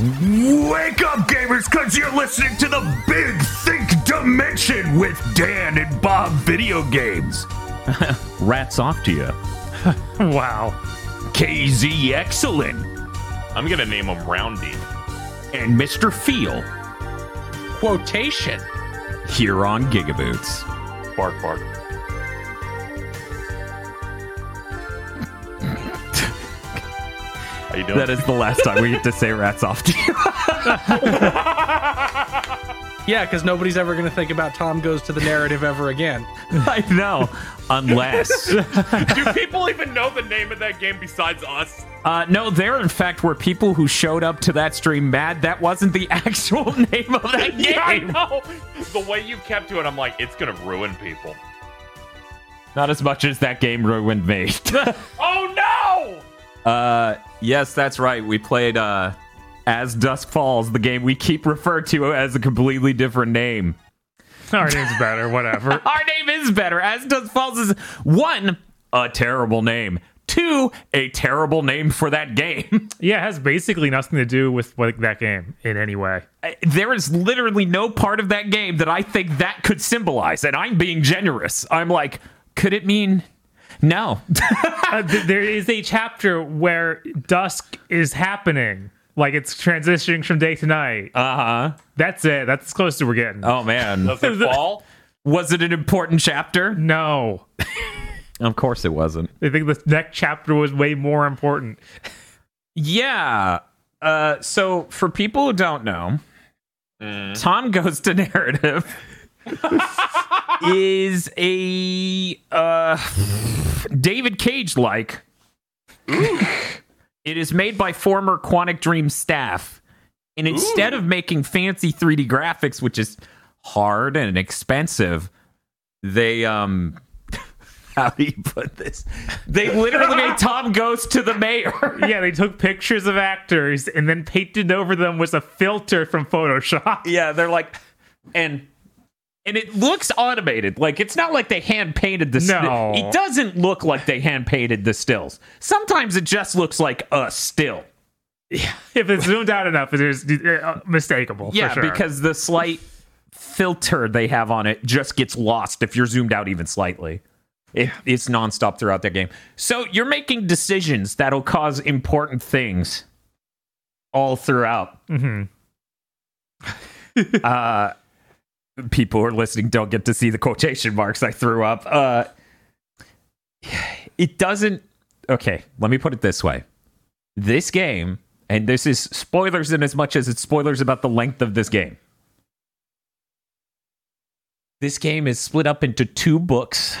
Wake up, gamers, because you're listening to the Big Think Dimension with Dan and Bob Video Games. Rats off to you. Wow. KZ Excellent I'm gonna name him Roundy. and Mr. Feel Quotation. here on Gigaboots. Bark, bark. How you doing? That is the last time we get to say rats off to you. Yeah, because nobody's ever going to think about Tom goes to the narrative ever again. I know. Unless. Do people even know the name of that game besides us? Uh, no, there in fact were people who showed up to that stream mad that wasn't the actual name of that game. Yeah, I know. The way you kept to it, I'm like, it's gonna ruin people. Not as much as that game ruined me. Oh no! Uh, yes, that's right. We played uh, As Dusk Falls, the game we keep referred to as a completely different name. Our name's better. Whatever. Our name is better. As Dusk Falls is one, a terrible name. Two, a terrible name for that game. Yeah, it has basically nothing to do with like that game in any way. I- there is literally no part of that game that I think that could symbolize, and I'm being generous. I'm like, could it mean no? Uh, th- there is a chapter where dusk is happening, like it's transitioning from day to night. uh huh. That's it. That's as close as we're getting. Oh man, Does it fall? was it an important chapter? No, Of course it wasn't. I think the next chapter was way more important. Yeah. Uh, so for people who don't know, Tom Goes to Narrative is a uh, David Cage like. It is made by former Quantic Dream staff. And instead of making fancy 3D graphics, which is hard and expensive, they um how do you put this? They literally made Tom Goes to the Mayor. Yeah, they took pictures of actors and then painted over them with a filter from Photoshop. Yeah, they're like, and and it looks automated. Like it's not like they hand painted the. sti- No. it doesn't look like they hand painted the stills. Sometimes it just looks like a still. Yeah, If it's zoomed out enough, it is uh, mistakable. Yeah, for sure. because the slight filter they have on it just gets lost if you're zoomed out even slightly. It, It's nonstop throughout that game. So you're making decisions that'll cause important things all throughout. Mhm. uh, people who are listening don't get to see the quotation marks I threw up. Uh, it doesn't. Okay, let me put it this way. This game, and this is spoilers in as much as it's spoilers about the length of this game. This game is split up into two books,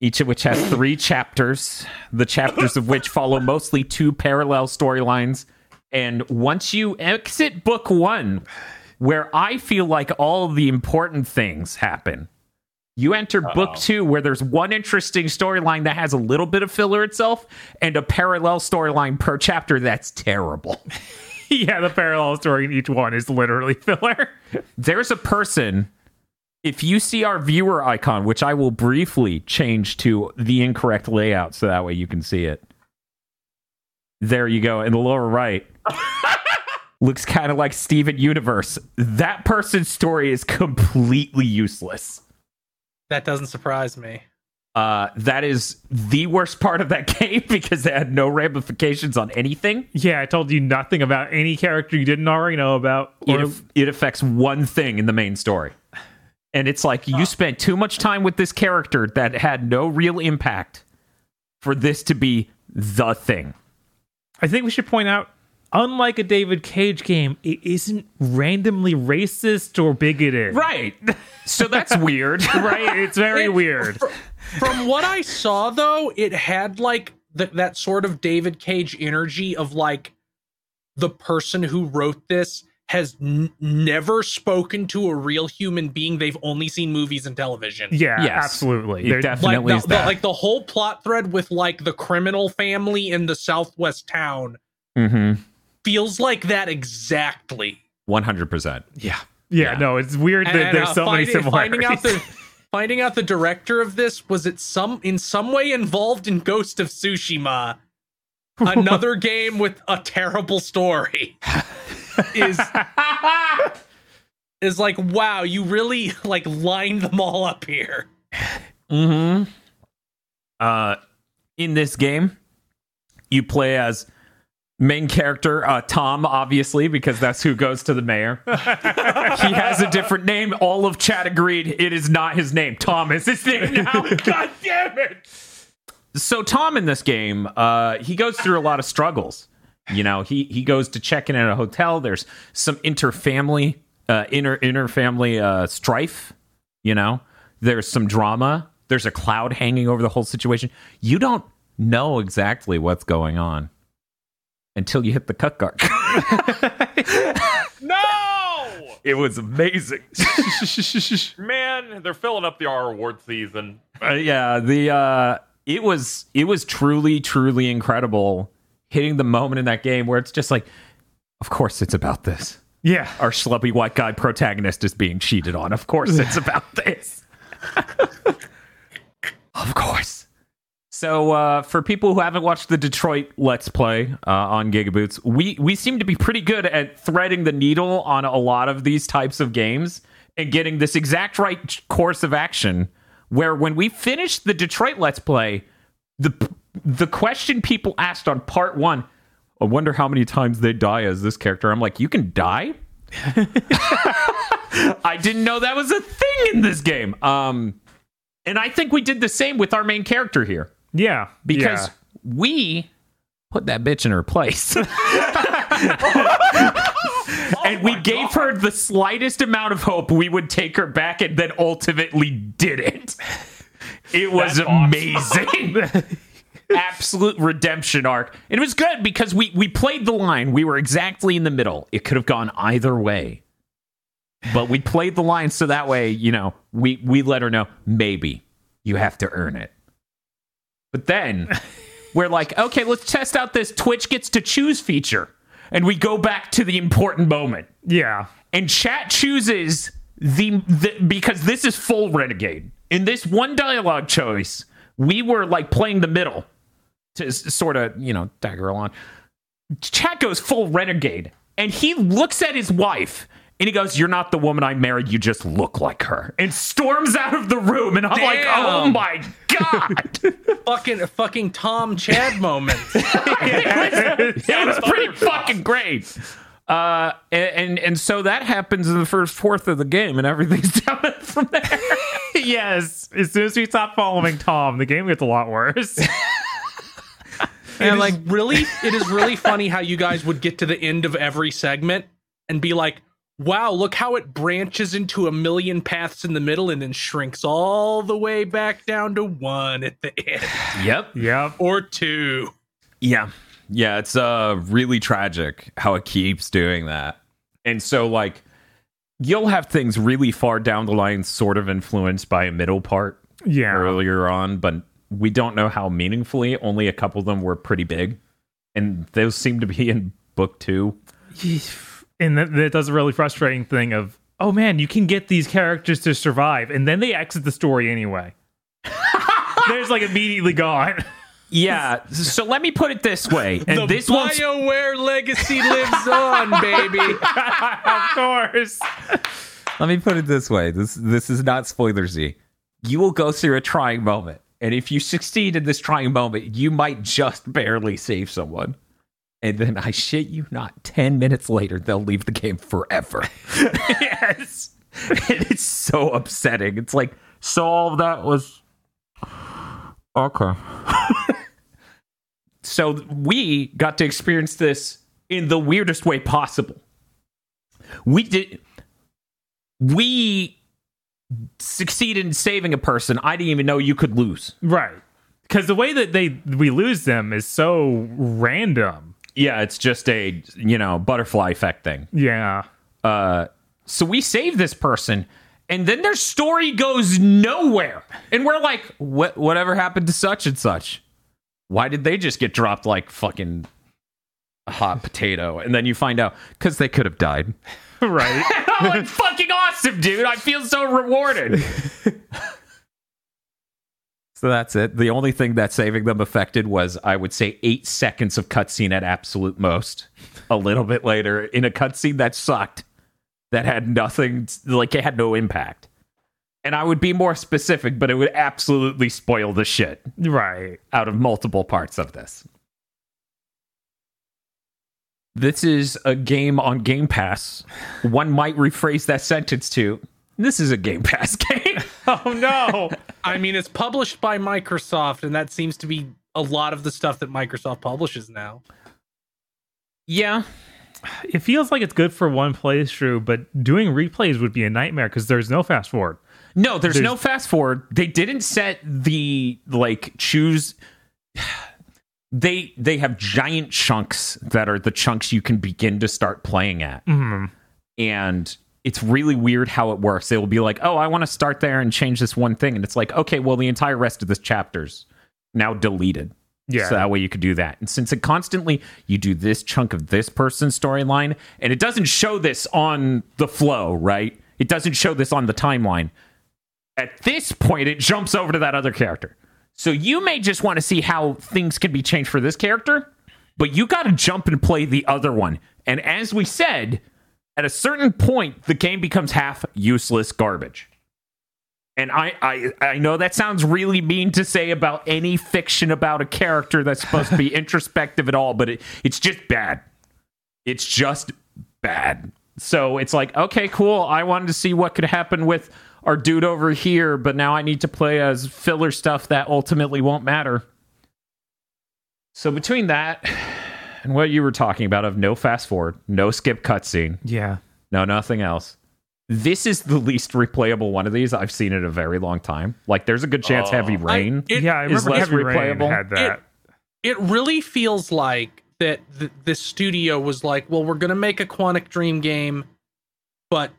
each of which has three chapters, the chapters of which follow mostly two parallel storylines. And once you exit book one, where I feel like all the important things happen, you enter book two, where there's one interesting storyline that has a little bit of filler itself, and a parallel storyline per chapter that's terrible. yeah, the parallel story in each one is literally filler. there's a person if you see our viewer icon which i will briefly change to the incorrect layout so that way you can see it there you go in the lower right looks kind of like steven universe that person's story is completely useless That doesn't surprise me. uh, that is the worst part of that game because it had no ramifications on anything Yeah, I told you nothing about any character you didn't already know about. it, Or, aff- it affects one thing in the main story. And it's like you spent too much time with this character that had no real impact for this to be the thing. I think we should point out, unlike a David Cage game, it isn't randomly racist or bigoted. Right. So that's weird. Right? It's very It- weird. fr- From what I saw, though, it had like th- that sort of David Cage energy of like the person who wrote this has n- never spoken to a real human being. They've only seen movies and television. Yeah, Yes. absolutely. They're- definitely like the, is the- like the whole plot thread with like the criminal family in the southwest town mm-hmm. Feels like that exactly. 100%. Yeah. yeah, no, it's weird that And, there's uh, so many finding, similarities. finding out the finding out the director of this was it some in some way involved in Ghost of Tsushima, another game with a terrible story. is is like, wow, you really like lined them all up here. Mm-hmm. Uh, in this game, you play as main character uh, Tom, obviously, because that's who goes to the mayor. he has a different name. All of chat agreed it is not his name. Tom is his name now. God damn it! So Tom in this game, uh, he goes through a lot of struggles. You know, he he goes to check in at a hotel. There's some interfamily, uh, inter interfamily uh, strife. You know, there's some drama. There's a cloud hanging over the whole situation. You don't know exactly what's going on until you hit the cut guard. No, it was amazing. man, they're filling up the R award season. Uh, yeah, the uh, it was it was truly truly incredible hitting the moment in that game where it's just like, of course it's about this. Yeah. Our schlubby white guy protagonist is being cheated on. Of course it's about this. of course. So, uh, for people who haven't watched the Detroit Let's Play uh, on Gigaboots, we we seem to be pretty good at threading the needle on a lot of these types of games and getting this exact right course of action. Where when we finished the Detroit Let's Play, the the question people asked on part one, I wonder how many times they die as this character. I'm like, you can die. I didn't know that was a thing in this game. Um, and I think we did the same with our main character here Yeah. because yeah. we put that bitch in her place. and oh we gave her the slightest amount of hope we would take her back and then ultimately did it. It was That's awesome. amazing. Absolute redemption arc. And it was good because we we played the line. We were exactly in the middle. It could have gone either way. But we played the line so that way, you know, we we let her know maybe you have to earn it. But then we're like, okay, let's test out this Twitch gets to choose feature. And we go back to the important moment. Yeah. And chat chooses the, the because this is full renegade. In this one dialogue choice, we were like playing the middle to sort of, you know, dagger along. Chat goes full renegade. And he looks at his wife and he goes, You're not the woman I married, you just look like her. And storms out of the room. And I'm like, Oh my God. Fucking fucking Tom Chad moment. it was, it was pretty fucking great. Uh, and, and and so that happens in the first fourth of the game, and everything's down from there. yes. As soon as we stop following Tom, the game gets a lot worse. And like really, it is really funny how you guys would get to the end of every segment and be like, "Wow, look how it branches into a million paths in the middle and then shrinks all the way back down to one at the end yep. yep. or two. Yeah. Yeah. It's uh really tragic how it keeps doing that. And so like you'll have things really far down the line sort of influenced by a middle part Yeah. earlier on, but we don't know how meaningfully. Only a couple of them were pretty big. And those seem to be in book two. And that, that does a really frustrating thing of, oh man, you can get these characters to survive, and then they exit the story anyway. They're just like immediately gone. Yeah. So let me put it this way. And the this one's BioWare legacy lives on, baby. of course. Let me put it this way. This this is not spoilersy. You will go through a trying moment. And if you succeed in this trying moment, you might just barely save someone. And then I shit you not, 10 minutes later, they'll leave the game forever. yes. and it's so upsetting. It's like, so all of that was. Okay. so we got to experience this in the weirdest way possible. We did. We succeeded in saving a person I didn't even know you could lose. Right. Because the way that they we lose them is so random. Yeah, it's just a, you know, butterfly effect thing. Yeah. Uh, so we save this person, and then their story goes nowhere. And we're like, what? Whatever happened to such and such? Why did they just get dropped like fucking a hot potato? And then you find out because they could have died. Right. I'm like, fucking awesome, dude. I feel so rewarded. So that's it. The only thing that saving them affected was, I would say, eight seconds of cutscene at absolute most. A little bit later, in a cutscene that sucked, that had nothing, like it had no impact. And I would be more specific, but it would absolutely spoil the shit Right. out of multiple parts of this. This is a game on Game Pass. One might rephrase that sentence to this is a Game Pass game. Oh no. I mean, it's published by Microsoft, and that seems to be a lot of the stuff that Microsoft publishes now. yeah. it feels like it's good for one playthrough, but doing replays would be a nightmare because there's no fast forward. No, there's, There's- no fast forward. They didn't set the like choose they they have giant chunks that are the chunks you can begin to start playing at. Mhm. and it's really weird how it works. They will be like, "Oh, I want to start there and change this one thing," and it's like, "Okay, well, the entire rest of this chapter's now deleted." Yeah. So that way you could do that. And since it constantly you do this chunk of this person's storyline, and it doesn't show this on the flow, right? It doesn't show this on the timeline. At this point, it jumps over to that other character. So you may just want to see how things can be changed for this character, but you got to jump and play the other one. And as we said, at a certain point, the game becomes half useless garbage. And I, I, I know that sounds really mean to say about any fiction about a character that's supposed to be introspective at all, but it, it's just bad. It's just bad. So it's like, okay, cool. I wanted to see what could happen with our dude over here, but now I need to play as filler stuff that ultimately won't matter. So between that and what you were talking about of no fast forward, no skip cutscene, Yeah. no nothing else. This is the least replayable one of these I've seen in a very long time. Like, there's a good chance Oh. Heavy Rain. It, yeah, I is remember less Heavy Rain replayable. had that. it really feels like that th- this studio was like, well, we're gonna make a Quantic Dream game, but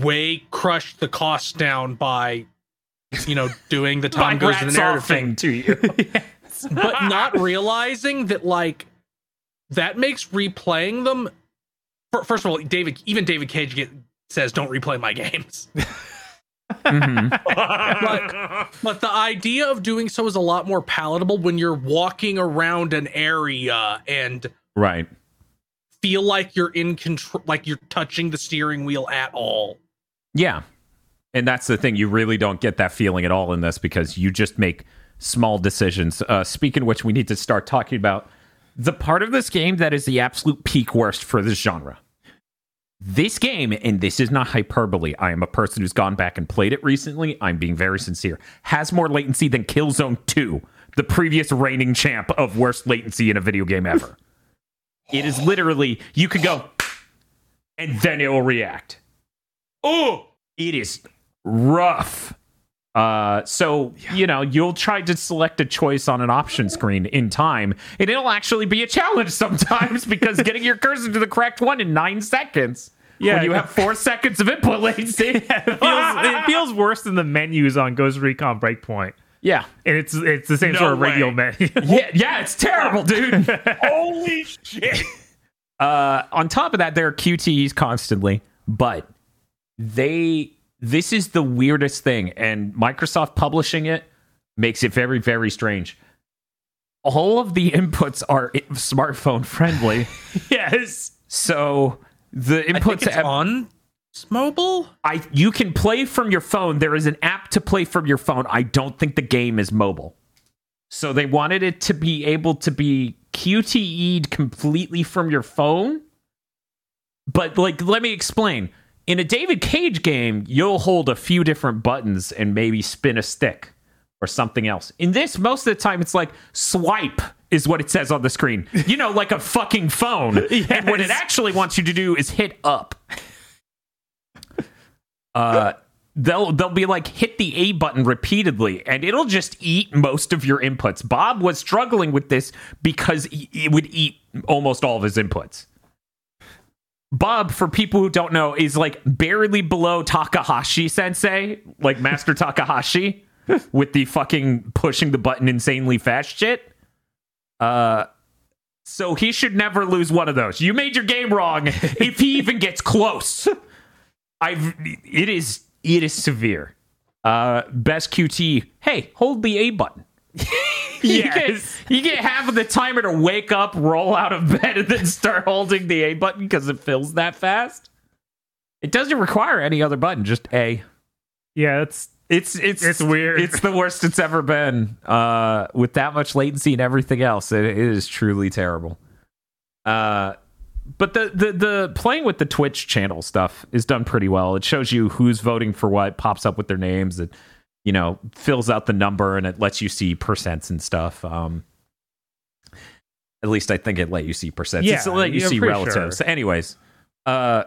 way crush the cost down by, you know, doing the Tom goes to the narrative thing, to you. but not realizing that like that makes replaying them. First of all, David, even David Cage get, says, "Don't replay my games." Mhm. but but the idea of doing so is a lot more palatable when you're walking around an area and Right. feel like you're in control like you're touching the steering wheel at all Yeah. And that's the thing. You really don't get that feeling at all in this because you just make small decisions. Uh, speaking of which, we need to start talking about the part of this game that is the absolute peak worst for this genre. This game, and this is not hyperbole, I am a person who's gone back and played it recently. I'm being very sincere. Has more latency than Killzone 2, the previous reigning champ of worst latency in a video game ever. it is literally, you could go, and then it will react. Oh, it is rough. Uh, so you know you'll try to select a choice on an option screen in time, and it'll actually be a challenge sometimes because getting your cursor to the correct one in nine seconds. Yeah. when you have four seconds of input latency. it, feels, it feels worse than the menus on Ghost Recon Breakpoint. yeah, And it's it's the same No sort of radio menu. yeah, yeah. It's terrible, dude. Holy shit! Uh, on top of that, there are QTEs constantly, but they this is the weirdest thing, and Microsoft publishing it makes it very, very strange. All of the inputs are smartphone friendly, yes. so the i think inputs it's have- on mobile I you can play from your phone. There is an app to play from your phone. I don't think the game is mobile. So they wanted it to be able to be QTE'd completely from your phone. But like let me explain. In a David Cage game, you'll hold a few different buttons and maybe spin a stick or something else. In this, most of the time it's like swipe is what it says on the screen. You know, like a fucking phone. And what it actually wants you to do is hit up uh they'll they'll be like hit the A button repeatedly and it'll just eat most of your inputs. Bob was struggling with this because it would eat almost all of his inputs. Bob, for people who don't know, is like barely below Takahashi sensei, like Master Takahashi, with the fucking pushing the button insanely fast shit. Uh so he should never lose one of those. You made your game wrong if he even gets close. I've it is it is severe. Uh, best QT. Hey, hold the A button. you, get, Yes. you get half of the timer to wake up, roll out of bed, and then start holding the A button because it fills that fast. It doesn't require any other button, just A. Yeah, it's It's it's It's weird. It's the worst it's ever been. Uh, with that much latency and everything else, it, it is truly terrible. Uh, but the, the the playing with the Twitch channel stuff is done pretty well. It shows you who's voting for what, pops up with their names, it you know fills out the number, and it lets you see percents and stuff. Um, at least I think it let you see percents. Yeah, let you yeah, see relatives. sure. Anyways, uh,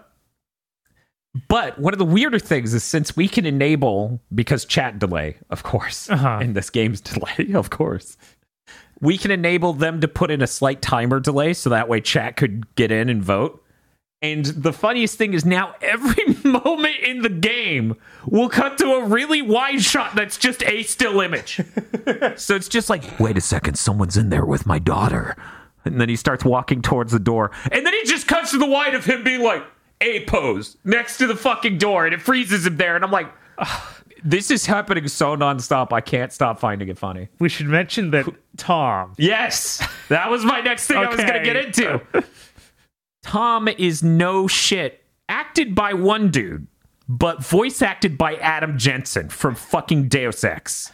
but one of the weirder things is since we can enable because chat delay, of course, Uh-huh. in this game's delay, of course, we can enable them to put in a slight timer delay so that way chat could get in and vote. And the funniest thing is now every moment in the game will cut to a really wide shot that's just a still image. so it's just like, wait a second, someone's in there with my daughter. And then he starts walking towards the door. And then he just cuts to the wide of him being like, a pose next to the fucking door. And it freezes him there. And I'm like, "Ugh, this is happening so nonstop. I can't stop finding it funny. we should mention that Tom. Yes, that was my next thing I was going to get into. Tom is no shit. Acted by one dude, but voice acted by Adam Jensen from fucking Deus Ex.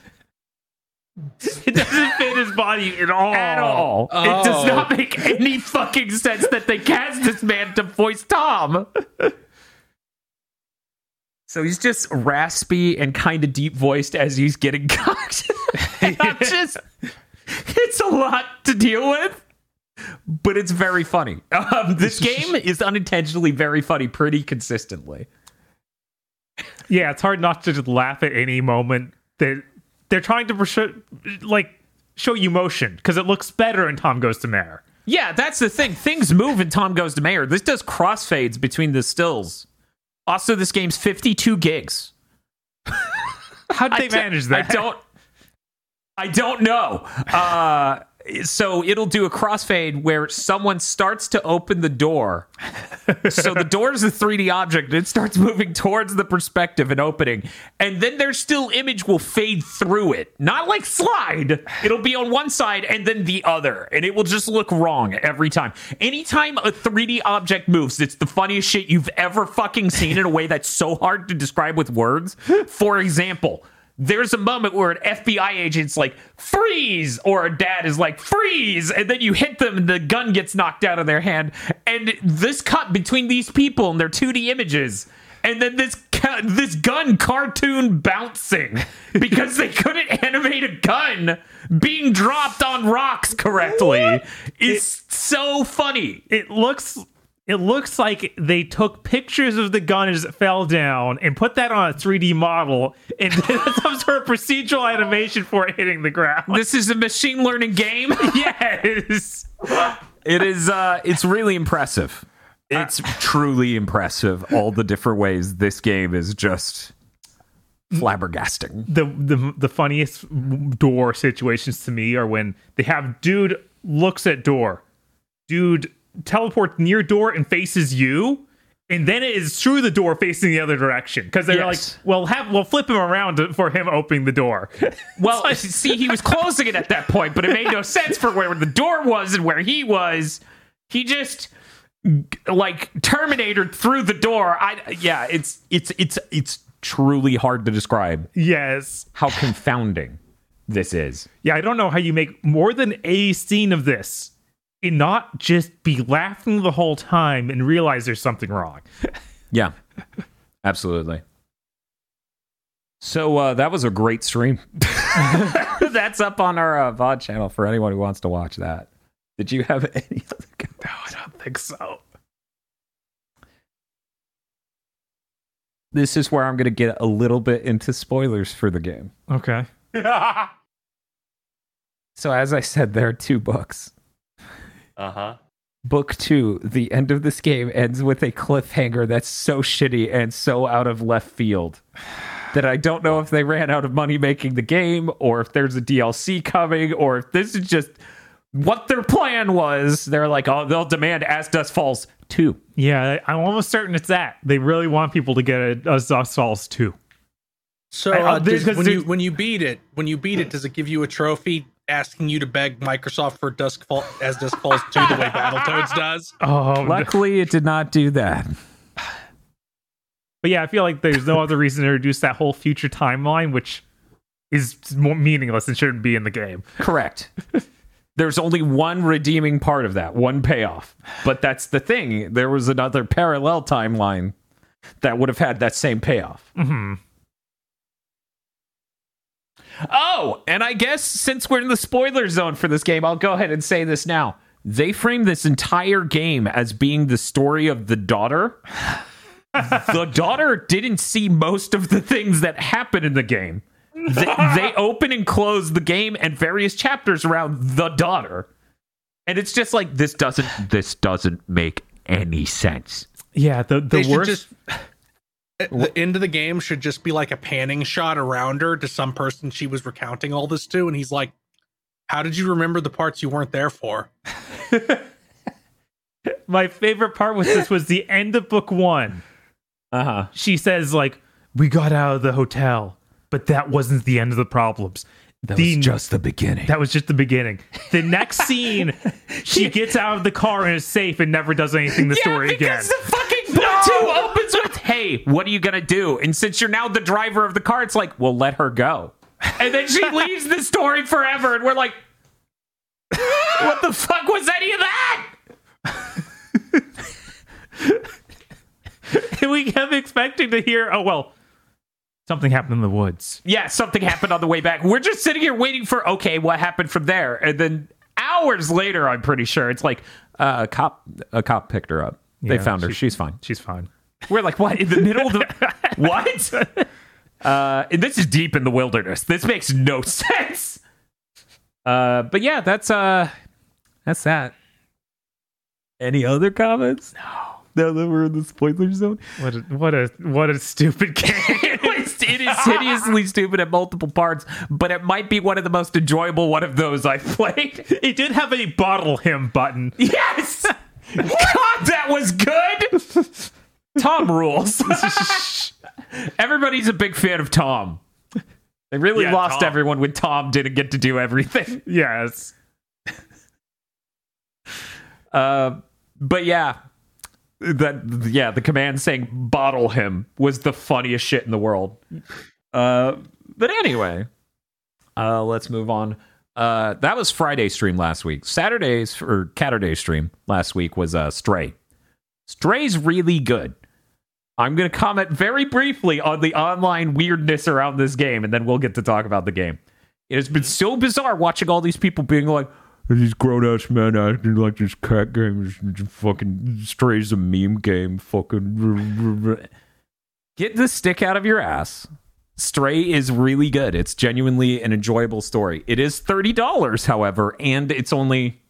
It doesn't fit his body at all. At all. It does Oh. not make any fucking sense that they cast this man to voice Tom. So he's just raspy and kind of deep voiced as he's getting cocked. I'm just, it's a lot to deal with, but it's very funny. Um, this game is unintentionally very funny pretty consistently. Yeah, it's hard not to just laugh at any moment that they're trying to show, like show you motion because it looks better in Tom Goes to Mayor. Yeah, that's the thing. Things move and Tom goes to mayor. This does crossfades between the stills. Also, this game's 52 gigs. How did they I manage that? I don't. I don't know. Uh, so it'll do a crossfade where someone starts to open the door. so the door is a 3D object. And it starts moving towards the perspective and opening, and then their still image will fade through it. Not like slide. It'll be on one side and then the other, and it will just look wrong every time. Anytime a 3D object moves, it's the funniest shit you've ever fucking seen in a way that's so hard to describe with words. For example there's a moment where an FBI agent's like, freeze, or a dad is like, freeze, and then you hit them and the gun gets knocked out of their hand. And this cut between these people and their 2D images, and then this ca- this gun cartoon bouncing because they couldn't animate a gun being dropped on rocks correctly is so funny. it looks it looks like they took pictures of the gun as it fell down and put that on a 3D model and did some sort of procedural animation for it hitting the ground. This is a machine learning game. yes. It is uh it's really impressive. It's truly impressive all the different ways this game is just flabbergasting. The, the the funniest door situations to me are when they have dude looks at door, dude teleports near door and faces you, and then it is through the door facing the other direction because they're Yes. like, well, have we'll flip him around to- for him opening the door. Well, see, he was closing it at that point, but it made no sense for where the door was and where he was. He just like Terminator through the door. I yeah, it's it's it's it's truly hard to describe yes. how confounding this is. Yeah, I don't know how you make more than a scene of this and not just be laughing the whole time and realize there's something wrong. Yeah, absolutely. So uh, that was a great stream. That's up on our uh, VOD channel for anyone who wants to watch that. Did you have any other? No, I don't think so. This is where I'm going to get a little bit into spoilers for the game. Okay. So, as I said, there are two books. Uh huh. Book two, the end of this game ends with a cliffhanger that's so shitty and so out of left field that I don't know if they ran out of money making the game or if there's a DLC coming or if this is just what their plan was. They're like, oh, they'll demand As Dusk Falls 2. Yeah, I'm almost certain it's that. They really want people to get a, a Dust Falls too. So I- uh, uh, does- because when you when you beat it, when you beat it, does it give you a trophy asking you to beg Microsoft for Dusk Fall as Dusk Falls 2 the way Battletoads does? Oh. Luckily, it did not do that. but yeah, I feel like there's no other reason to introduce that whole future timeline, which is more meaningless and shouldn't be in the game. Correct. There's only one redeeming part of that, one payoff. But that's the thing. There was another parallel timeline that would have had that same payoff. hmm Oh, and I guess since we're in the spoiler zone for this game, I'll go ahead and say this now. They framed this entire game as being the story of the daughter. the daughter didn't see most of the things that happen in the game. They, they open and close the game and various chapters around the daughter. And it's just like this doesn't this doesn't make any sense. Yeah, the the They worst. just at the end of the game should just be like a panning shot around her to some person she was recounting all this to, and he's like, "How did you remember the parts you weren't there for?" My favorite part with this was the end of book one. Uh-huh. She says like, "We got out of the hotel, but that wasn't the end of the problems." That The- was just the beginning. That was just the beginning. The next scene, she gets out of the car and is safe and never does anything the story again. because the fucking book two opens with, "Hey, what are you gonna do?" And since you're now the driver of the car, it's like, "Well, let her go." And then she leaves the story forever, and we're like, "What the fuck was any of that?" And we kept expecting to hear, oh well, something happened in the woods. Yeah, something happened on the way back. We're just sitting here waiting for, okay, what happened from there? And then hours later, I'm pretty sure it's like, uh, a cop, a cop picked her up. They Yeah, found her. she- She's fine. She's fine. We're like, what in the middle of the what? Uh, and this is deep in the wilderness. This makes no sense. Uh, but yeah, that's uh, that's that. Any other comments? No. Now that we're in the spoiler zone, What a what a what a stupid game. it, was, it is hideously stupid at multiple parts, but it might be one of the most enjoyable one of those I've played. it did have a bottle him button. Yes. God, that was good. Tom rules. Everybody's a big fan of Tom. They really Yeah, lost Tom. everyone when Tom didn't get to do everything. Yes. Uh, but yeah, that yeah, the command saying "bottle him" was the funniest shit in the world. Uh, but anyway, uh, let's move on. Uh, that was Friday stream last week. Saturday's or Catterday stream last week was uh, Stray. Stray's really good. I'm going to comment very briefly on the online weirdness around this game, and then we'll get to talk about the game. It has been so bizarre watching all these people being like, these grown ass men acting like this cat game is fucking Stray's a meme game. Fucking. Get the stick out of your ass. Stray is really good. It's genuinely an enjoyable story. It is $30, however, and it's only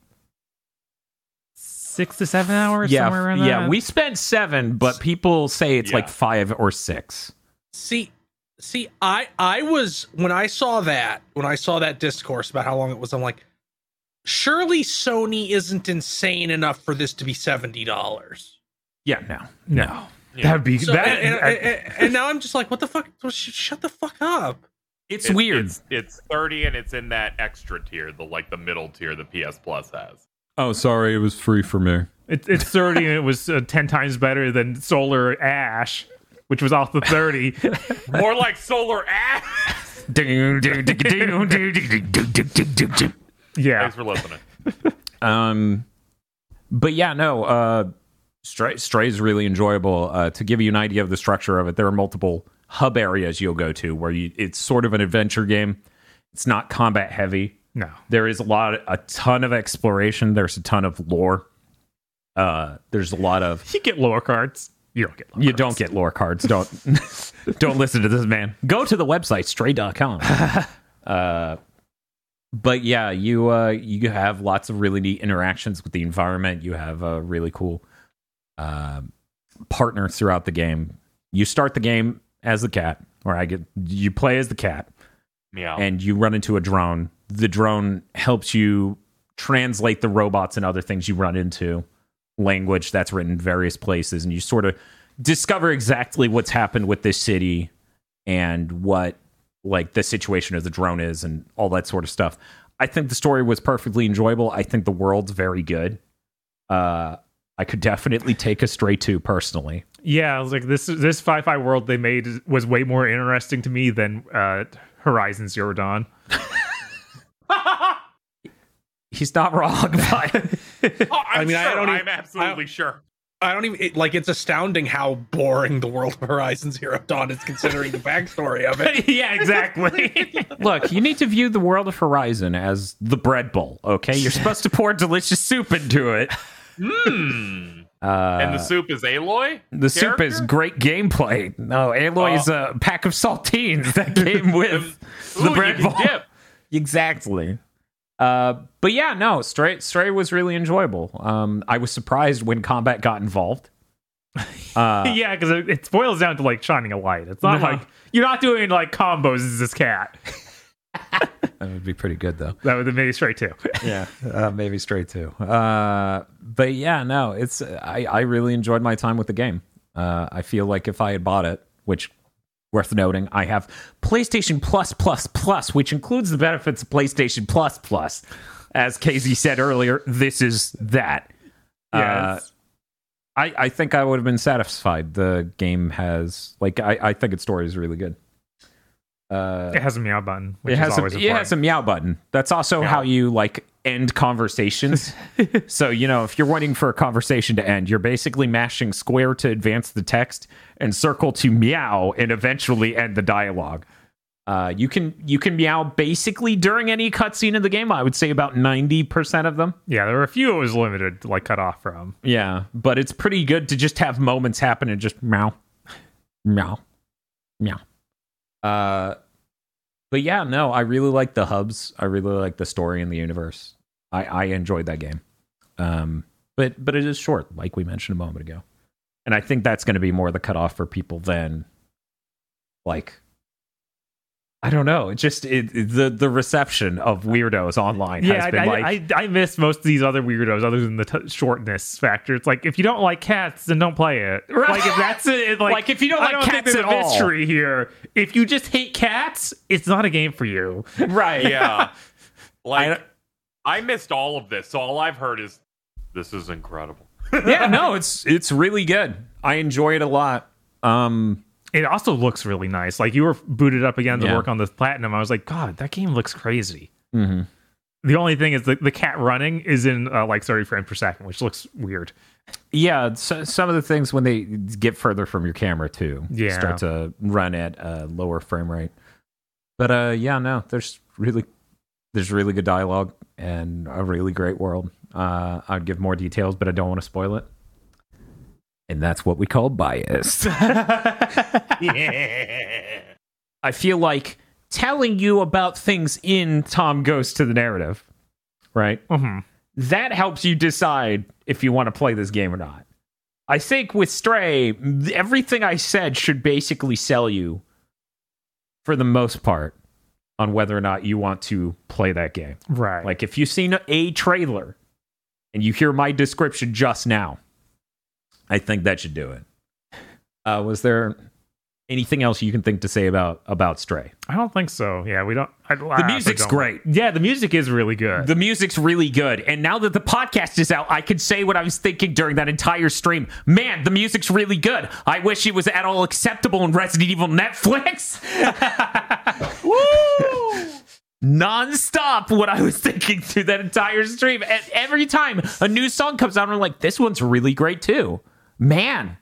Six to seven hours yeah, somewhere around yeah. that? We spent seven, but people say it's Yeah. like five or six. See, see, I I was when I saw that when I saw that discourse about how long it was, I'm like, surely Sony isn't insane enough for this to be seventy dollars. Yeah, no, no. That'd be So that. and, and, and- and now I'm just like, what the fuck? Shut the fuck up. it's, It's weird. It's, it's 30 and it's in that extra tier, the like the middle tier the PS Plus has. oh, sorry, it was free for me. It, it's 30 and it was uh, 10 times better than Solar Ash, which was off the 30. More like Solar Ash. yeah. Thanks for listening. Um, but yeah, no. Uh, Stray Stray is really enjoyable. Uh, to give you an idea of the structure of it, there are multiple hub areas you'll go to where you. It's sort of an adventure game. It's not combat heavy. No. There is a lot, a ton of exploration. There's a ton of lore. Uh, there's a lot of You get lore cards. You don't get lore you cards. don't get lore cards. Don't don't listen to this man. Go to the website stray.com. uh but yeah, you uh you have lots of really neat interactions with the environment. You have a really cool uh, partner throughout the game. You start the game as the cat, or I get you play as the cat yeah. and you run into a drone. The drone helps you translate the robots and other things you run into language that's written in various places, and you sort of discover exactly what's happened with this city and what like the situation of the drone is and all that sort of stuff. I think the story was perfectly enjoyable. I think the world's very good. Uh, I could definitely take a Stray 2 personally. Yeah, I was like this this sci-fi world they made was way more interesting to me than uh, Horizon Zero Dawn. He's not wrong, but Oh, I'm I mean, I don't even, I'm absolutely sure. I don't even it, like. It's astounding how boring the world of Horizon Zero Dawn is, considering the backstory of it. yeah, exactly. look, you need to view the world of Horizon as the bread bowl, okay? You're supposed to pour delicious soup into it. Hmm. Uh, and the soup is Aloy. The soup is great gameplay. No, Aloy is a pack of saltines that came with the Ooh, bread you bowl. can dip. Exactly. Uh, but yeah, no, Stray Stray was really enjoyable. Um, I was surprised when combat got involved. Uh, yeah, because it, it boils down to like shining a light. It's not No. like you're not doing like combos as this cat. that would be pretty good though. That would have made it straight too. yeah, uh, maybe straight too. Uh, but yeah, no, it's I, I really enjoyed my time with the game. Uh, I feel like if I had bought it, which worth noting, I have PlayStation Plus Plus Plus, which includes the benefits of PlayStation Plus Plus. As KZ said earlier, this is that. Uh, Yes. I, I think I would have been satisfied. The game has like I, I think its story is really good. Uh, it has a meow button, which it is has a, it has a meow button. That's also how you like end conversations. so you know, if you're waiting for a conversation to end, you're basically mashing square to advance the text and circle to meow and eventually end the dialogue. Uh, you can you can meow basically during any cutscene in the game. I would say about ninety percent of them. yeah, there were a few it was limited like cut off from. Yeah, but it's pretty good to just have moments happen and just meow, meow, meow. Uh, but yeah, no, I really like the hubs. I really like the story and the universe. I I enjoyed that game. Um, but but it is short, like we mentioned a moment ago, and I think that's going to be more the cutoff for people than like. I don't know. It just it, it- the the reception of weirdos online Yeah, has I, been I, like I, I miss most of these other weirdos other than the t- shortness factor. It's like if you don't like cats, then don't play it. Right. Like if that's it, it- like, Like, if you don't I like think cats there's at a all. mystery here. If you just hate cats, it's not a game for you. right. Yeah. Like I missed all of this, so all I've heard is this is incredible. yeah, no, it's it's really good. I enjoy it a lot. Um, It also looks really nice. Like you were booted up again to Yeah. work on the platinum. I was like, God, that game looks crazy. mhm. The only thing is the, the cat running is in uh, like 30 frames per second, which looks weird. yeah, so, some of the things when they get further from your camera too, Yeah. start to run at a lower frame rate. But uh, yeah, no, there's really there's really good dialogue and a really great world. Uh, I'd give more details, but I don't want to spoil it. And that's what we call biased. yeah. I feel like telling you about things in Tom Goes to the Narrative, right? hmm That helps you decide if you want to play this game or not. I think with Stray, everything I said should basically sell you for the most part on whether or not you want to play that game. Right. Like if you've seen a trailer and you hear my description just now, I think that should do it. Uh, was there anything else you can think to say about about Stray? I don't think so. Yeah, we don't. I, The music's great. Yeah, the music is really good. The music's really good. And now that the podcast is out, I can say what I was thinking during that entire stream. Man, the music's really good. I wish it was at all acceptable in Resident Evil Netflix. Woo! Non-stop what I was thinking through that entire stream. And every time a new song comes out, I'm like, this one's really great too. Man,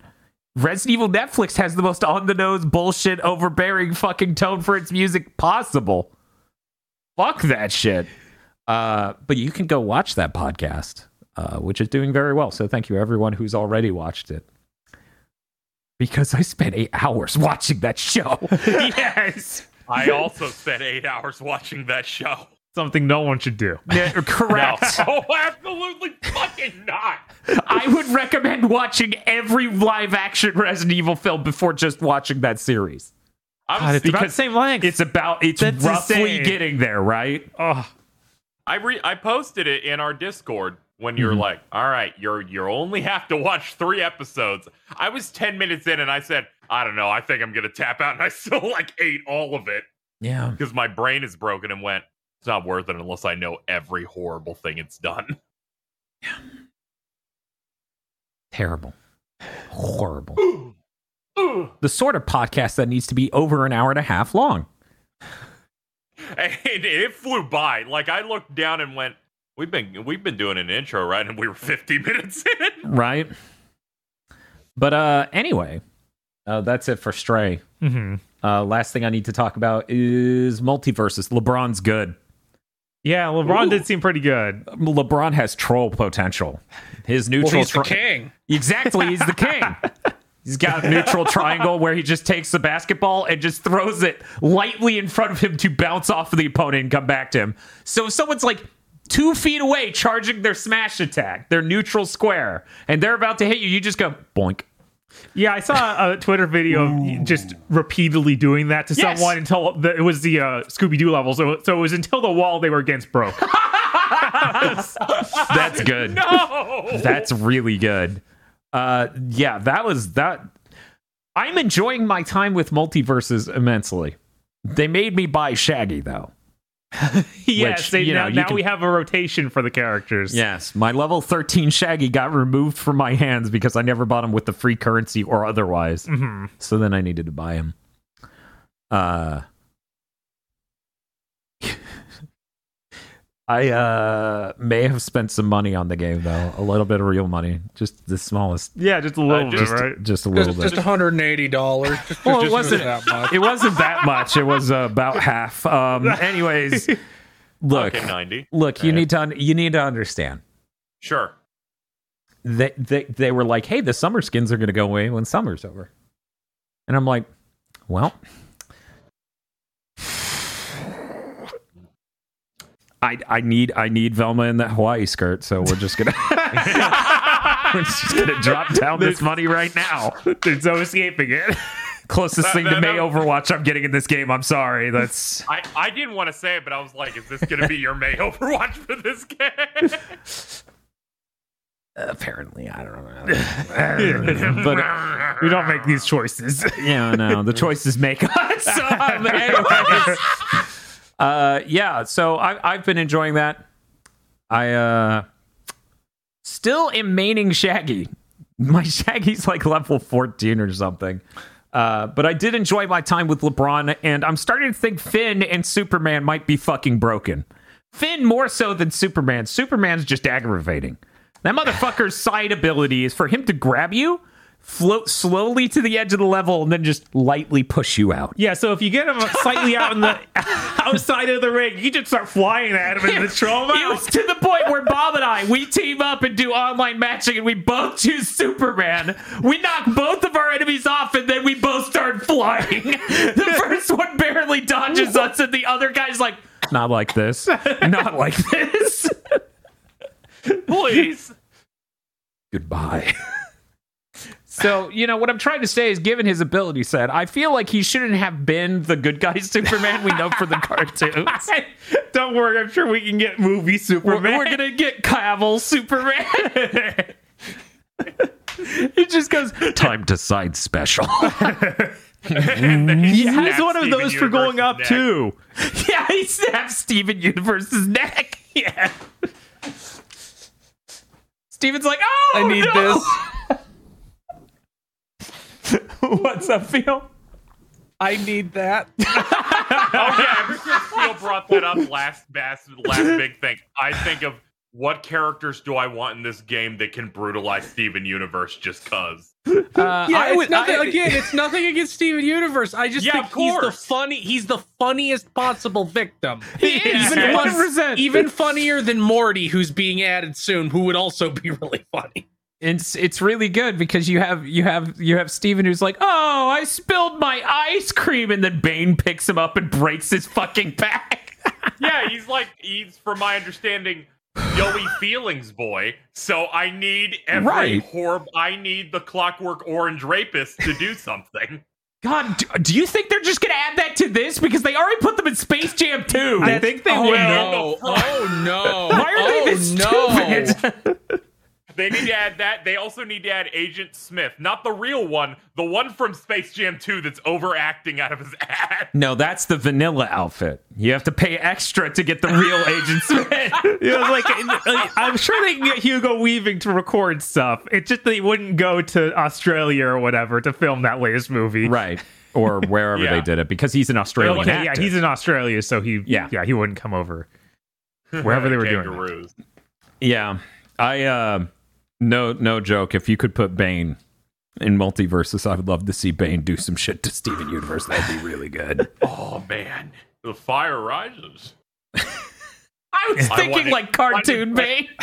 Resident Evil Netflix has the most on-the-nose bullshit overbearing fucking tone for its music possible. Fuck that shit. Uh, but you can go watch that podcast, uh, which is doing very well. So thank you everyone who's already watched it. Because I spent eight hours watching that show. yes, I also spent eight hours watching that show. Something no one should do. Yeah, Correct. Oh, absolutely fucking not. I would recommend watching every live action Resident Evil film before just watching that series. God, was, it's about the same length. It's about it's That's roughly insane. getting there, right? oh, I re- I posted it in our Discord when you're mm-hmm. like, "All right, you're you only have to watch three episodes." I was ten minutes in, and I said, I don't know. I think I'm gonna tap out, and I still like ate all of it Yeah. because my brain is broken and went. It's not worth it unless I know every horrible thing it's done. Terrible. Horrible. the sort of podcast that needs to be over an hour and a half long. and it flew by. Like I looked down and went, "We've been we've been doing an intro, right?" And we were 50 minutes in. Right. But uh anyway, uh, that's it for Stray. hmm Uh, last thing I need to talk about is MultiVersus. LeBron's good. Yeah, LeBron Ooh. did seem pretty good. LeBron has troll potential. His Well, neutral he's the king. Exactly, he's the king. He's got a neutral triangle where he just takes the basketball and just throws it lightly in front of him to bounce off of the opponent and come back to him. So if someone's like two feet away charging their smash attack, their neutral square, and they're about to hit you, you just go boink. Yeah, I saw a Twitter video of just repeatedly doing that to Yes. someone until the, it was the uh, Scooby Doo level. So, so it was until the wall they were against broke. That's good. No, That's really good. Uh, yeah, that was that. I'm enjoying my time with MultiVersus immensely. They made me buy Shaggy though. yes, Which, they, you know, now, can- we have a rotation for the characters. Yes, my level 13 Shaggy got removed from my hands because I never bought him with the free currency or otherwise. hmm So then I needed to buy him. Uh I uh may have spent some money on the game though, a little bit of real money, just the smallest, Yeah, just a little bit, just right? just a little Just, bit. just 180 dollars. Well, it wasn't- that much. It wasn't that much. It was uh, about half. Um anyways, look. okay, 90. Look, you need to un- you need to understand. Sure. they they they were like, "Hey, the summer skins are going to go away when summer's over," and I'm like, "Well." I, I need I need Velma in that Hawaii skirt, so we're just gonna we're just gonna drop down this money right now. There's no escaping it. Closest That- thing to that- Mei that- Overwatch I'm getting in this game. I'm sorry. That's I, I didn't want to say it, but I was like, is this going to be your Mei Overwatch for this game? apparently I don't know. but we don't make these choices. yeah, no, the choices make us. Um, anyways, uh, yeah, so I, I've been enjoying that. I uh, still am maining Shaggy. My Shaggy's like level 14 or something. Uh, but I did enjoy my time with LeBron, and I'm starting to think Finn and Superman might be fucking broken. Finn more so than Superman. Superman's just aggravating. That motherfucker's side ability is for him to grab you, float slowly to the edge of the level, and then just lightly push you out. yeah, so if you get him slightly out in the outside of the ring, you just start flying at him and throw him It was to the point where Bob and I we team up and do online matching, and we both choose Superman. We knock both of our enemies off, and then we both start flying. The first one barely dodges us, and the other guy's like, "Not like this, not like this." Please. Goodbye. So, you know, what I'm trying to say is given his ability set, I feel like he shouldn't have been the good guy Superman we know for the cartoons. Don't worry, I'm sure we can get movie We're, Superman. we're gonna get Cavill Superman. he just goes, time to side special. He snaps has one of Steven those for going up neck. too. yeah, he snaps Steven Universe's neck. Yeah. Steven's like, oh, I need no. this. What's up, Phil? I need that. Oh yeah, ever since Phil brought that up last last last big thing, I think of what characters do I want in this game that can brutalize Steven Universe just cause? Uh, Yeah, I it's would, nothing, I- again, it's nothing against Steven Universe. I just Yeah, think he's the course. funny. He's the funniest possible victim. He is, even, Yeah. fun- 100%. even funnier than Morty, who's being added soon, who would also be really funny. It's it's really good because you have you have you have Steven who's like, "Oh, I spilled my ice cream," and then Bane picks him up and breaks his fucking back. Yeah, he's like he's from my understanding, Yoey feelings boy. So I need every Right. horrible. I need the Clockwork Orange rapist to do something. God, do, do you think they're just gonna add that to this because they already put them in Space Jam 2? I think they Oh will. no! Oh no! Why are oh, they this no! stupid? They need to add that. They also need to add Agent Smith, not the real one, the one from Space Jam 2 that's overacting out of his ass. No, that's the vanilla outfit. You have to pay extra to get the real Agent Smith. It was like, like, I'm sure they can get Hugo Weaving to record stuff. It's just they wouldn't go to Australia or whatever to film that latest movie. right. Or wherever Yeah. they did it because he's an Australian Okay, yeah, he's in Australia, so he Yeah. yeah he wouldn't come over wherever they were doing. it. Kangaroos. Yeah, I uh, no no joke. If you could put Bane in MultiVersus, I would love to see Bane do some shit to Steven Universe. That'd be really good. Oh, man. The fire rises. I was I thinking wanted- like cartoon Bane.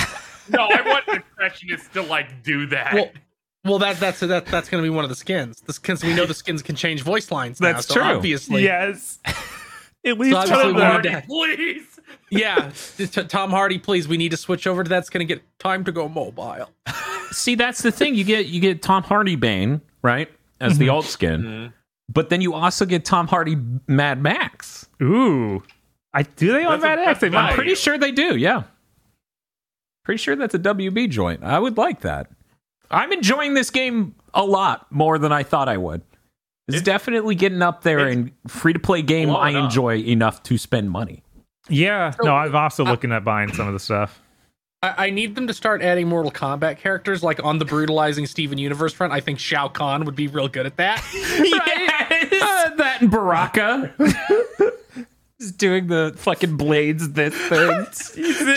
No, I want the impressionists to, like, do that. Well, well, that that's that that's going to be one of the skins. The skins we know the skins can change voice lines. now, That's so true. Obviously, Yes. At least obviously one of them. to- Please. Yeah. Tom Hardy, please. We need to switch over to that's going to get time to go mobile. See, that's the thing. You get you get Tom Hardy Bane right as the mm-hmm. alt skin, mm-hmm. but then you also get Tom Hardy Mad Max. Ooh. I do they on Mad X? They that's might. I'm nice. pretty sure they do. Yeah, pretty sure that's a WB joint. I would like that. I'm enjoying this game a lot more than I thought I would. It's, It's- definitely getting up there in free to play game I blowing up. enjoy enough to spend money. Yeah. No, I'm also looking at buying some of the stuff. I, I need them to start adding Mortal Kombat characters, like on the brutalizing Steven Universe front. I think Shao Kahn would be real good at that. Yes! Uh, that and Baraka. Just doing the fucking blades this thing.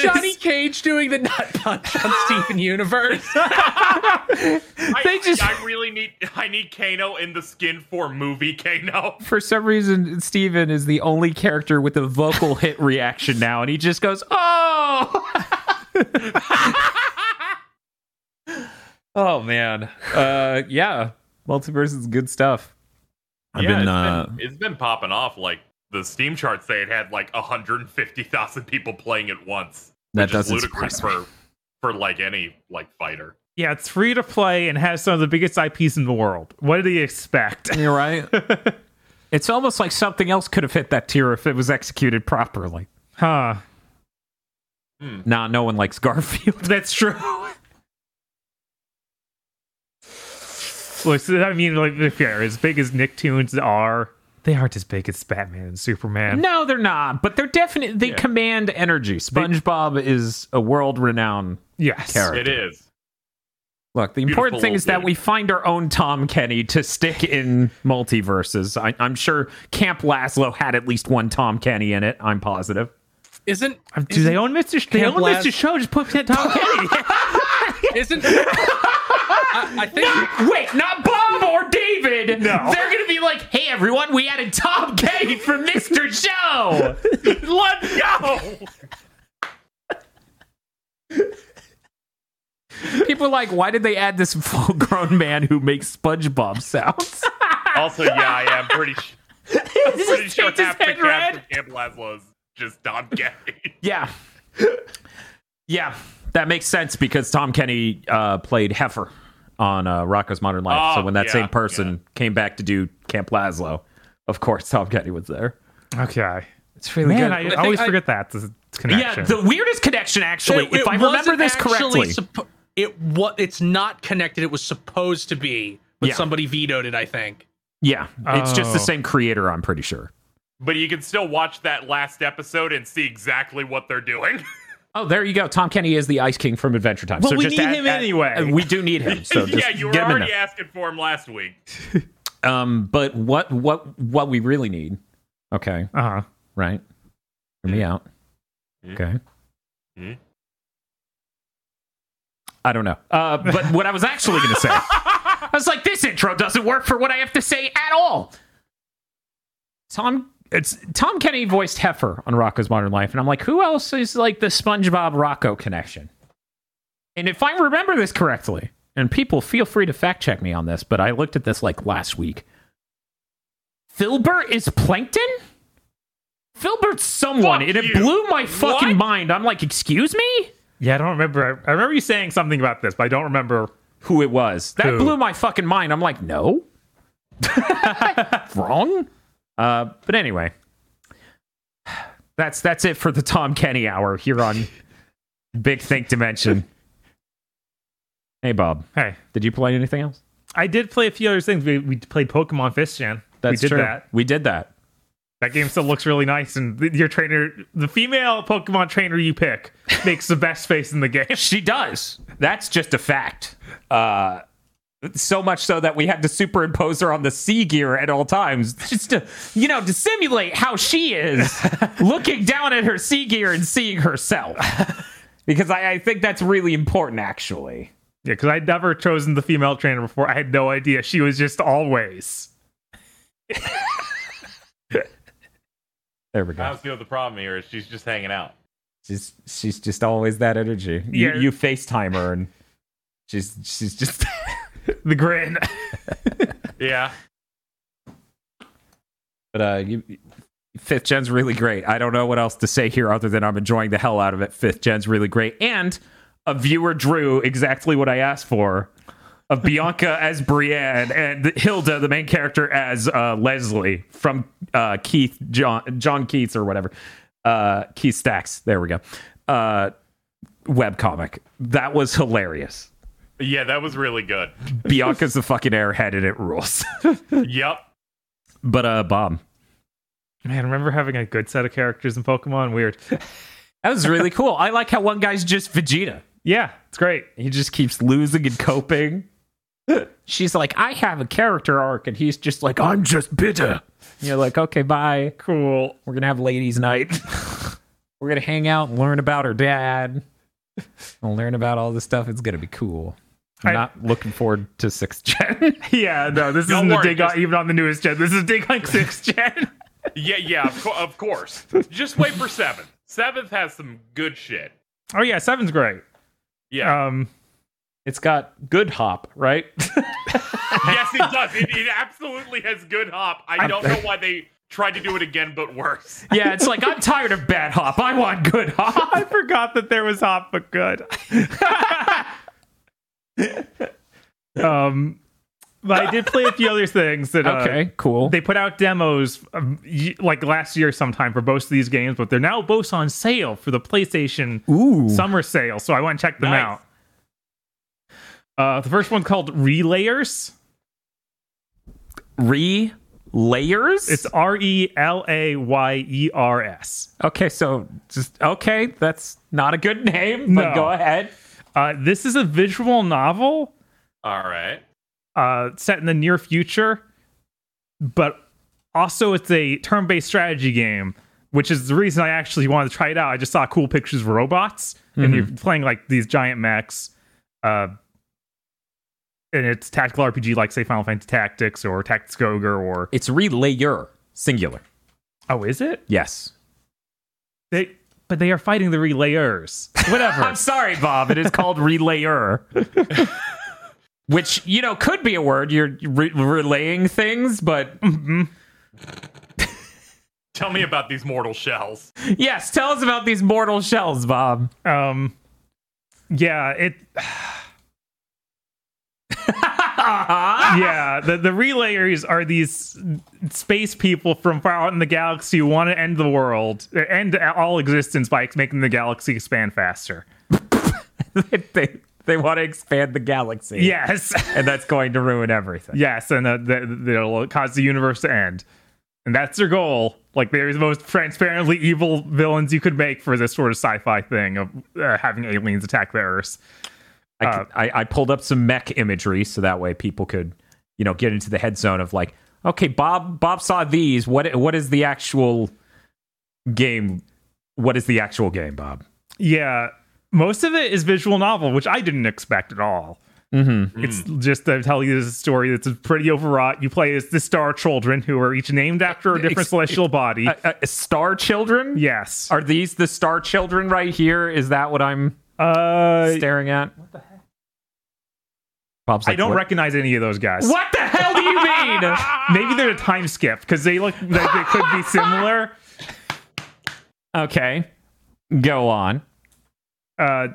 Johnny Cage doing the nut punch on Steven Universe. I, They just- I really need I need Kano in the skin for movie Kano. For some reason, Steven is the only character with a vocal hit reaction now, and he just goes, "Oh, oh man, uh, yeah." Multiverse is good stuff. I've yeah, been, it's uh, been it's been popping off. Like the Steam charts say it had like 150,000 people playing it once. That which doesn't ludicrous surprise me. for for like any like fighter. Yeah, it's free to play and has some of the biggest IPs in the world. What did he expect? You're right. it's almost like something else could have hit that tier if it was executed properly. Huh. Hmm. Nah, no one likes Garfield. That's true. Look, so, I mean, like, if you're as big as Nicktoons are, they aren't as big as Batman and Superman. No, they're not, but they're definitely they Yeah. command energy. SpongeBob is a world-renowned Yes. Character. It is. Look, the important thing is that dude. we find our own Tom Kenny to stick in MultiVersus. I, I'm sure Camp Lazlo had at least one Tom Kenny in it. I'm positive. Isn't Do they own Mr. Sh- They Camp own Laz- Mr. Show. Just put Tom Kenny. isn't I, I think Wait, not Bob or David. No. They're going to be like, hey, everyone, we added Tom Kenny from Mr. Show. Let's go. People are like, why did they add this full grown man who makes SpongeBob sounds? Also, yeah, I am pretty. Sh- I'm pretty sure paints his half the head cast red. of Camp Lazlo is just Tom Kenny. Yeah. Yeah, that makes sense because Tom Kenny uh, played Heffer on uh, Rocko's Modern Life. Oh, so when that yeah, same person came back to do Camp Lazlo, of course Tom Kenny was there. okay. It's really Man, good. I, think always I- forget that this yeah, the weirdest connection actually, It- if it I remember this correctly. suppo- it what it's not connected. It was supposed to be, but Yeah. somebody vetoed it. I think. yeah, it's just the Oh. same creator, I'm pretty sure. But you can still watch that last episode and see exactly what they're doing. Oh, there you go. Tom Kenny is the Ice King from Adventure Time. Well, so we just need add- him add- anyway. we do need him. So just yeah, you were get already there. asking for him last week. Um, but what what what we really need? Okay, uh huh. right? Hear me out. Hmm. Okay. Hmm. I don't know. Uh, but what I was actually going to say, I was like, this intro doesn't work for what I have to say at all. Tom, it's Tom Kenny voiced Heffer on Rocko's Modern Life, and I'm like, who else is like the SpongeBob Rocko connection? And if I remember this correctly, and people feel free to fact check me on this, but I looked at this like last week. Filbert is Plankton? Filbert's someone, Fuck and it you. blew my fucking What? mind. I'm like, excuse me? Yeah, I don't remember. I remember you saying something about this, but I don't remember. who it was. That Who? blew my fucking mind. I'm like, no, wrong. Uh, but anyway, that's that's it for the Tom Kenny hour here on Big Think Dimension. Hey, Bob. Hey, Did you play anything else? I did play a few other things. We, we played Pokemon Fifth Gen. we did that. We did that. That game still looks really nice, and th- your trainer, the female Pokemon trainer you pick, makes the best face in the game. She does. That's just a fact. Uh, so much so that we had to superimpose her on the C-Gear at all times, just to you know to simulate how she is looking down at her C-Gear and seeing herself. Because I, I think that's really important, actually. Yeah, because I'd never chosen the female trainer before. I had no idea she was just always. There we I go. don't see what the problem here is. She's just hanging out. She's she's just always that energy. You, Yeah. you FaceTime her and she's she's just The grin. Yeah. But uh, you, fifth gen's really great. I don't know what else to say here other than I'm enjoying the hell out of it. Fifth gen's really great, and a viewer drew exactly what I asked for of Bianca as Brienne and Hilda, the main character, as uh, Leslie from uh, Keith John John Keats or whatever. Uh, Keith Stacks. There we go. Uh, web comic That was hilarious. Yeah, that was really good. Bianca's the fucking airhead and it rules. Yep. but uh, Bob, Man, remember having a good set of characters in Pokemon? Weird. that was really cool. I like how one guy's just Vegeta. Yeah, it's great. He just keeps losing and coping. She's like, I have a character arc, and he's just like, I'm just bitter. You're like, okay, bye. Cool. We're gonna have ladies' night. We're gonna hang out and learn about her dad. We'll learn about all this stuff. It's gonna be cool. I'm I- not looking forward to sixth gen. Yeah, no, this Don't isn't a worry, dig on even on the newest gen. This is a dig on sixth gen. Yeah, yeah, of, co- of course. Just wait for seventh. Seventh has some good shit. oh yeah, seven's great. Yeah. Um, it's got good hop, right? yes, it does. It, it absolutely has good hop. I don't know why they tried to do it again, but worse. yeah, it's like I'm tired of bad hop. I want good hop. I forgot that there was hop, but good. um, but I did play a few other things that uh, Okay, cool. they put out demos um, y- like last year sometime for both of these games, but they're now both on sale for the PlayStation Ooh, summer sale. So I went and checked them Nice. out. Uh, the first one's called Relayers. re layers. It's R E L A Y E R S. Okay, so just okay, that's not a good name, but No. go ahead. Uh, this is a visual novel All right. uh, set in the near future, but also it's a turn-based strategy game, which is the reason I actually wanted to try it out. I just saw cool pictures of robots, and you're playing like these giant mechs, uh, and it's tactical RPG like say Final Fantasy Tactics or Tactics Ogre or It's relayer, singular. oh, is it? Yes. They but they are fighting the relayers. Whatever. I'm sorry, Bob. It is called relayer. Which, you know, could be a word. You're re- relaying things, but Tell me about these mortal shells. yes, tell us about these mortal shells, Bob. um, yeah, it. Yeah, the, the relayers are these space people from far out in the galaxy who want to end the world, end all existence by making the galaxy expand faster. they they want to expand the galaxy. Yes, And that's going to ruin everything. yes, and uh, th- they'll cause the universe to end, and that's their goal. Like they're the most transparently evil villains you could make for this sort of sci-fi thing of uh, having aliens attack the Earth. I, Uh, c- I, I pulled up some mech imagery so that way people could, you know, get into the head zone of like, okay, Bob Bob saw these. What what is the actual game? What is the actual game, Bob? Yeah, most of it is visual novel, which I didn't expect at all. Mm-hmm. It's just to tell you this story that's pretty overwrought. You play as the Star Children, who are each named after a different Ex- celestial body. Uh, uh, star children? yes. Are these the star children right here? Is that what I'm Uh, staring at? What the heck? Bob's I don't what? recognize any of those guys. What the hell do you mean? Maybe they're a time skip because they look like they could be similar. okay, go on. Uh,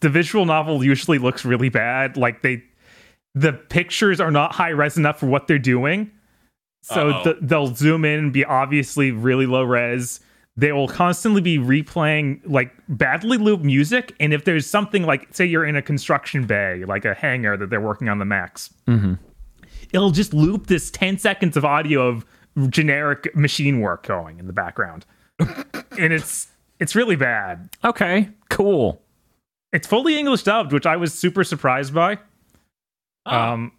the visual novel usually looks really bad. Like they, the pictures are not high res enough for what they're doing. So th- they'll zoom in and be obviously really low res. They will constantly be replaying like badly looped music. And if there's something like, say, you're in a construction bay, like a hangar that they're working on the max, it'll just loop this 10 seconds of audio of generic machine work going in the background. and it's it's really bad. Okay, cool. It's fully English dubbed, which I was super surprised by. Um,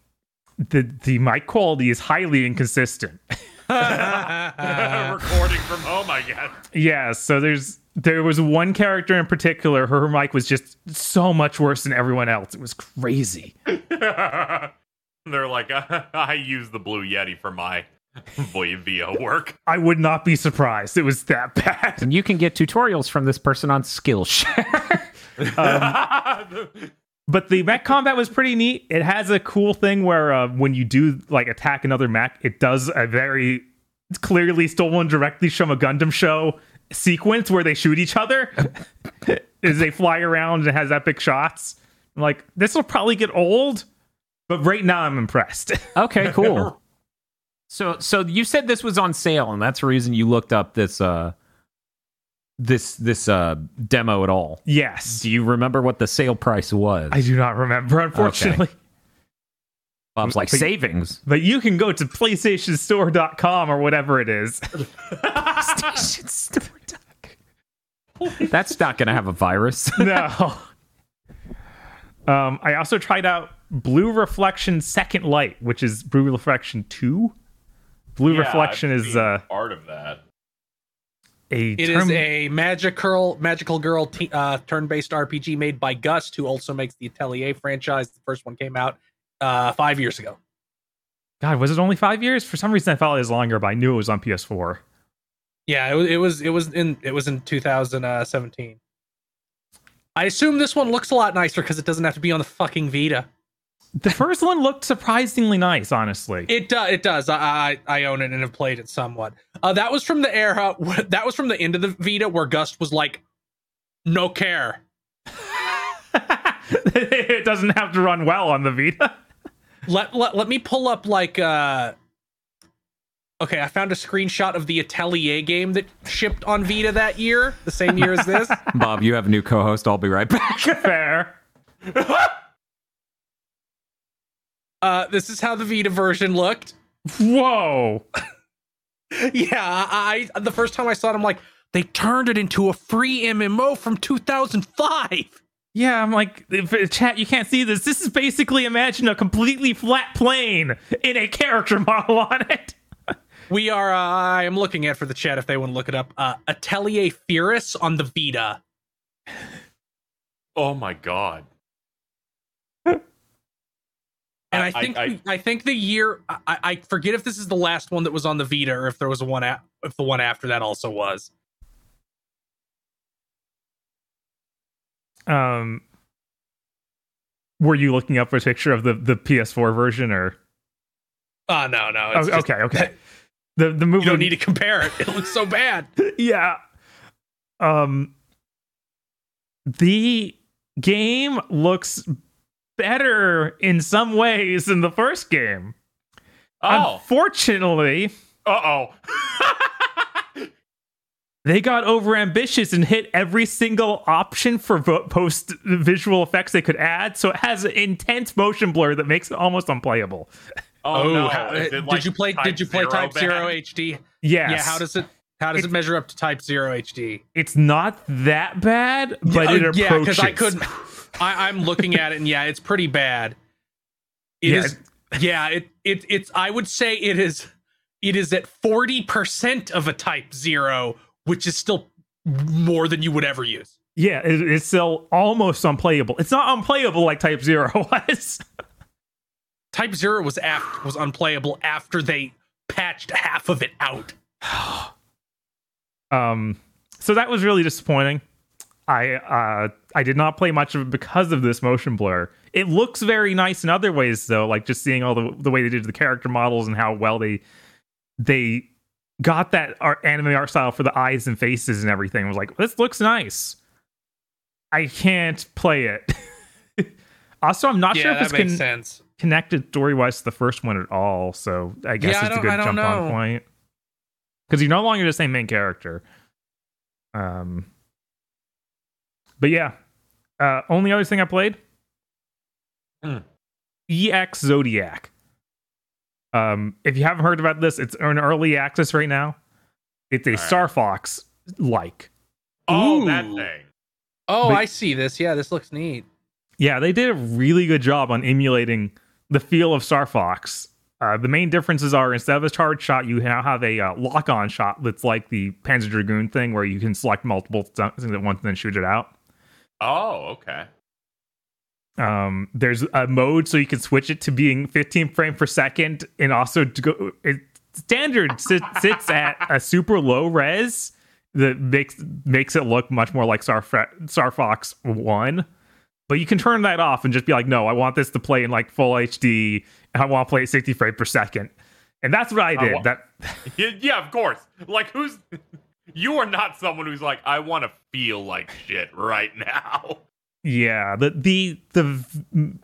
the the mic quality is highly inconsistent. Recording from home, I guess. yeah, so there's there was one character in particular, her mic was just so much worse than everyone else. It was crazy. They're like, I use the Blue Yeti for my VO work. I would not be surprised. It was that bad. And you can get tutorials from this person on Skillshare. Um, But the mech combat was pretty neat. It has a cool thing where uh, when you do like attack another mech, it does a very clearly stolen directly from a Gundam show sequence where they shoot each other as they fly around and has epic shots. I'm like, this will probably get old, but right now I'm impressed. okay, cool. So so you said this was on sale, and that's the reason you looked up this uh this this uh demo at all. yes. Do you remember what the sale price was? I do not remember, unfortunately. Bob's like But- savings. But you can go to PlayStationStore.com or whatever it is. Station store doc. That's not going to have a virus. no. Um, I also tried out Blue Reflection Second Light, which is Blue Reflection 2. Blue Yeah, Reflection is seen uh, part of that. A It term- is a magical magical girl t- uh, turn-based RPG made by Gust, who also makes the Atelier franchise. The first one came out uh, five years ago. God, was it only five years? For some reason, I thought it was longer, but I knew it was on PS4. Yeah, it was it was it was in it was in 2017. I assume this one looks a lot nicer because it doesn't have to be on the fucking Vita. The first one looked surprisingly nice, honestly. It does. It does. I, I I own it and have played it somewhat. Uh, that was from the era. That was from the end of the Vita where Gust was like, "No care." it doesn't have to run well on the Vita. Let let, let me pull up like. uh Okay, I found a screenshot of the Atelier game that shipped on Vita that year, the same year as this. Bob, you have a new co-host. I'll be right back. Fair. Uh, this is how the Vita version looked. Whoa. Yeah, I, I the first time I saw it, I'm like, they turned it into a free MMO from 2005. Yeah, I'm like, if, chat, you can't see this. This is basically imagine a completely flat plane in a character model on it. We are. Uh, I am looking at for the chat if they want to look it up. Uh, Atelier Firis on the Vita. Oh my god. And I, I- think I- I, think the year I, I forget if this is the last one that was on the Vita or if there was a one a, if the one after that also was. Um, were you looking up a picture of the the PS4 version or? Oh no no. Oh, just- okay, okay. The the movie You don't need to compare it. It looks so bad. yeah. Um, the game looks better in some ways than the first game. Oh. Unfortunately, Uh oh. they got overambitious and hit every single option for vo- post visual effects they could add. So it has an intense motion blur that makes it almost unplayable. Oh, no. how- Is it did like you play? Did you play Zero Type bad? Zero HD? Yes. Yeah. How does it? How does it measure up to Type Zero HD? It's not that bad, but it Uh, approaches. yeah, because I couldn't. I, I'm looking at it, and yeah, it's pretty bad. It Yeah, is. Yeah, it it it's. I would say it is. It is at forty percent of a Type Zero, which is still more than you would ever use. Yeah, it, it's still almost unplayable. It's not unplayable like Type Zero was. Type Zero was after was unplayable after they patched half of it out. Um, so that was really disappointing. I uh, I did not play much of it because of this motion blur. It looks very nice in other ways, though. Like just seeing all the the way they did the character models and how well they they got that art, anime art style for the eyes and faces and everything. I was like, this looks nice. I can't play it. also, I'm not sure if it's con- sense. connected story wise to the first one at all. So I guess Yeah, it's a good I jump on point. Because you're no longer the same main character. Um, but yeah, uh, only other thing I played, Hmm. EX Zodiac. Um, if you haven't heard about this, it's in early access right now. It's a Alright. Star Fox like. Oh, that thing. Oh, But- I see this. Yeah, this looks neat. Yeah, they did a really good job on emulating the feel of Star Fox. Uh, the main differences are instead of a charge shot, you now have a uh, lock-on shot that's like the Panzer Dragoon thing, where you can select multiple things at once and then shoot it out. Oh, okay. Um, there's a mode so you can switch it to being 15 frame per second, and also to go. It, standard sit, sits at a super low res that makes makes it look much more like Star, Star Fox One. But you can turn that off and just be like, no, I want this to play in like full HD, and I want to play at 60 frames per second. And that's what I I did. wa- that Yeah, yeah, of course. Like, who's. You are not someone who's like, I want to feel like shit right now. Yeah, the the the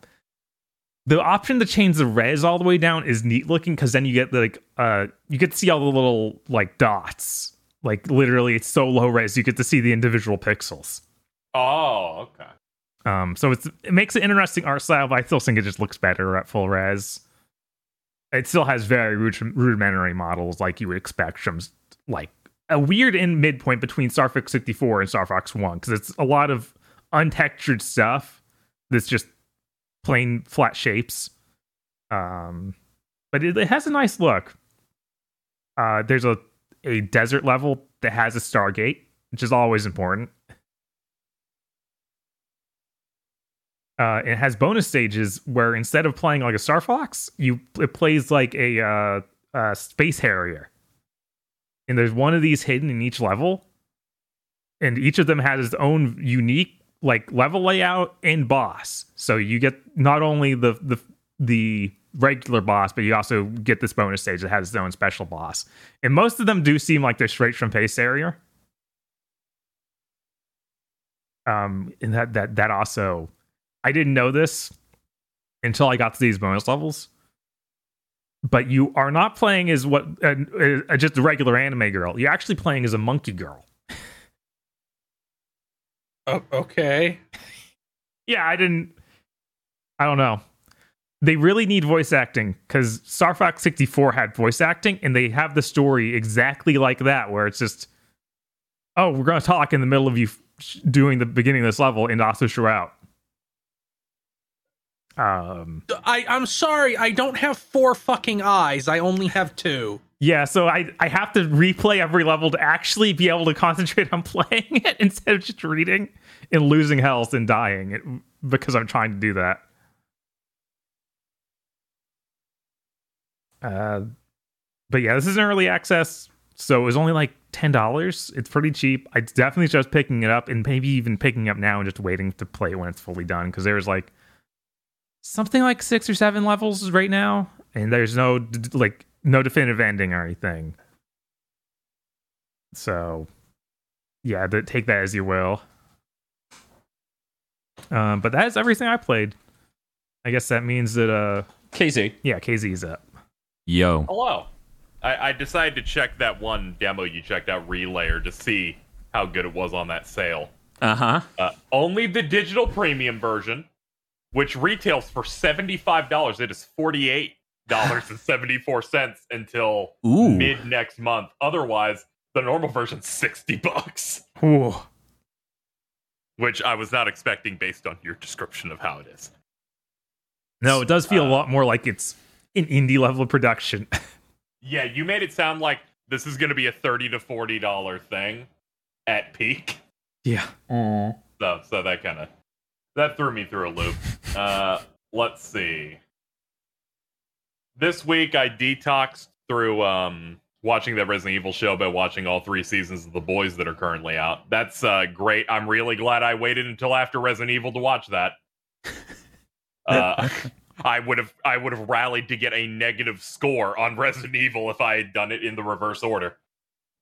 the option to change the res all the way down is neat looking because then you get like uh you get to see all the little like dots. Like literally, it's so low res you get to see the individual pixels. Oh, okay. Um, so it's it makes an interesting art style, but I still think it just looks better at full res. It still has very rud- rudimentary models like you would expect from like a weird in midpoint between Star Fox 64 and Star Fox 1 because it's a lot of untextured stuff that's just plain flat shapes. Um, but it, it has a nice look. Uh, there's a a desert level that has a Stargate, which is always important. uh, it has bonus stages where instead of playing like a Star Fox, you it plays like a uh, uh, Space Harrier, and there's one of these hidden in each level, and each of them has its own unique like level layout and boss. So you get not only the the the regular boss, but you also get this bonus stage that has its own special boss. And most of them do seem like they're straight from Space Harrier. Um, and that that that also I didn't know this until I got to these bonus levels. But you are not playing as what uh, uh, just a regular anime girl. You're actually playing as a monkey girl. Oh, okay. Yeah, I didn't. I don't know. They really need voice acting because Star Fox 64 had voice acting, and they have the story exactly like that, where it's just, oh, we're going to talk in the middle of you f- doing the beginning of this level and also throughout. Um, I, I'm sorry, I don't have four fucking eyes. I only have two. Yeah, so I, I have to replay every level to actually be able to concentrate on playing it instead of just reading and losing health and dying it, because I'm trying to do that. Uh, but yeah, this is an early access, so it was only like ten dollars. It's pretty cheap. I definitely just picking it up and maybe even picking up now and just waiting to play it when it's fully done because there's like something like six or seven levels right now, and there's no d- d- like no definitive ending or anything. So, yeah, th- take that as you will. Um, but that is everything I played. I guess that means that uh, KZ. yeah, KZ's up. Yo. Hello. I, I decided to check that one demo you checked out, Relayer, to see how good it was on that sale. Uh huh. Uh, only the digital premium version, which retails for $75. It is $48.74 until Ooh. mid next month. Otherwise, the normal version's 60 bucks, Ooh. which I was not expecting based on your description of how it is. No, it does feel a Uh, lot more like it's an indie level of production. Yeah, you made it sound like this is going to be a 30 to $40 thing at peak. yeah. Mm. So, so that kind of that threw me through a loop. Uh, let's see. This week I detoxed through um, watching the Resident Evil show by watching all three seasons of The Boys that are currently out. That's uh, great. I'm really glad I waited until after Resident Evil to watch that. Uh, I would have I would have rallied to get a negative score on Resident Evil if I had done it in the reverse order.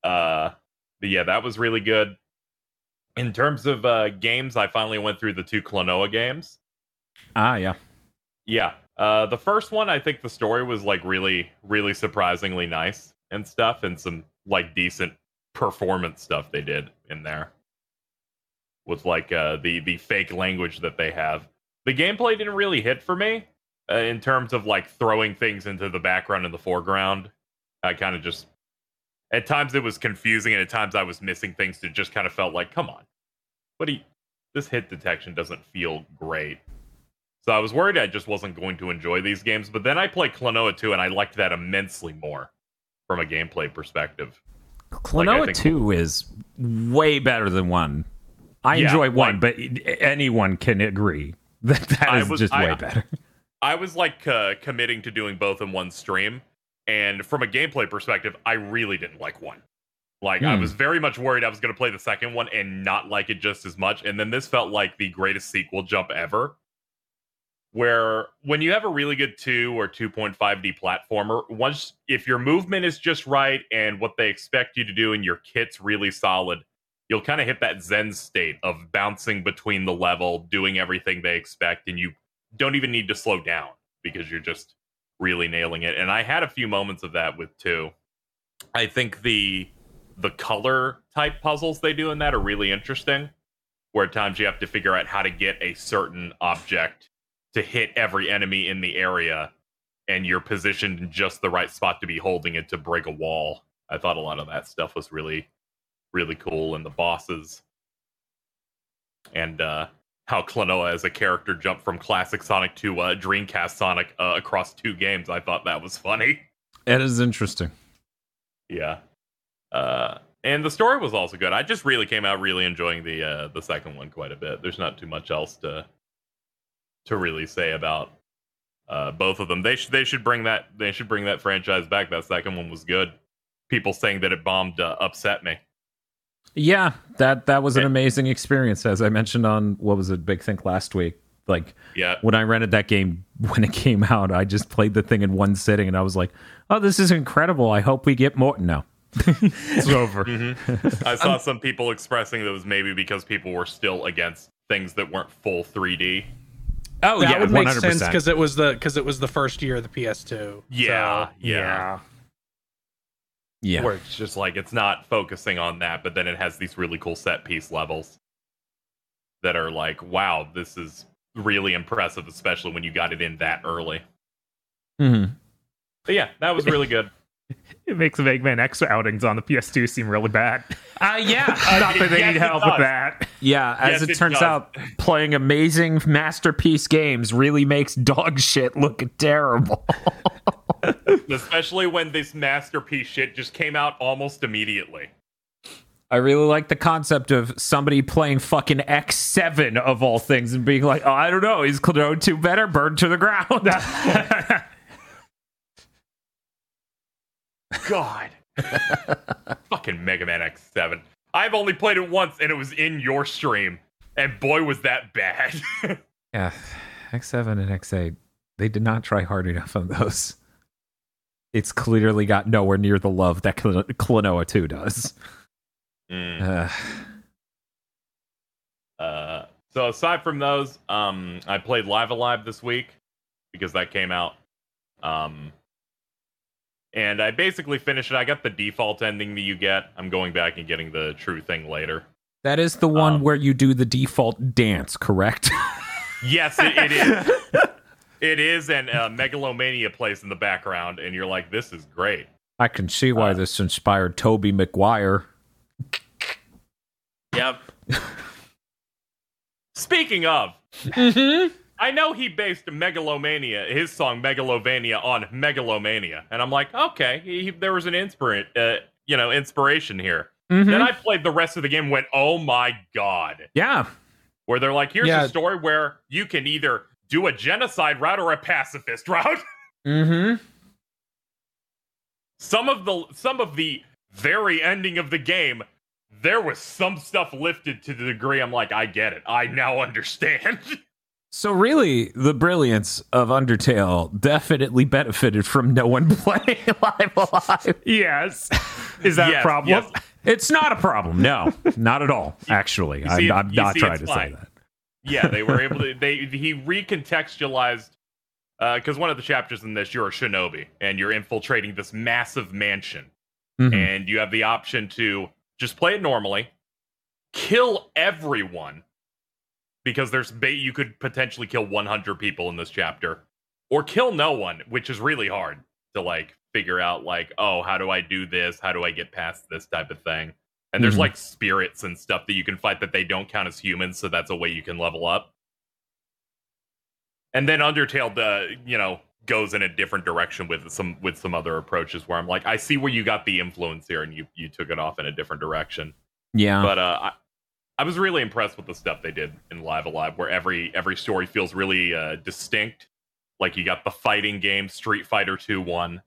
Uh, but yeah, that was really good. In terms of uh, games, I finally went through the two Klonoa games. Ah, yeah. Yeah, uh, the first one, I think the story was like really, really surprisingly nice and stuff, and some like decent performance stuff they did in there with like uh, the the fake language that they have. The gameplay didn't really hit for me uh, in terms of like throwing things into the background and the foreground. I kind of just at times it was confusing, and at times I was missing things that just kind of felt like, come on, what do you? This hit detection doesn't feel great. So I was worried I just wasn't going to enjoy these games, but then I played Klonoa 2 and I liked that immensely more from a gameplay perspective. Klonoa think- 2 is way better than 1. I Yeah, enjoy 1, like- but anyone can agree that that I is was- just I- way better. I was like uh, committing to doing both in one stream, and from a gameplay perspective, I really didn't like one. Like I Hmm. was very much worried I was going to play the second one and not like it just as much, and then this felt like the greatest sequel jump ever. Where when you have a really good two or two point five D platformer, once if your movement is just right and what they expect you to do and your kit's really solid, you'll kind of hit that zen state of bouncing between the level, doing everything they expect, and you don't even need to slow down because you're just really nailing it. And I had a few moments of that with two. I think the the color type puzzles they do in that are really interesting. Where at times you have to figure out how to get a certain object to hit every enemy in the area, and you're positioned in just the right spot to be holding it to break a wall. I thought a lot of that stuff was really, really cool, and the bosses, and uh, how Klonoa as a character jumped from classic Sonic to uh, Dreamcast Sonic uh, across two games. I thought that was funny. It is interesting. Yeah. Uh, and the story was also good. I just really came out really enjoying the uh, the second one quite a bit. There's not too much else to to really say about uh, both of them. They should they should bring that they should bring that franchise back. That second one was good. People saying that it bombed uh, upset me. Yeah, that that was an eh. amazing experience as I mentioned on what was it Big Think last week. Like Yeah. when I rented that game when it came out, I just played the thing in one sitting and I was like, "Oh, this is incredible. I hope we get more." No. It's over. Mm-hmm. I saw some people expressing that it was maybe because people were still against things that weren't full 3D. Oh, that yeah, would make 100%. sense because it was the because it was the first year of the PS2. Yeah, So, yeah. yeah. Where it's just like it's not focusing on that, but then it has these really cool set piece levels that are like, wow, this is really impressive, especially when you got it in that early. Mhm. But yeah, that was really good. It makes the Mega Man X outings on the PS2 seem really bad. Uh, yeah. Not that they yes, need help with that. Yeah, as Yes, it it turns does. out, playing amazing masterpiece games really makes dog shit look terrible. Especially when this masterpiece shit just came out almost immediately. I really like the concept of somebody playing fucking X7 of all things and being like, oh, I don't know, is Klonoa 2 better? Burn to the ground. God. Fucking Mega Man X7. I've only played it once and it was in your stream. And boy, was that bad. yeah, X7 and X8, they did not try hard enough on those. It's clearly got nowhere near the love that Cl- Klonoa 2 does. Mm. Uh, Uh, so aside from those, um, I played Live A Live this week because that came out. Um, and I basically finished it. I got the default ending that you get. I'm going back and getting the true thing later. that is the one Um, where you do the default dance, correct? Yes, it, it is. it is, and uh, Megalomania plays in the background, and you're like, "This is great." I can see why Uh, this inspired Toby McGuire. Yep. Speaking of, I know he based Megalomania, his song Megalovania, on Megalomania, and I'm like, okay, he, there was an inspira- uh, you know, inspiration here. Mhm. Then I played the rest of the game, and went, oh my god, yeah. where they're like, here's Yeah. a story where you can either do a genocide route or a pacifist route. Mm-hmm. some of the some of the very ending of the game there was some stuff lifted to the degree I'm like, I get it. I now understand. So really, the brilliance of Undertale definitely benefited from no one playing Live A Live. Yes. Is that Yes, a problem? yes. It's not a problem. No, not at all. Actually, see, I'm, I'm not trying to say that. Yeah, they were able to. They he recontextualized because one of the chapters in this, you're a shinobi and you're infiltrating this massive mansion, Mhm. and you have the option to just play it normally, kill everyone because there's bait you could potentially kill 100 people in this chapter or kill no one, which is really hard to like figure out like, oh, how do I do this? How do I get past this type of thing? And there's Mhm. like spirits and stuff that you can fight that they don't count as humans, so that's a way you can level up. And then Undertale, uh, you know, goes in a different direction with some with some other approaches where I'm like, I see where you got the influence here, and you you took it off in a different direction. Yeah. But uh, I, I was really impressed with the stuff they did in Live A Live, where every every story feels really uh, distinct. Like you got the fighting game, Street Fighter Two one,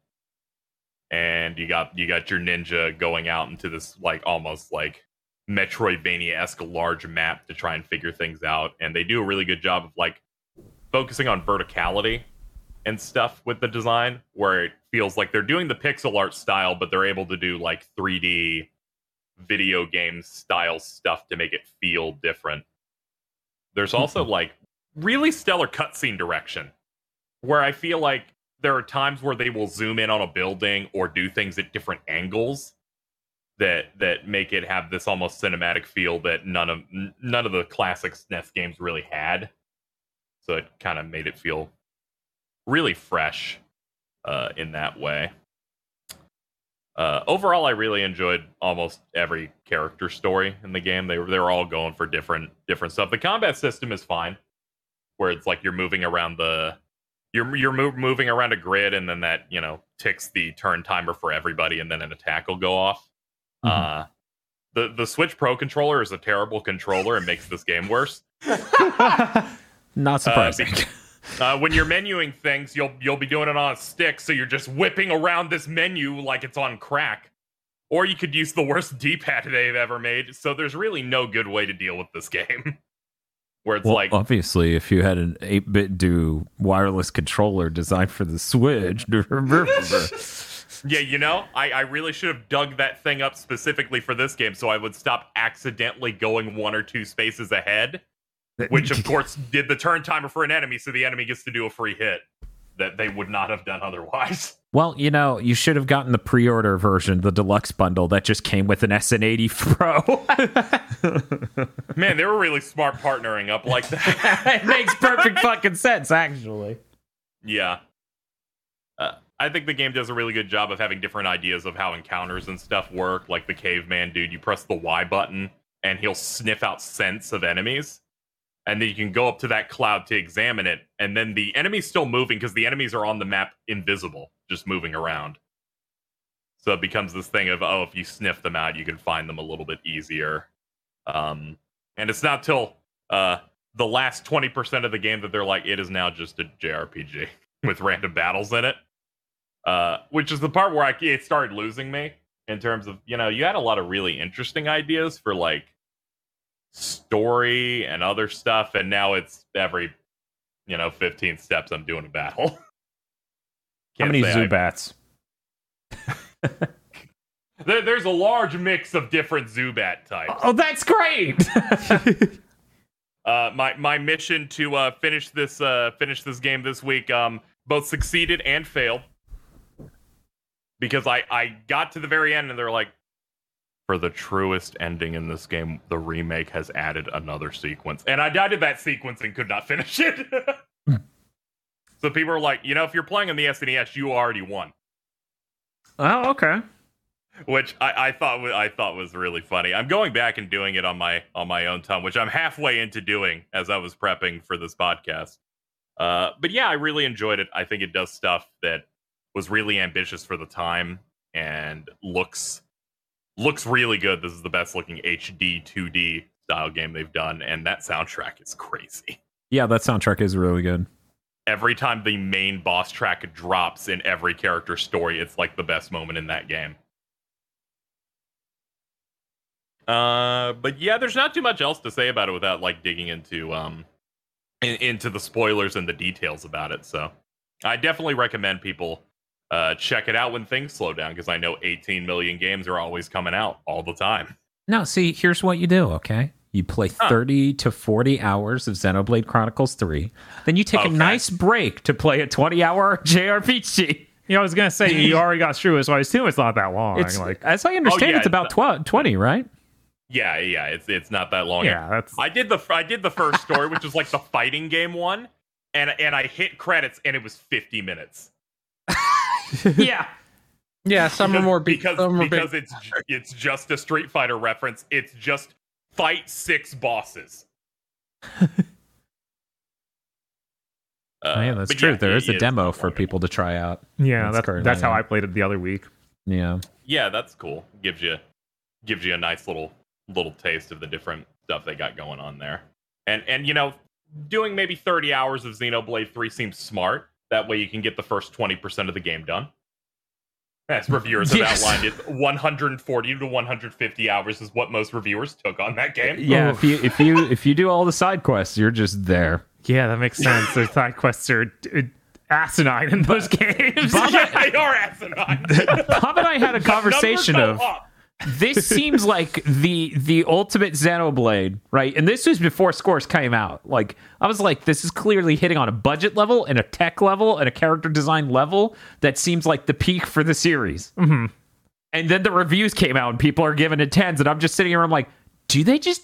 and you got you got your ninja going out into this like almost like Metroidvania esque large map to try and figure things out, and they do a really good job of like focusing on verticality and stuff with the design, where it feels like they're doing the pixel art style, but they're able to do like 3D video game style stuff to make it feel different. There's also mm-hmm. like really stellar cutscene direction where I feel like there are times where they will zoom in on a building or do things at different angles that that make it have this almost cinematic feel that none of none of the classic SNES games really had. So it kind of made it feel really fresh uh, in that way. Uh, overall, I really enjoyed almost every character story in the game. They they were all going for different different stuff. The combat system is fine, where it's like you're moving around the you're you're move, moving around a grid, and then that you know ticks the turn timer for everybody, and then an attack will go off. Mhm. Uh, the the Switch Pro controller is a terrible controller and makes this game worse. Not surprising. Uh, when you're menuing things, you'll you'll be doing it on a stick, so you're just whipping around this menu like it's on crack. Or you could use the worst D-pad they've ever made. So there's really no good way to deal with this game. Where it's well, like, obviously, if you had an 8BitDo wireless controller designed for the Switch, yeah, you know, I, I really should have dug that thing up specifically for this game, so I would stop accidentally going one or two spaces ahead. Which of course did the turn timer for an enemy, so the enemy gets to do a free hit that they would not have done otherwise. Well, you know, you should have gotten the pre order version, the deluxe bundle that just came with an SN80 Pro. Man, they were really smart partnering up like that. it makes perfect fucking sense, actually. Yeah. Uh, I think the game does a really good job of having different ideas of how encounters and stuff work. Like the caveman dude, you press the Y button and he'll sniff out scents of enemies. And then you can go up to that cloud to examine it. And then the enemy's still moving because the enemies are on the map invisible, just moving around. So it becomes this thing of, oh, if you sniff them out, you can find them a little bit easier. Um, and it's not till uh, the last 20% of the game that they're like, it is now just a JRPG with random battles in it. Uh, which is the part where I, it started losing me in terms of, you know, you had a lot of really interesting ideas for like story and other stuff. And now it's every, you know, 15 steps I'm doing a battle. How many Zubats? There, there's a large mix of different Zubat types. Oh, that's great. Uh, my my mission to uh, finish this uh, finish this game this week um, both succeeded and failed because I I got to the very end and they're like, for the truest ending in this game, the remake has added another sequence, and I did that sequence and could not finish it. so people are like, you know, if you're playing on the SNES, you already won. oh, okay. which I, I thought I thought was really funny. I'm going back and doing it on my on my own time, which I'm halfway into doing as I was prepping for this podcast. Uh, but yeah, I really enjoyed it. I think it does stuff that was really ambitious for the time and looks looks really good. This is the best looking HD 2D style game they've done, and that soundtrack is crazy. Yeah, that soundtrack is really good. Every time the main boss track drops in every character story, it's like the best moment in that game. Uh, but yeah, there's not too much else to say about it without like digging into um in, into the spoilers and the details about it. So I definitely recommend people uh check it out when things slow down because I know 18 million games are always coming out all the time. No, see, here's what you do, okay? You play 30 to 40 hours of Xenoblade Chronicles 3. Then you take Okay. a nice break to play a 20 hour JRPG. Yeah, I was gonna say you already got through it, so I assume it's not that long. It's like, as I understand, yeah, it's about it's- tw- twenty, right? Yeah, yeah, it's it's not that long. yeah, that's I did the I did the first story, which was like the fighting game one, and and I hit credits, and it was fifty minutes. yeah. Yeah, some are more be- because some are because big. it's it's just a Street Fighter reference. It's just fight six bosses. Uh, yeah, that's true. yeah, there it is a is demo for long people to try out. yeah, That's that's currently that's how. I played it the other week. Yeah. Yeah, that's cool. Gives you gives you a nice little little taste of the different stuff they got going on there. And and you know, doing maybe 30 hours of Xenoblade 3 seems smart. That way you can get the first 20% of the game done. As reviewers have Yes. outlined it, 140 to 150 hours is what most reviewers took on that game. Yeah, Oof. if you if you if you do all the side quests, you're just there. Yeah, that makes sense. the side quests are uh, asinine in those games. yeah, they are asinine. Bob and I had a conversation of up. This seems like the the ultimate Xenoblade, right? And this was before scores came out. Like I was like, this is clearly hitting on a budget level and a tech level and a character design level that seems like the peak for the series. Mhm. And then the reviews came out and people are giving it tens, and I'm just sitting here. I'm like, do they just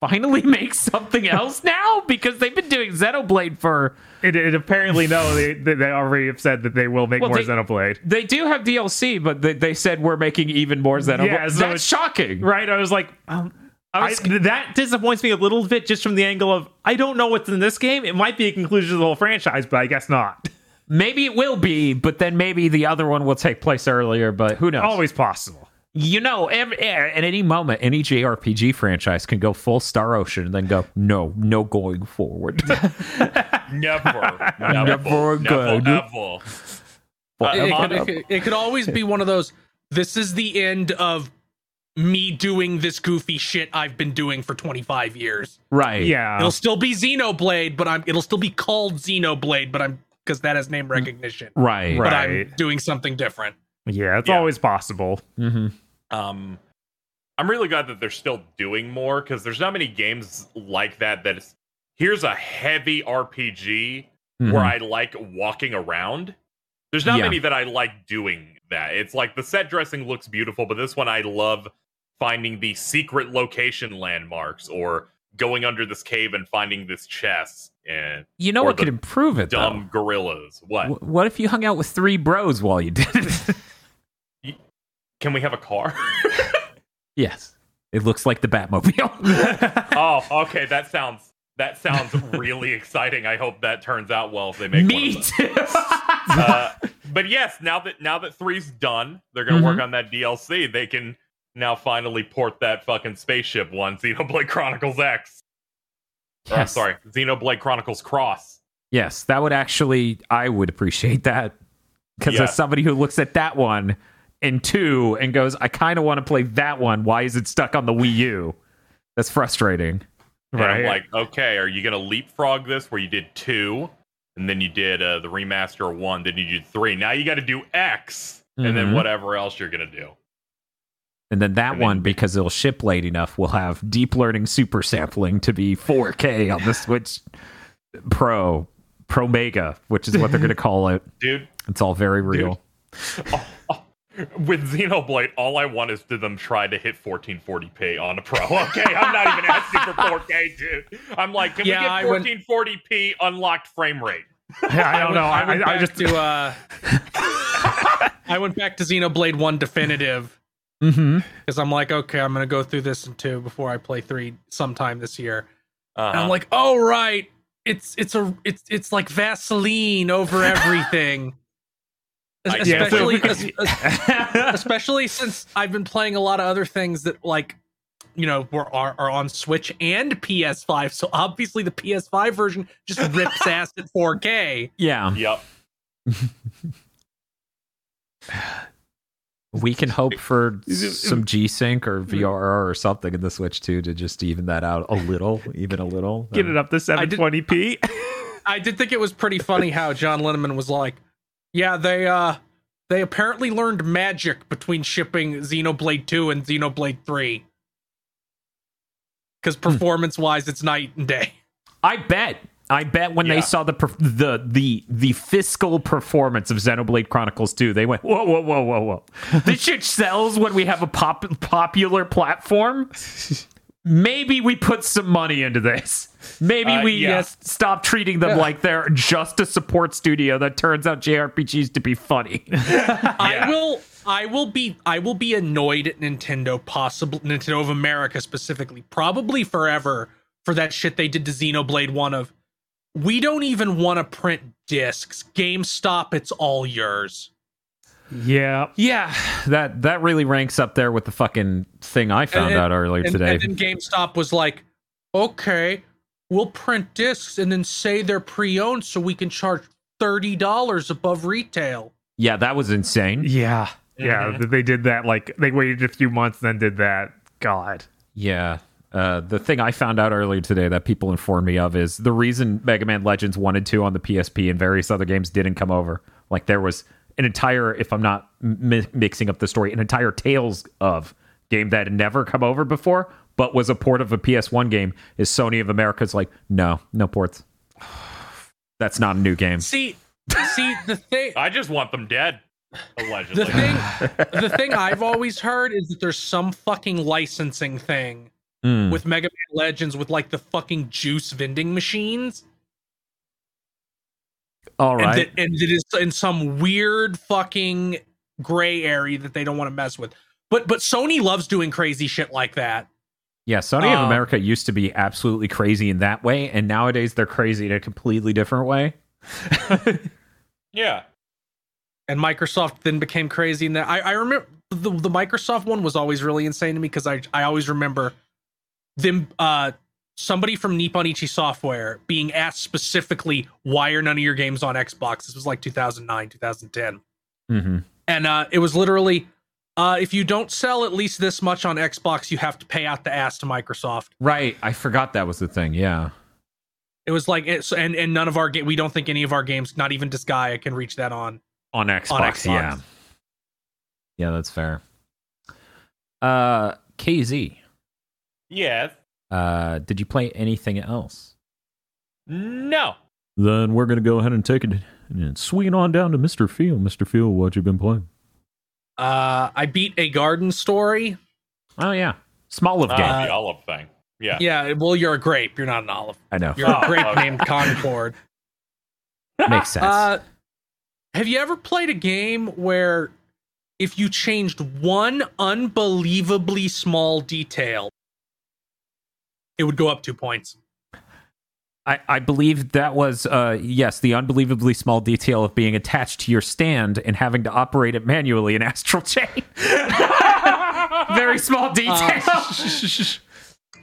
finally make something else now? Because they've been doing Xenoblade for It, it apparently no, they they already have said that they will make Well, more they- Xenoblade. they do have DLC, but they, they said we're making even more Xenoblade. Yeah, so That's it's- shocking. Right? I was like, um, I was- that disappoints me a little bit just from the angle of I don't know what's in this game. It might be a conclusion to the whole franchise, but I guess not. Maybe it will be, but then maybe the other one will take place earlier. But who knows? Always possible. You know, every, eh, at any moment, any JRPG franchise can go full Star Ocean and then go, no, no going forward. Never, Never never, good. never, ever. It, it Uh, could, it, could, it could always be one of those. This is the end of me doing this goofy shit I've been doing for 25 years. right. Yeah. It'll still be Xenoblade, but I'm. It'll still be called Xenoblade, but I'm because that has name recognition. Right. But Right. I'm doing something different. yeah, it's Yeah. always possible. hmm um i'm really glad that they're still doing more because there's not many games like that that is here's a heavy rpg where i like walking around. There's not Yeah. many that i like doing that. It's like the set dressing looks beautiful but this one i love finding the secret location landmarks or going under this cave and finding this chest and You know what could improve it, dumb gorillas. What? What if you hung out with three bros while you did it? can we have a car yes. It looks like the Batmobile. oh okay that sounds that sounds really exciting i hope that turns out well if they make Me too. uh, but yes, now that now that three's done, they're gonna Mm-hmm. work on that DLC. They can now finally port that fucking spaceship one, Xenoblade Chronicles X. Or, I'm Yes. sorry, Xenoblade Chronicles Cross. Yes, that would actually, I would appreciate that. Because Yeah. as somebody who looks at that one and two and goes, I kind of want to play that one. Why is it stuck on the Wii U? That's frustrating. And I'm like, okay, are you gonna leapfrog this where you did two, and then you did uh, the remaster of one, then you did three. Now you got to do X, and then Mhm. whatever else you're gonna do. And then that And then- one, because it'll ship late enough, will have deep learning super sampling to be 4K on the Switch Pro, Pro Mega, which is what they're going to call it. Dude, It's all very real. with Xenoblade, all I want is to them try to hit 1440p on a Pro. Okay, I'm not even asking for 4K, dude. I'm like, can Yeah, we get 1440p unlocked frame rate? Yeah, I don't know. I, went I, I back just to uh, I went back to Xenoblade One Definitive Mm-hmm. because I'm like, okay, I'm gonna go through this in two before I play three sometime this year. Uh-huh. I'm like, oh right, it's it's a it's it's like Vaseline over everything. Es- yeah, especially we es- es- especially since I've been playing a lot of other things that like you know were are, are on Switch and PS5. So obviously the PS5 version just rips ass at 4K. Yeah. yep. We can hope for some G Sync or mm-hmm. VRR or something in the Switch too to just even that out a little, even a little. get it up to I did- 720p. I did think it was pretty funny how John Linneman was like, "Yeah, they uh they apparently learned magic between shipping Xenoblade 2 and Xenoblade 3." Cuz performance-wise it's night and day. I bet. I bet when Yeah. they saw the the the the fiscal performance of Xenoblade Chronicles 2, they went, "Whoa, whoa, whoa, whoa, whoa! this shit sells when we have a pop- popular platform. Maybe we put some money into this. Maybe Uh, we yeah. stop treating them like they're just a support studio that turns out JRPGs to be funny." I will I will be I will be annoyed at Nintendo, possibly Nintendo of America specifically, probably forever for that shit they did to Xenoblade 1 of we don't even want to print discs. GameStop, it's all yours. Yeah. yeah, that that really ranks up there with the fucking thing I found And- out earlier And, today. and then GameStop was like, okay, we'll print discs and then say they're pre-owned so we can charge $30 above retail. yeah, that was insane. Yeah. Yeah. Mhm. They did that. Like, they waited a few months, then did that. God. Yeah. Uh, the thing I found out earlier today that people informed me of is the reason Mega Man Legends wanted to on the PSP and various other games didn't come over. Like there was an entire, if I'm not mi- mixing up the story, an entire Tales of game that had never come over before, but was a port of a PS1 game. Is Sony of America's like, no, no ports. That's not a new game. See, see the thing I just want them dead. Allegedly. the thing the thing I've always heard is that there's some fucking licensing thing Mm. with Mega Man Legends with like the fucking juice vending machines. All And, right. that, and it is in some weird fucking gray area that they don't want to mess with. But but Sony loves doing crazy shit like that. Yeah, Sony of Um, America used to be absolutely crazy in that way, and nowadays they're crazy in a completely different way. yeah. And Microsoft then became crazy in that. I, I remember the, the Microsoft one was always really insane to me because I I always remember them uh somebody from Nippon Ichi Software being asked specifically why are none of your games on Xbox. This was like 2009, 2010. hmm And uh it was literally uh if you don't sell at least this much on Xbox, you have to pay out the ass to Microsoft. Right, I forgot that was the thing. Yeah, It was like it's and and none of our game we don't think any of our games, not even Disgaea, can reach that on. on Xbox. Xbox. Yeah, yeah, that's fair. Uh, KZ, Yes. Uh, did you play anything else? No. Then we're gonna go ahead and take it and swing on down to Mister Field. Mister Field, what you been playing? Uh I beat a garden story. Oh yeah, small of Ah, game. the olive thing. Yeah. Yeah, well, you're a grape. You're not an olive. I know. You're a grape okay. named Concord. Makes sense. Uh, have you ever played a game where if you changed one unbelievably small detail, it would go up two points? I, I believe that was uh yes the unbelievably small detail of being attached to your stand and having to operate it manually in astral chain very small detail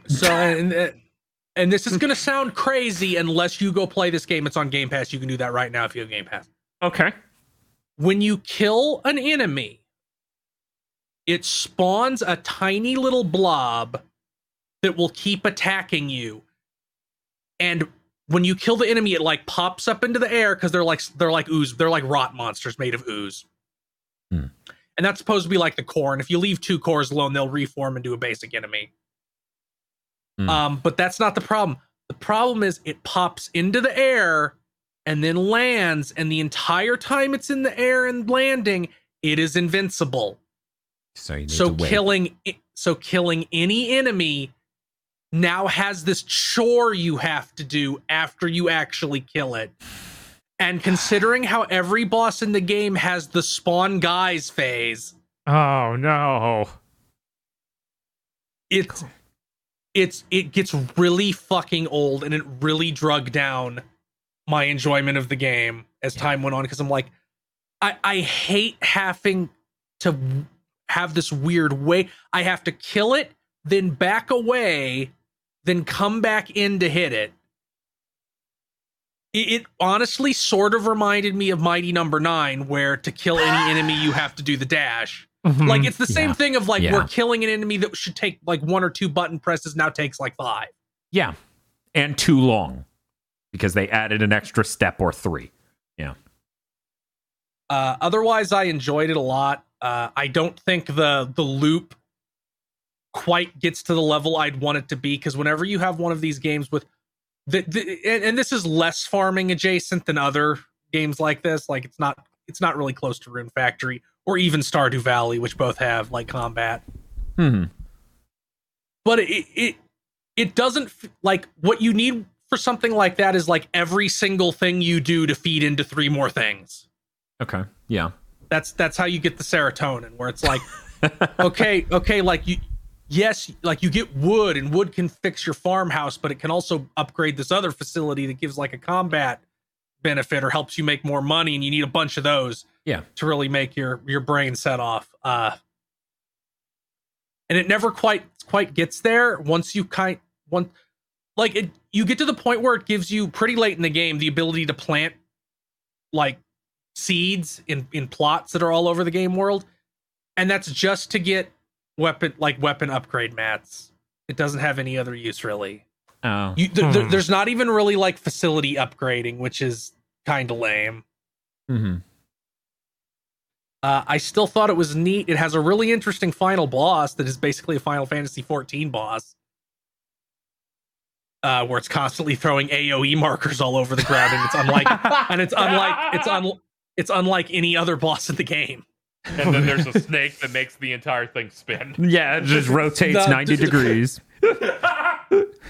So, and, and this is going to sound crazy unless you go play this game. It's on Game Pass. You can do that right now if you have Game Pass. okay when you kill an enemy, it spawns a tiny little blob that will keep attacking you. And when you kill the enemy, it like pops up into the air because they're like they're like ooze, they're like rot monsters made of ooze. Hmm. And that's supposed to be like the core. And if you leave two cores alone, they'll reform into a basic enemy. Hmm. Um, but that's not the problem. The problem is it pops into the air and then lands, and the entire time it's in the air and landing, it is invincible. so you need So killing so killing any enemy now has this chore you have to do after you actually kill it. And considering how every boss in the game has the spawn guys phase, Oh, no. it's it's it gets really fucking old and it really drug down my enjoyment of the game as time went on because I'm like I I hate having to have this weird way I have to kill it then back away then come back in to hit it it, it honestly sort of reminded me of Mighty Number 9 where to kill any enemy you have to do the dash like it's the same Yeah. thing of like Yeah. we're killing an enemy that should take like one or two button presses now takes like five. yeah and too long because they added an extra step or three Uh, otherwise, I enjoyed it a lot. Uh, I don't think the the loop quite gets to the level I'd want it to be because whenever you have one of these games with the, the and, and this is less farming adjacent than other games like this. Like it's not it's not really close to Rune Factory or even Stardew Valley, which both have like combat. Hmm. But it it it doesn't like what you need for something like that is like every single thing you do to feed into three more things. Okay. Yeah. That's that's how you get the serotonin, where it's like, okay, okay, like you, yes, like you get wood, and wood can fix your farmhouse, but it can also upgrade this other facility that gives like a combat benefit or helps you make more money, and you need a bunch of those Yeah. to really make your your brain set off. Uh, and it never quite quite gets there once you kind one like it you get to the point where it gives you pretty late in the game the ability to plant like seeds in in plots that are all over the game world and that's just to get weapon like weapon upgrade mats it doesn't have any other use really Oh. you, th- th- Hmm. there's not even really like facility upgrading which is kind of lame hmm Uh, I still thought it was neat. It has a really interesting final boss that is basically a Final Fantasy 14 boss, uh, where it's constantly throwing AOE markers all over the ground, and it's unlike and it's unlike it's un it's unlike any other boss in the game. And then there's a snake that makes the entire thing spin. Yeah, it just rotates The- 90 degrees.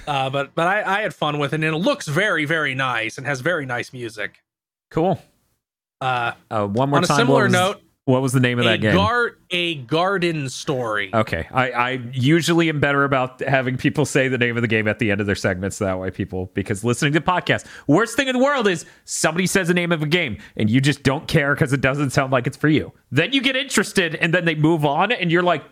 Uh, but but I, I had fun with it, and it looks very very nice and has very nice music. Cool. Uh, Uh, one more on a time. similar was, note, what was the name of a that game? gar a garden story. Okay, I, I usually am better about having people say the name of the game at the end of their segments. That way, people because listening to podcasts, worst thing in the world is somebody says the name of a game and you just don't care because it doesn't sound like it's for you. Then you get interested and then they move on and you're like,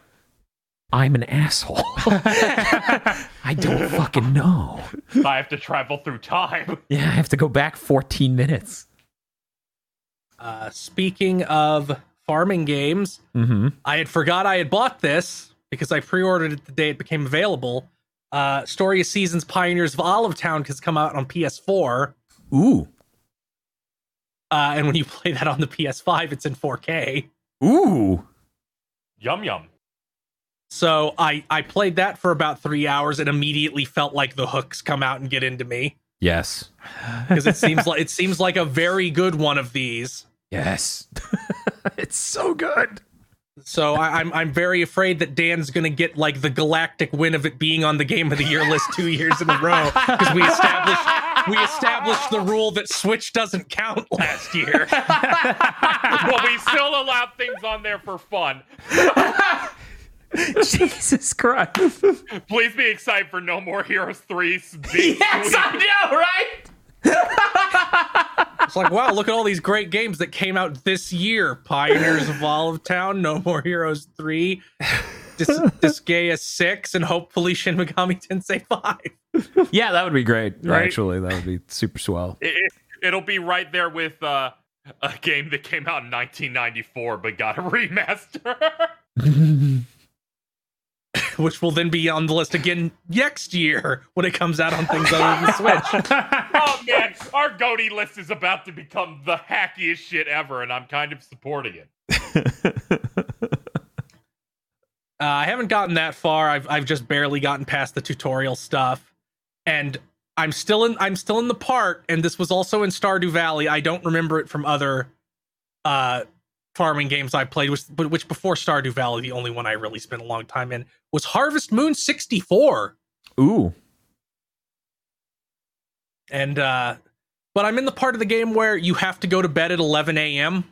I'm an asshole. I don't fucking know. I have to travel through time. Yeah, I have to go back 14 minutes. Uh, speaking of farming games, Mm-hmm. I had forgot I had bought this because I pre-ordered it the day it became available. Uh, Story of Seasons Pioneers of Olive Town has come out on PS4. Ooh, Uh, and when you play that on the PS5, it's in 4K. ooh. Yum yum. So I I played that for about three hours and immediately felt like the hooks come out and get into me Yes, because it seems like it seems like a very good one of these. Yes. it's so good. So I, I'm I'm very afraid that Dan's gonna get like the galactic win of it being on the Game of the Year list two years in a row because we established we established the rule that Switch doesn't count last year. well, we still allowed things on there for fun. Jesus Christ. Please be excited for No More Heroes 3's big yes, sweep. I know, right? It's like wow, look at all these great games that came out this year: Pioneers of Olive Town, No More Heroes three, Dis- Disgaea six, and hopefully Shin Megami Tensei five. Yeah, that would be great. Right. Actually, that would be super swell. It, will be right there with uh, a game that came out in 1994 but got a remaster. which will then be on the list again next year when it comes out on things other than Switch. oh man, our Goaty list is about to become the hackiest shit ever, and I'm kind of supporting it. Uh, I haven't gotten that far. I've I've just barely gotten past the tutorial stuff, and I'm still in I'm still in the part. And this was also in Stardew Valley. I don't remember it from other uh, farming games I played, which but which before Stardew Valley, the only one I really spent a long time in was Harvest Moon 64. Ooh. And uh, but I'm in the part of the game where you have to go to bed at 11 a.m.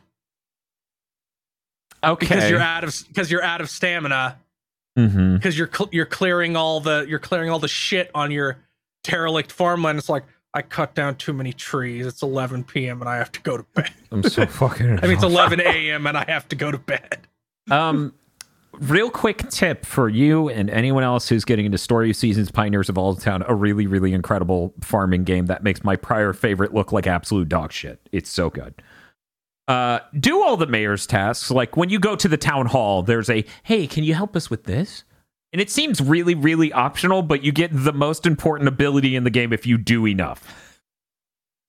Okay. because you're out of because you're out of stamina. mm-hmm. because you're cl- you're clearing all the you're clearing all the shit on your derelict farmland. It's like I cut down too many trees. It's 11 p.m. and I have to go to bed. I'm so fucking. I mean, it's 11 a.m. and I have to go to bed. um, real quick tip for you and anyone else who's getting into Story of Seasons Pioneers of Olive Town, a really, really incredible farming game that makes my prior favorite look like absolute dog shit. It's so good. Uh, do all the mayor's tasks. Like when you go to the town hall, there's a hey, can you help us with this? And it seems really, really optional, but you get the most important ability in the game if you do enough.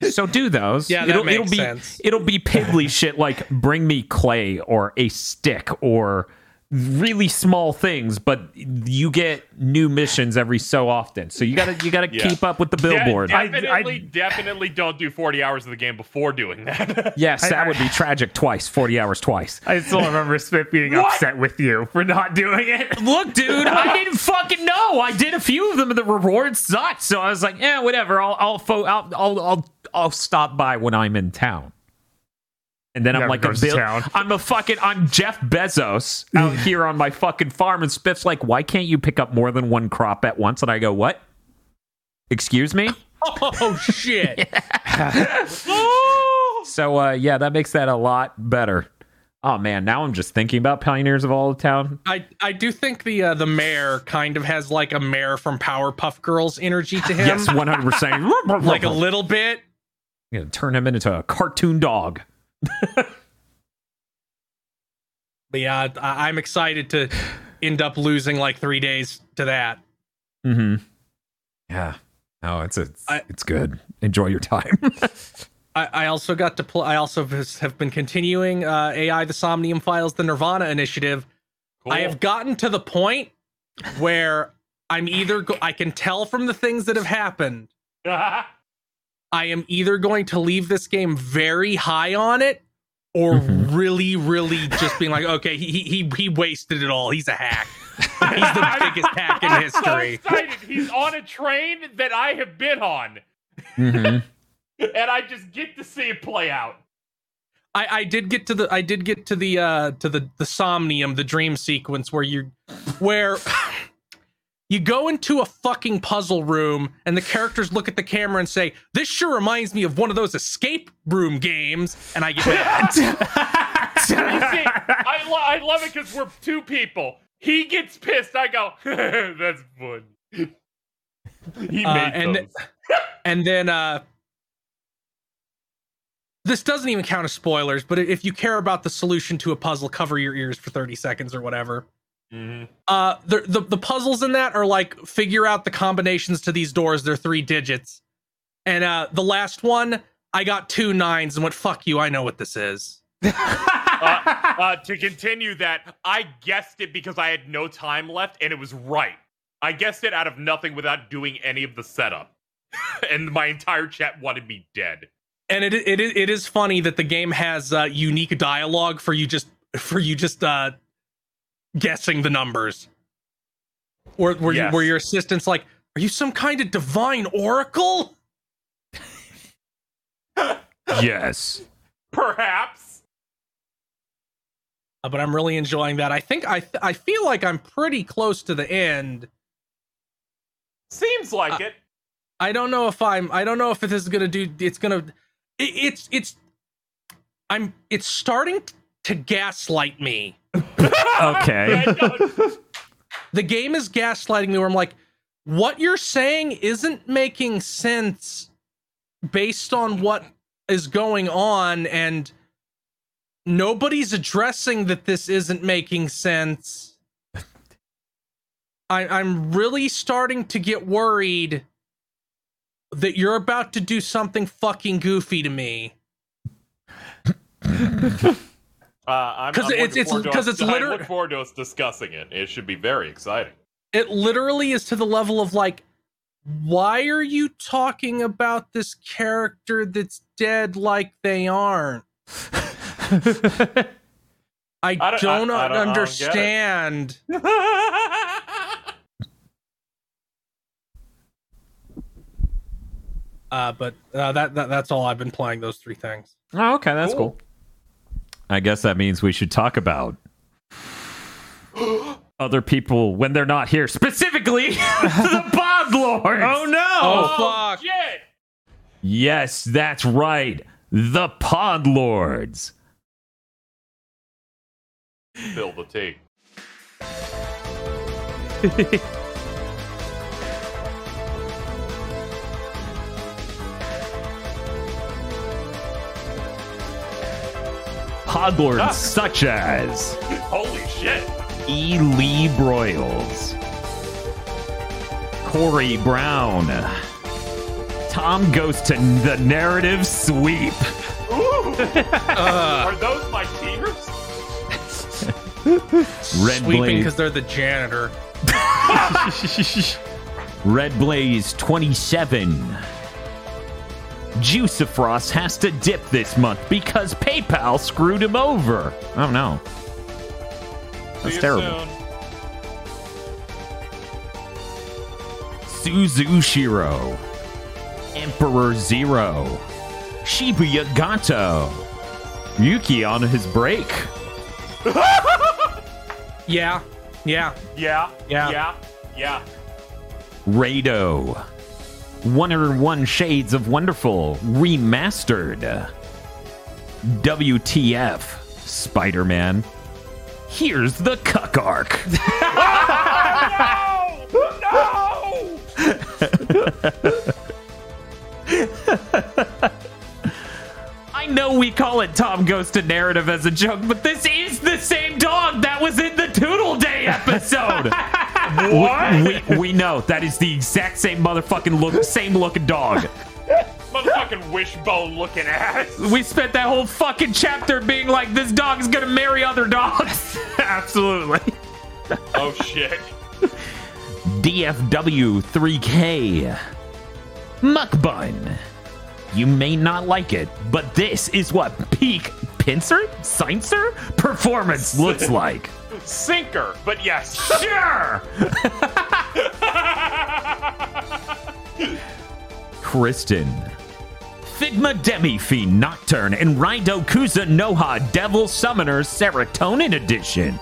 So do those. Yeah, that it'll, makes it'll be sense. it'll be piddly shit like bring me clay or a stick or really small things, but you get new missions every so often. So you gotta you gotta Yeah. keep up with the billboard. De- I- definitely, I- definitely don't do 40 hours of the game before doing that. yes, I- that would be tragic twice, forty hours twice. I still remember Smith being What? upset with you for not doing it. Look, dude, I didn't fucking know. I did a few of them, and the rewards sucked. So I was like, yeah, whatever. I'll I'll fo- I'll, I'll I'll I'll stop by when I'm in town. And then I'm like a bill- town. I'm a fucking I'm Jeff Bezos out here on my fucking farm, and Spiff's like, why can't you pick up more than one crop at once? And I go, what? Excuse me. Oh shit! So uh, yeah, that makes that a lot better. Oh man, now I'm just thinking about pioneers of Olive Town. I I do think the uh, the mayor kind of has like a mayor from Powerpuff Girls energy to him. Yes, 100. percent like a little bit. gonna turn him into a cartoon dog. But yeah, I, I'm excited to end up losing like three days to that. Mm-hmm. Yeah. No, it's it's, I- it's good. Enjoy your time. I, I also got to play. I also have been continuing uh, AI the Somnium Files, the Nirvana initiative. I have gotten to the point where I'm either go- I can tell from the things that have happened. I am either going to leave this game very high on it, or Mhm. really, really just being like, okay, he he he wasted it all. He's a hack. He's the biggest hack in I'm history. so excited. He's on a train that I have been on, mm-hmm. and I just get to see it play out. I, I did get to the I did get to the uh to the the somnium, the dream sequence where you where you go into a fucking puzzle room and the characters look at the camera and say, This sure reminds me of one of those escape room games, and I get. See, I, lo- I love it because we're two people. He gets pissed. I go, that's fun. He Uh, and those. and then uh this doesn't even count as spoilers, but if you care about the solution to a puzzle, cover your ears for 30 seconds or whatever. Mhm. Uh, the, the the puzzles in that are like figure out the combinations to these doors. They're three digits, and uh, the last one I got two nines and went fuck you. I know what this is. uh, uh, to continue that, I guessed it because I had no time left, and it was right. I guessed it out of nothing without doing any of the setup, and my entire chat wanted me dead. And it it is it is funny that the game has uh, unique dialogue for you just for you just uh, guessing the numbers, or where Yes. you, where your assistant's like, "Are you some kind of divine oracle?" yes. Perhaps. Uh, but I'm really enjoying that. I think I I feel like I'm pretty close to the end. Seems like Uh, it. I don't know if I'm. I don't know if this is gonna do. It's gonna. It's it's. I'm. It's starting to gaslight me. Okay. The game is gaslighting me. Where I'm like, what you're saying isn't making sense based on what is going on, and nobody's addressing that this isn't making sense. I, I'm really starting to get worried that you're about to do something fucking goofy to me. Uh, I'm, 'Cause I'm it's- looking it's- forward to 'cause us- it's I look forward to us discussing it. It should be very exciting. It literally is to the level of like, why are you talking about this character that's dead like they aren't? I, I don't, don't- I- I don't- I don't understand. Uh, but uh, that, that that's all I've been playing. Those three things. Oh, okay, that's Cool. cool. I guess that means we should talk about other people when they're not here, specifically the Pod Lords. Oh no! Oh, oh fuck. shit! Yes, that's right. The Pod Lords. Fill the tea. Pod Lords Ah. such as Holy shit! E. Lee Broyles, Corey Brown, Tom goes to the narrative sweep. Ooh. Uh, Are those my tears? Red Sweeping because they're the janitor. Red Blaze 27. Juicifrost has to dip this month because PayPal screwed him over. Oh no. See That's you terrible. soon. Suzu Shiro. Emperor Zero. Shibuya Gato. Yuki on his break. Yeah, yeah. Yeah, Yeah. yeah, yeah. Rado. 101 Shades of Wonderful Remastered. WTF. Spider Man. Here's the cuck arc. no! no! I know we call it Tom Goes to Narrative as a joke, but this is the same dog that was in the Doodle Day episode. what? We, we know that is the exact same motherfucking look, same looking dog. Motherfucking wishbone looking ass. We spent that whole fucking chapter being like, this dog is gonna marry other dogs. Absolutely. Oh shit. DFW 3K. Muckbun. You may not like it, but this is what peak pincer, sciencer performance looks like. Sinker, but yes. Sure. Kristen. Figma Demi Demifiend Nocturne and Raidou Kuzunoha Devil Summoner Serotonin Edition.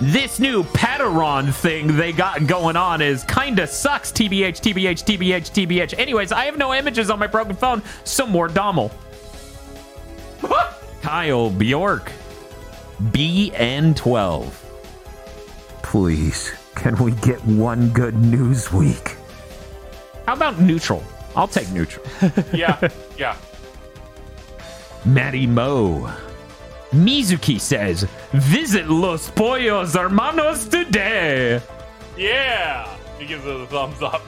This new Padaron thing they got going on is kinda sucks. TBH, TBH, TBH, TBH. Anyways, I have no images on my broken phone, so more Dommel. Kyle Bjork. BN12. Please, can we get one good news week? How about neutral? I'll take neutral. Yeah, yeah. Maddie Mo. Mizuki says, visit Los Pollos Hermanos today. Yeah. He gives it a thumbs up.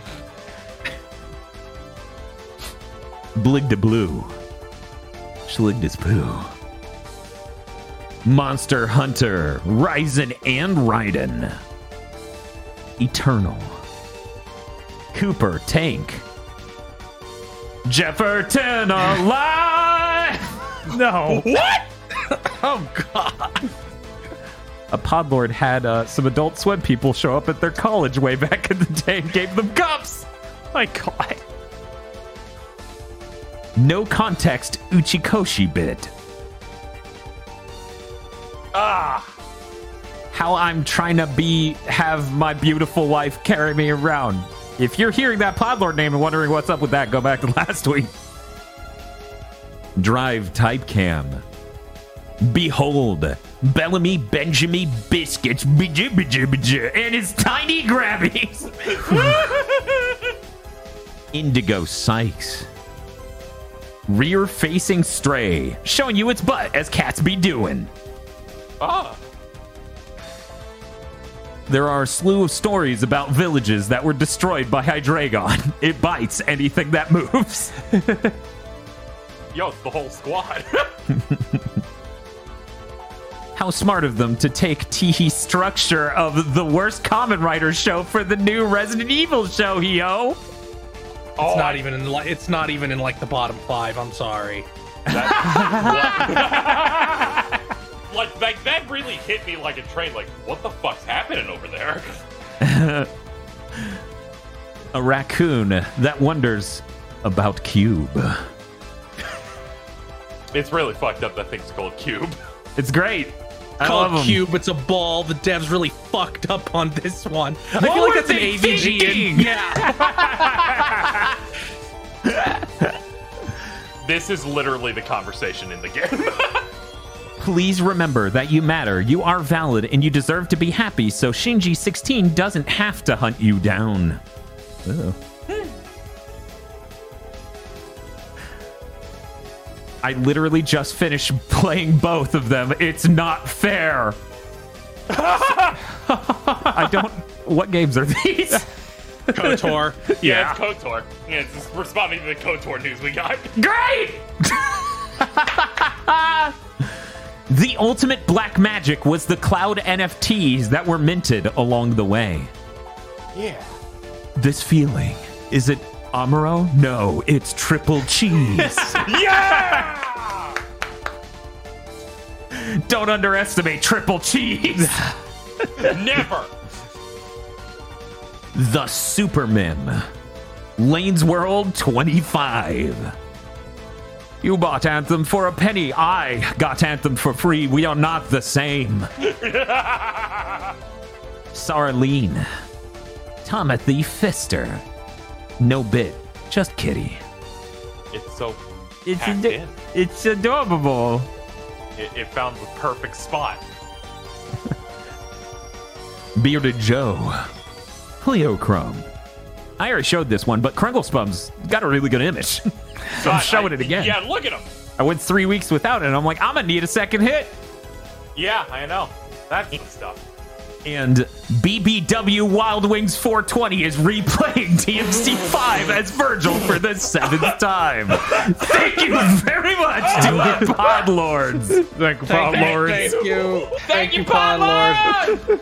Blig de Blue. Schlig des Poo. Monster Hunter, Ryzen and Raiden. Eternal. Cooper Tank. Jefferton alive! No. What? oh god. A podlord had uh, some adult swim people show up at their college way back in the day and gave them cups. My God. No context Uchikoshi bit. Ah. How I'm trying to be have my beautiful wife carry me around. If you're hearing that podlord name and wondering what's up with that, go back to last week. Drive type cam. Behold, Bellamy Benjamin Biscuits and his tiny grabbies. Indigo Sykes. Rear facing stray, showing you its butt as cats be doing. Ah. There are a slew of stories about villages that were destroyed by Hydreigon. It bites anything that moves. Yo, it's the whole squad. How smart of them to take Teehee's structure of the worst Kamen Rider show for the new Resident Evil show, yo. oh, It's not I- even in like it's not even in like the bottom five. I'm sorry. like, like that really hit me like a train. Like, what the fuck's happening over there? A raccoon that wonders about Cube. It's really fucked up. That thing's called Cube. It's great. I Called love 'em. Cube, it's a ball. The devs really fucked up on this one. I What feel like that's an AVG. thinking? Yeah. This is literally the conversation in the game. Please remember that you matter, you are valid, and you deserve to be happy, so Shinji 16 doesn't have to hunt you down. Ugh. I literally just finished playing both of them. It's not fair. I don't. What games are these? KOTOR. yeah, it's KOTOR. Yeah, it's just responding to the KOTOR news we got. Great! The ultimate black magic was the cloud NFTs that were minted along the way. Yeah. This feeling, is it Amaro? No, it's triple cheese. Yeah! Don't underestimate triple cheese. Never. the Super Mim. Lane's World 25. You bought Anthem for a penny. I got Anthem for free. We are not the same. Sarlene. Timothy Fister. No bit. Just kitty. It's so. It's Packed in. it's adorable. It, it found the perfect spot. Bearded Joe. Cleochrome. I already showed this one, but Krunglespum's got a really good image. so I'm God, showing I- it again. Yeah, look at him. I went three weeks without it, and I'm like, I'm gonna need a second hit. Yeah, I know. That's the stuff. And BBW Wild Wings 420 is replaying DMC5 as Virgil for the seventh time. Thank you very much to our pod lords. Thank you, Paul Lord. Thank you. Thank, you, Pod Lord.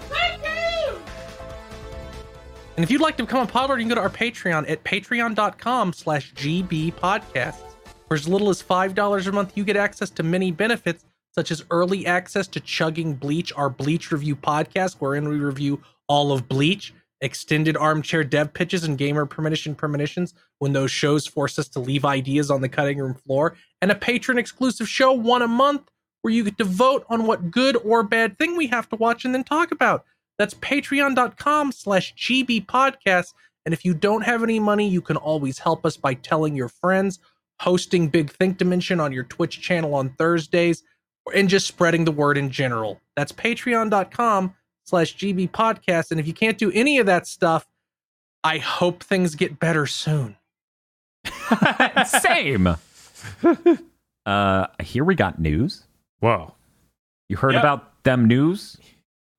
And if you'd like to become a pod lord, you can go to our Patreon at patreon.com slash GB podcasts. For as little as $5 a month, you get access to many benefits, such as early access to Chugging Bleach, our Bleach review podcast, wherein we review all of Bleach, extended armchair dev pitches and gamer premonition premonitions when those shows force us to leave ideas on the cutting room floor, and a patron exclusive show one a month where you get to vote on what good or bad thing we have to watch and then talk about. That's patreon.com slash GB podcast. And if you don't have any money, you can always help us by telling your friends, hosting Big Think Dimension on your Twitch channel on Thursdays, and just spreading the word in general. That's patreon.com slash GB podcast. And if you can't do any of that stuff, I hope things get better soon. Same. uh, here we got news. Whoa. You heard Yep. about them news?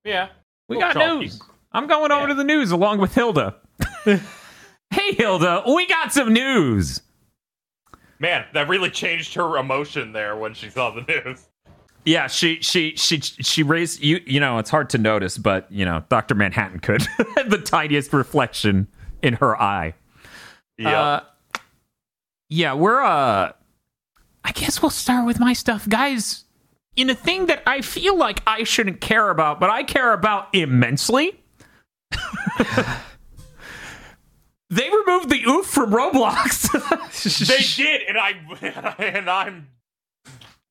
Yeah. We got news. I'm going over Yeah. to the news along with Hilda. hey, Hilda, we got some news. Man, that really changed her emotion there when she saw the news. Yeah, she she she she raised you. You know, it's hard to notice, but you know, Doctor Manhattan could the tiniest reflection in her eye. Yeah. Uh, yeah, we're uh I guess we'll start with my stuff, guys. In a thing that I feel like I shouldn't care about, but I care about immensely. they removed the oof from Roblox. they did, and I and I'm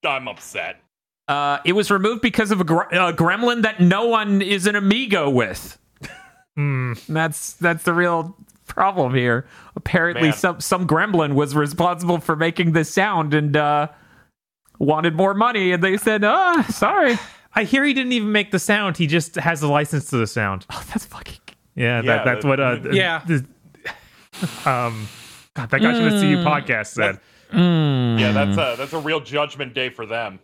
I'm upset. uh, it was removed because of a gr- uh, gremlin that no one is an amigo with. Hmm. That's that's the real problem here. Apparently, Man. some some gremlin was responsible for making this sound and uh, wanted more money, and they said, "Ah, sorry." I hear he didn't even make the sound. He just has the license to the sound. Oh, that's fucking. Yeah, Yeah, that, that's the- what. Uh, Yeah. the- um, God, that guy from the CU podcast said. Mm. Yeah, that's a that's a real judgment day for them.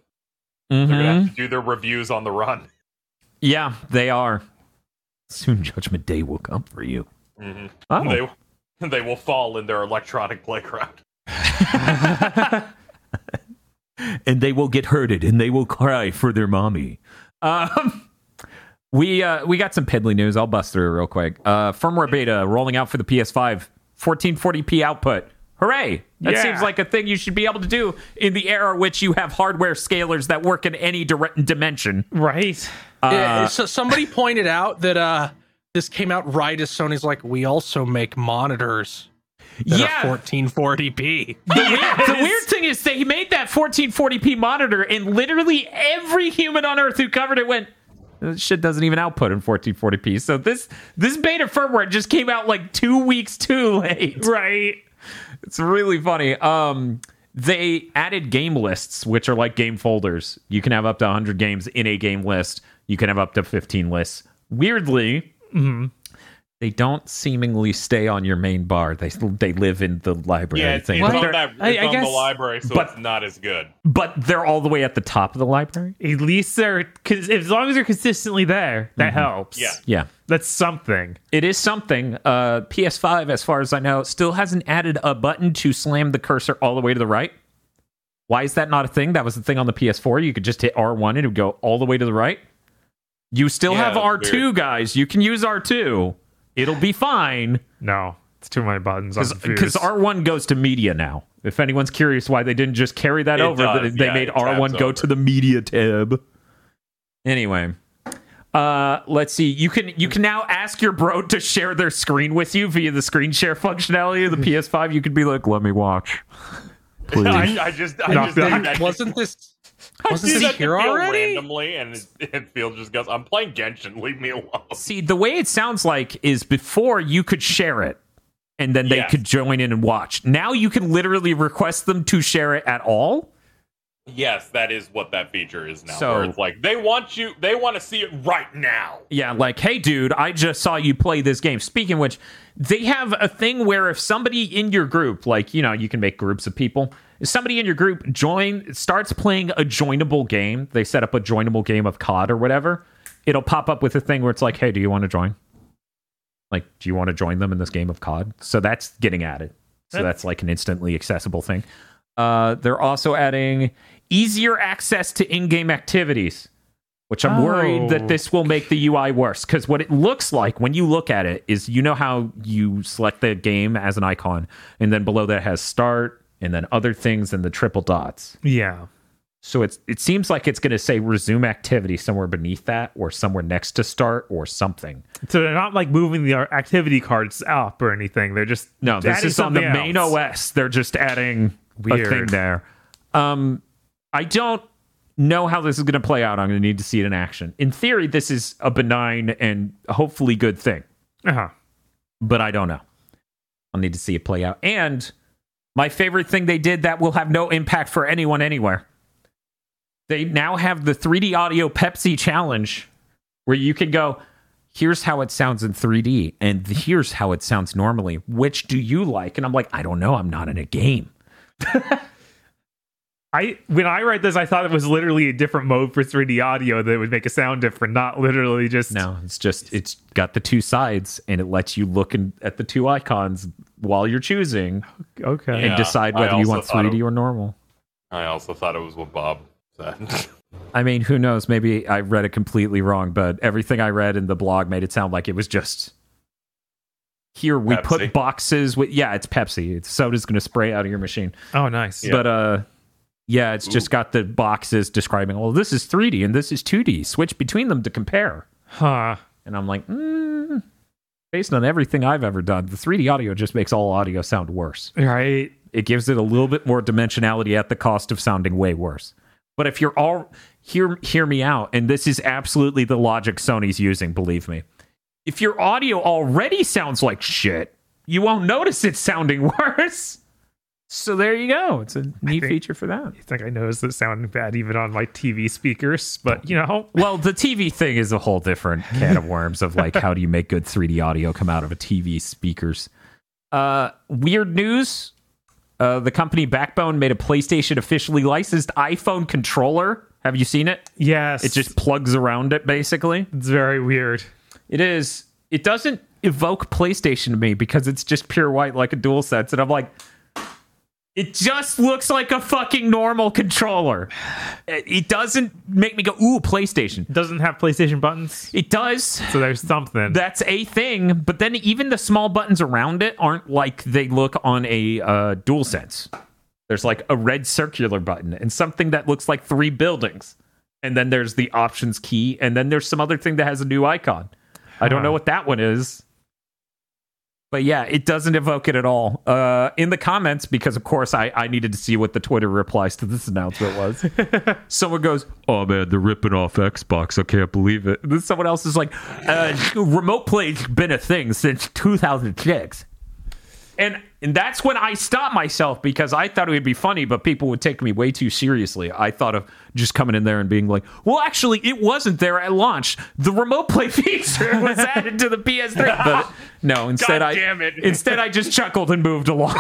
Mhm. They're gonna have to do their reviews on the run. Yeah, they are. Soon, Judgment Day will come for you. Mhm. Oh, They they will fall in their electronic playground. and they will get hurted and they will cry for their mommy. Um, we uh, we got some piddly news. I'll bust through it real quick. Uh, firmware beta rolling out for the PS5, 1440p output. Hooray! That Yeah. seems like a thing you should be able to do in the era which you have hardware scalers that work in any dire- dimension. Right. Yeah, Uh, so somebody pointed out that uh this came out right as Sony's like, we also make monitors that yeah, are 1440p. The, weird, the weird thing is that he made that 1440p monitor, and literally every human on Earth who covered it went, "This shit doesn't even output in 1440p." So this this beta firmware just came out like two weeks too late. Right. It's really funny. Um, they added game lists, which are like game folders. You can have up to 100 games in a game list. You can have up to 15 lists. Weirdly, they don't seemingly stay on your main bar. They they live in the library Yeah, it's, thing. it's But on, that, it's I- I on guess- the library, so but- it's not as good. but they're all the way at the top of the library. At least they're cause as long as they're consistently there, that helps. Yeah. Yeah. That's something. It is something. Uh, PS5, as far as I know, still hasn't added a button to slam the cursor all the way to the right. Why is that not a thing? That was the thing on the PS4. You could just hit R1 and it would go all the way to the right. You still Yeah, have R2, weird. guys. You can use R2. It'll be fine. No, it's too many buttons. I'm Because. R1 goes to media now. If anyone's curious why they didn't just carry that It over, does, they yeah, made R1 go over. to the media tab. Anyway, uh, let's see. You can you can now ask your bro to share their screen with you via the screen share functionality of the PS5. You could be like, "Let me watch." Please. I, I just, I just, that- Wasn't this I wasn't do this that to here already? randomly, and it, it just goes, "I'm playing Genshin. Leave me alone." See, the way it sounds like is before you could share it and then they Yes. could join in and watch. Now you can literally request them to share it at all. Yes, that is what that feature is now. So- where it's like they want you, they want to see it right now. Yeah, like, hey, dude, I just saw you play this game. Speaking of which, they have a thing where if somebody in your group, like, you know, you can make groups of people. Somebody in your group join starts playing a joinable game, they set up a joinable game of COD or whatever, it'll pop up with a thing where it's like, hey, do you want to join? Like, do you want to join them in this game of COD? So that's getting added. So that's like an instantly accessible thing. Uh, they're also adding easier access to in-game activities, which I'm worried that Oh. this will make the UI worse. Because what it looks like when you look at it is, you know how you select the game as an icon, and then below that has start, and then other things, and the triple dots. yeah. So it's it seems like it's going to say resume activity somewhere beneath that, or somewhere next to start, or something. So they're not like moving the activity cards up or anything. They're just No, this is on the something main. OS. They're just adding a Weird. thing there. Um, I don't know how this is going to play out. I'm going to need to see it in action. In theory, this is a benign and hopefully good thing, Uh-huh. but I don't know. I'll need to see it play out. And my favorite thing they did that will have no impact for anyone anywhere. They now have the 3D audio Pepsi challenge where you can go, here's how it sounds in 3D and here's how it sounds normally. Which do you like? And I'm like, I don't know. I'm not in a game. I when I read this, I thought it was literally a different mode for 3D audio that would make a sound different, not literally just No, it's just, it's got the two sides and it lets you look in, at the two icons while you're choosing okay. and Yeah, decide whether you want 3D it- or normal. I also thought it was what Bob said. I mean, who knows? Maybe I read it completely wrong, but everything I read in the blog made it sound like it was just here we Pepsi. put boxes with yeah, it's Pepsi. It's soda's going to spray out of your machine. Oh, nice. Yeah. But uh yeah, it's just got the boxes describing, well, this is 3D and this is 2D. Switch between them to compare. Huh. And I'm like, mm, based on everything I've ever done, the 3D audio just makes all audio sound worse. Right. It gives it a little bit more dimensionality at the cost of sounding way worse. But if you're all hear hear me out, and this is absolutely the logic Sony's using, believe me. If your audio already sounds like shit, you won't notice it sounding worse. So there you go. It's a neat think- feature for that. I think I noticed it sounding bad even on my TV speakers, but you know, Well, the TV thing is a whole different can of worms of like how do you make good 3D audio come out of a TV speakers. Uh, weird news. Uh, the company Backbone made a PlayStation officially licensed iPhone controller. Have you seen it? yes, It just plugs around it basically. it's very weird. It is. It doesn't evoke PlayStation to me because it's just pure white like a dual sense, and I'm like, it just looks like a fucking normal controller. It doesn't make me go, ooh, PlayStation. It doesn't have PlayStation buttons, It does. so there's something. That's a thing, but then even the small buttons around it aren't like they look on a uh, dual sense. There's like a red circular button and something that looks like three buildings. And then there's the options key, and then there's some other thing that has a new icon. I don't know what that one is. But yeah, it doesn't evoke it at all. Uh, in the comments, because of course I, I needed to see what the Twitter replies to this announcement was. someone goes, "Oh man, they're ripping off Xbox. I can't believe it." And then someone else is like, uh, "Remote play's been a thing since 2006." And and that's when I stopped myself because I thought it would be funny, but people would take me way too seriously. I thought of just coming in there and being like, "Well, actually, it wasn't there at launch. The remote play feature was added to the PS3." But no, instead God I damn it. instead I just chuckled and moved along.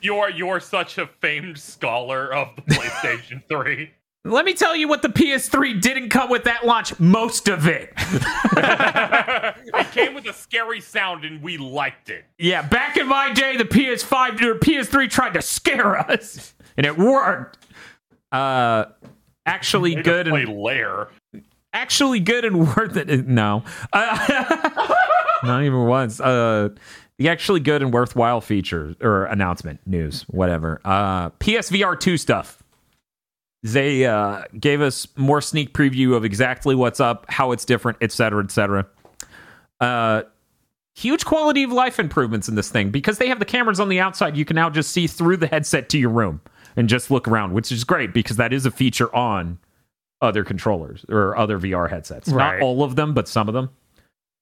You're you're such a famed scholar of the PlayStation 3. Let me tell you what the PS3 didn't come with that launch. Most of it. it came with a scary sound and we liked it. Yeah, back in my day, the PS5 or PS3 tried to scare us, and it worked. Uh, actually Way to good play and Lair. actually good and worth it. No, uh, not even once. Uh, the actually good and worthwhile feature or announcement news, whatever. Uh, PSVR two stuff. They uh, gave us more sneak preview of exactly what's up, how it's different, etc., etc. Uh, huge quality of life improvements in this thing because they have the cameras on the outside. You can now just see through the headset to your room and just look around, which is great because that is a feature on other controllers or other VR headsets. Right. Not all of them, but some of them.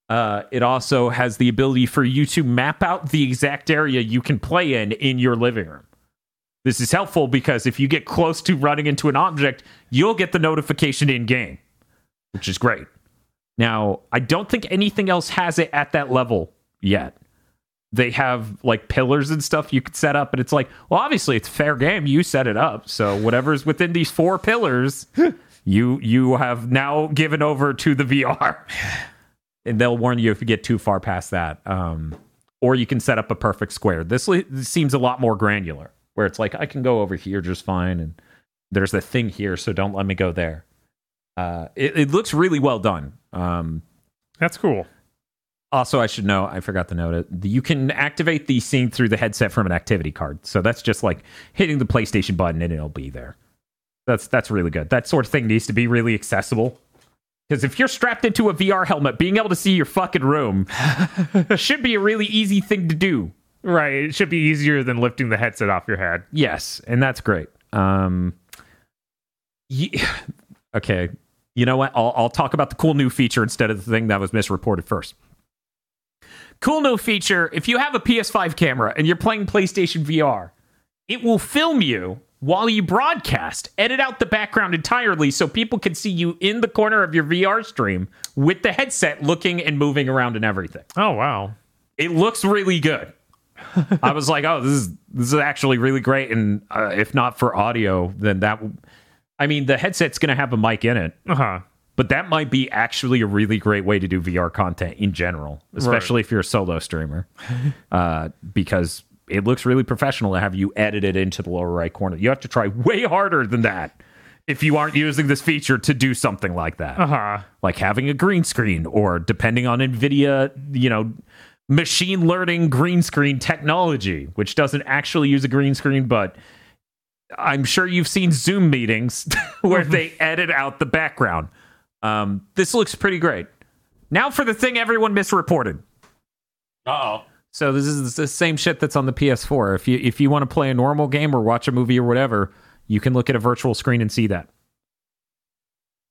Uh, it also has the ability for you to map out the exact area you can play in in your living room. This is helpful because if you get close to running into an object, you'll get the notification in game, which is great. Now, I don't think anything else has it at that level yet. They have like pillars and stuff you could set up, and it's like, well, obviously it's fair game. You set it up, so whatever's within these four pillars, you you have now given over to the VR, and they'll warn you if you get too far past that. Um, or you can set up a perfect square. This, this seems a lot more granular, where it's like I can go over here just fine, and there's a thing here, so don't let me go there. Uh, it, it looks really well done. Um, That's cool. also, I should know, I forgot to note it. You can activate the scene through the headset from an activity card. So that's just like hitting the PlayStation button and it'll be there. That's that's really good. That sort of thing needs to be really accessible. Because if you're strapped into a VR helmet, being able to see your fucking room should be a really easy thing to do. Right. It should be easier than lifting the headset off your head. Yes, and that's great. Um, ye- okay, you know what? I'll, I'll talk about the cool new feature instead of the thing that was misreported first. Cool new feature: if you have a PS5 camera and you're playing PlayStation VR, it will film you while you broadcast. Edit out the background entirely so people can see you in the corner of your VR stream with the headset looking and moving around and everything Oh wow. it looks really good. I was like, oh, this is this is actually really great. And uh, if not for audio, then that, w- I mean, the headset's going to have a mic in it, Uh huh. but that might be actually a really great way to do VR content in general, especially if you're a solo streamer, uh, because it looks really professional to have you edit it into the lower right corner. You have to try way harder than that if you aren't using this feature to do something like that Uh huh. like having a green screen or depending on nvidia you know machine learning green screen technology which doesn't actually use a green screen but i'm sure you've seen zoom meetings where they edit out the background um, this looks pretty great now for the thing everyone misreported Uh oh. so this is the same shit that's on the PS4. If you if you want to play a normal game or watch a movie or whatever, you can look at a virtual screen and see that.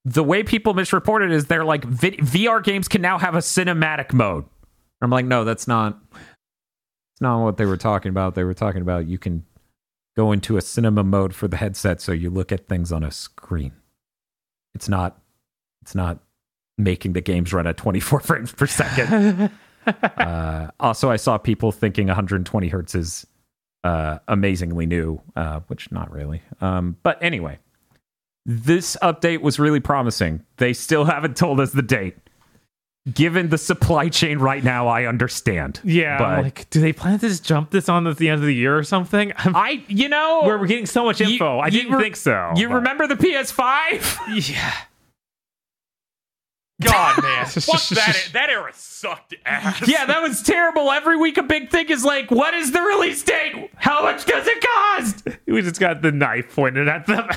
The way people misreported is they're like vi- VR games can now have a cinematic mode. I'm like, no, that's not. It's not what they were talking about. They were talking about you can go into a cinema mode for the headset, so you look at things on a screen. It's not. It's not making the games run at 24 frames per second uh, also, I saw people thinking 120 hertz is uh, amazingly new, uh, which not really. Um, but anyway, this update was really promising. They still haven't told us the date. Given the supply chain right now, I understand. Yeah. but like, do they plan to just jump this on at the end of the year or something? I'm, I, you know, where we're getting so much You- info. I didn't re- think so. you but- remember the PS5? Yeah. God, man. Fuck that. That era sucked ass. yeah, that was terrible. Every week, a big thing is like, what is the release date? How much does it cost? We just got the knife pointed at them.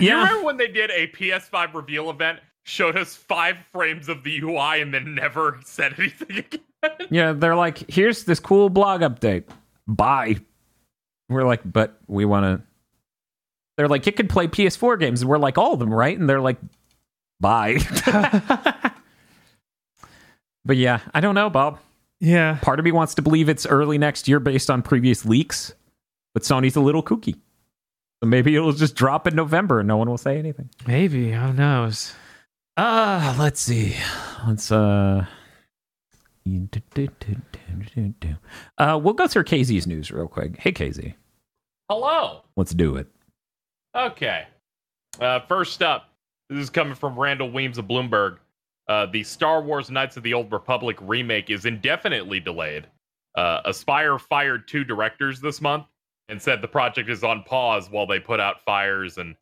You remember when they did a PS5 reveal event, showed us five frames of the UI, and then never said anything again? Yeah, they're like, here's this cool blog update. Bye. We're like, but we want to. They're like, it could play PS4 games. And we're like, all of them, right? And they're like, bye. but yeah, I don't know, Bob. yeah. Part of me wants to believe it's early next year based on previous leaks, but Sony's a little kooky. So maybe it'll just drop in November and no one will say anything. Maybe. Who knows? Uh, let's see. Let's uh uh we'll go through KZ's news real quick. Hey KZ, Hello. let's do it. Okay. Uh, first up, this is coming from Randall Weems of Bloomberg. Uh, the Star Wars Knights of the Old Republic remake is indefinitely delayed. Uh, Aspyr fired two directors this month and said the project is on pause while they put out fires and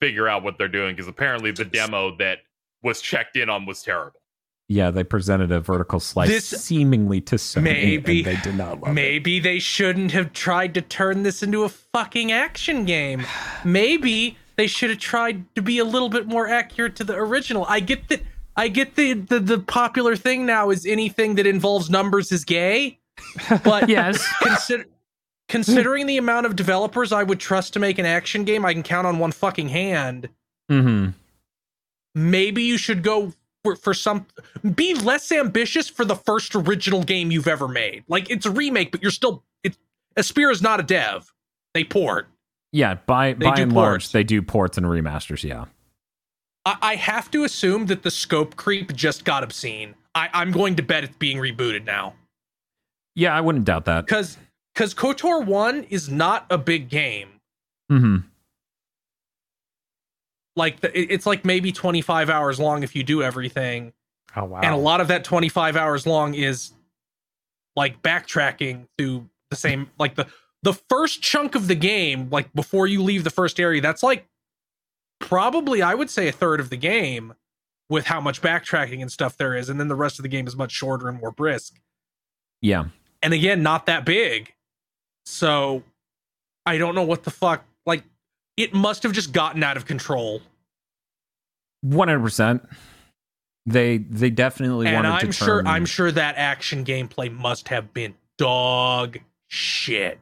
figure out what they're doing because apparently the demo that was checked in on was terrible. Yeah, they presented a vertical slice This- seemingly to Sony, Maybe- and they did not love it. Maybe they shouldn't have tried to turn this into a fucking action game. Maybe they should have tried to be a little bit more accurate to the original. I get that. I get the, the the popular thing now is anything that involves numbers is gay, but Yes. consider considering the amount of developers I would trust to make an action game, I can count on one fucking hand. hmm Maybe you should go for, for some be less ambitious for the first original game you've ever made. Like it's a remake, but you're still it's Aspyr is not a dev. They port. Yeah, by They by and large, they do ports and remasters. Yeah. I, I have to assume that the scope creep just got obscene. I, I'm going to bet it's being rebooted now. Yeah, I wouldn't doubt that. Because because KOTOR 1 is not a big game. hmm Like the, it's like maybe 25 hours long if you do everything. Oh wow. and a lot of that 25 hours long is like backtracking through the same like the the first chunk of the game like before you leave the first area that's like probably i would say a third of the game with how much backtracking and stuff there is and then the rest of the game is much shorter and more brisk Yeah. and again not that big so i don't know what the fuck it must have just gotten out of control One hundred percent. They they definitely and wanted I'm to sure turn- I'm sure that action gameplay must have been dog shit.